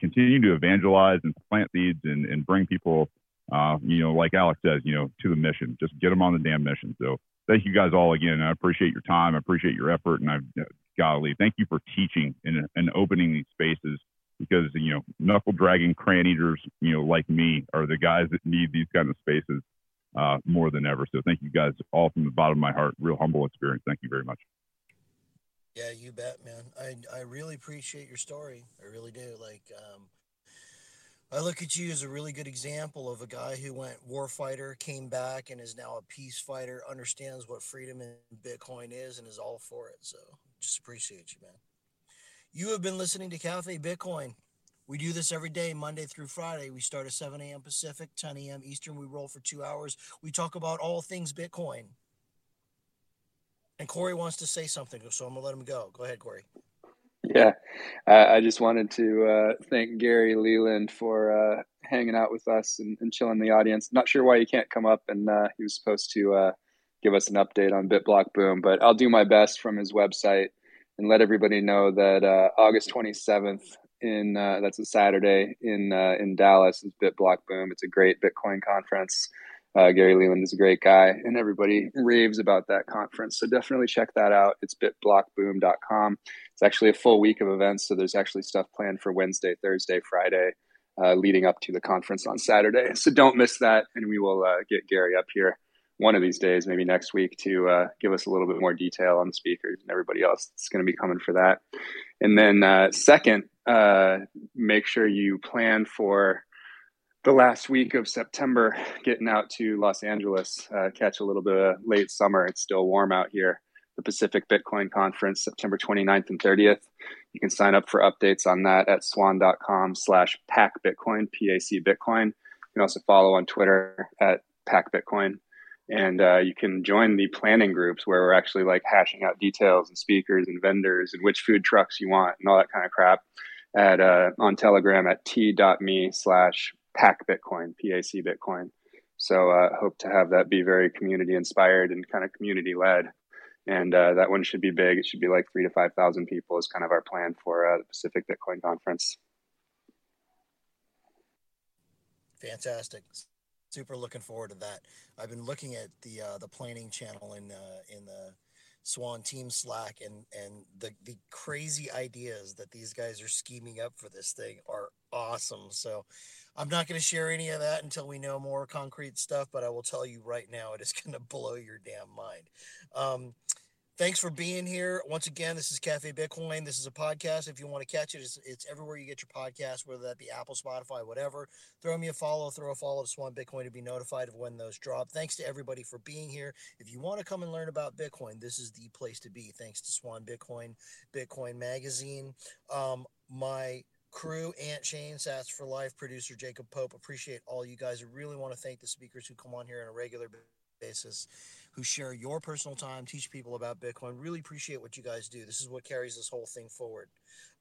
continue to evangelize and plant seeds and, and bring people, uh, you know, like Alex says, you know, to the mission. Just get them on the damn mission. So thank you guys all again. I appreciate your time. I appreciate your effort, and I've golly, thank you for teaching and, and opening these spaces because you know knuckle dragging crayon eaters you know like me are the guys that need these kind of spaces uh, more than ever. So thank you guys all from the bottom of my heart. Real humble experience. Thank you very much. Yeah you bet man. I i really appreciate your story. I really do. Like um I look at you as a really good example of a guy who went warfighter, came back, and is now a peace fighter, understands what freedom in Bitcoin is, and is all for it. So just appreciate you, man. You have been listening to Cafe Bitcoin. We do this every day, Monday through Friday. We start at 7 a.m. Pacific, 10 a.m. Eastern. We roll for two hours. We talk about all things Bitcoin. And Cory wants to say something, so I'm going to let him go. Go ahead, Cory. Yeah, uh, I just wanted to uh, thank Gary Leland for uh, hanging out with us and, and, chilling the audience. Not sure why he can't come up, and uh, he was supposed to uh, give us an update on BitBlock Boom, but I'll do my best from his website and let everybody know that uh, August 27th in uh, that's a Saturday in uh, in Dallas is BitBlock Boom. It's a great Bitcoin conference. Uh, Gary Leland is a great guy, and everybody raves about that conference. So definitely check that out. It's bitblockboom.com. It's actually a full week of events, so there's actually stuff planned for Wednesday, Thursday, Friday, uh, leading up to the conference on Saturday. So don't miss that, and we will uh, get Gary up here one of these days, maybe next week, to uh, give us a little bit more detail on the speakers and everybody else that's going to be coming for that. And then, uh, second, uh, make sure you plan for the last week of September, getting out to Los Angeles, uh, catch a little bit of late summer. It's still warm out here. The Pacific Bitcoin Conference, September 29th and 30th. You can sign up for updates on that at swan.com slash pac Bitcoin, P-A-C Bitcoin. You can also follow on Twitter at pac Bitcoin and uh, you can join the planning groups where we're actually like hashing out details and speakers and vendors and which food trucks you want and all that kind of crap at uh, on telegram at t.me slash pac bitcoin pac bitcoin. So uh, hope to have that be very community inspired and kind of community led. And uh, that one should be big. It should be like three to five thousand people is kind of our plan for uh, the pacific bitcoin conference. Fantastic super looking forward to that. I've been looking at the uh, the planning channel in uh, in the Swan Team Slack, and and the the crazy ideas that these guys are scheming up for this thing are awesome. So I'm not going to share any of that until we know more concrete stuff, but I will tell you right now, it is [laughs] going to blow your damn mind. Um, thanks for being here. Once again, this is Cafe Bitcoin. This is a podcast. If you want to catch it, it's, it's everywhere you get your podcast, whether that be Apple, Spotify, whatever. Throw me a follow, throw a follow to Swan Bitcoin to be notified of when those drop. Thanks to everybody for being here. If you want to come and learn about Bitcoin, this is the place to be. Thanks to Swan Bitcoin, Bitcoin Magazine. Um, my crew, Aunt Shane, Sats for Life, producer Jacob Pope. Appreciate all you guys. I really want to thank the speakers who come on here on a regular basis who share your personal time, teach people about Bitcoin. Really appreciate what you guys do. This is what carries this whole thing forward.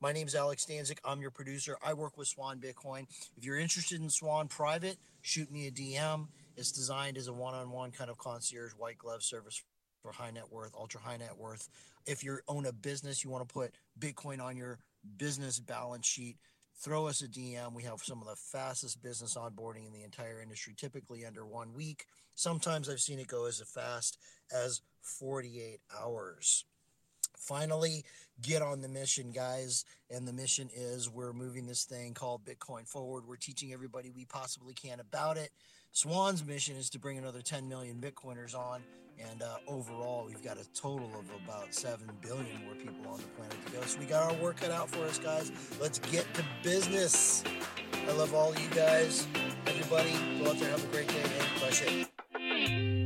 My name is Alex Stanczyk. I'm your producer. I work with Swan Bitcoin. If you're interested in Swan Private, shoot me a DM. It's designed as a one on one kind of concierge white glove service for high net worth, ultra high net worth. If you own a business, you want to put Bitcoin on your business balance sheet, throw us a DM. We have some of the fastest business onboarding in the entire industry, typically under one week. Sometimes I've seen it go as fast as 48 hours. Finally, get on the mission, guys. And the mission is we're moving this thing called Bitcoin forward. We're teaching everybody we possibly can about it. Swan's mission is to bring another 10 million Bitcoiners on. And uh, overall, we've got a total of about 7 billion more people on the planet to go. So we got our work cut out for us, guys. Let's get to business. I love all you guys. Everybody, go out there, have a great day, and crush it.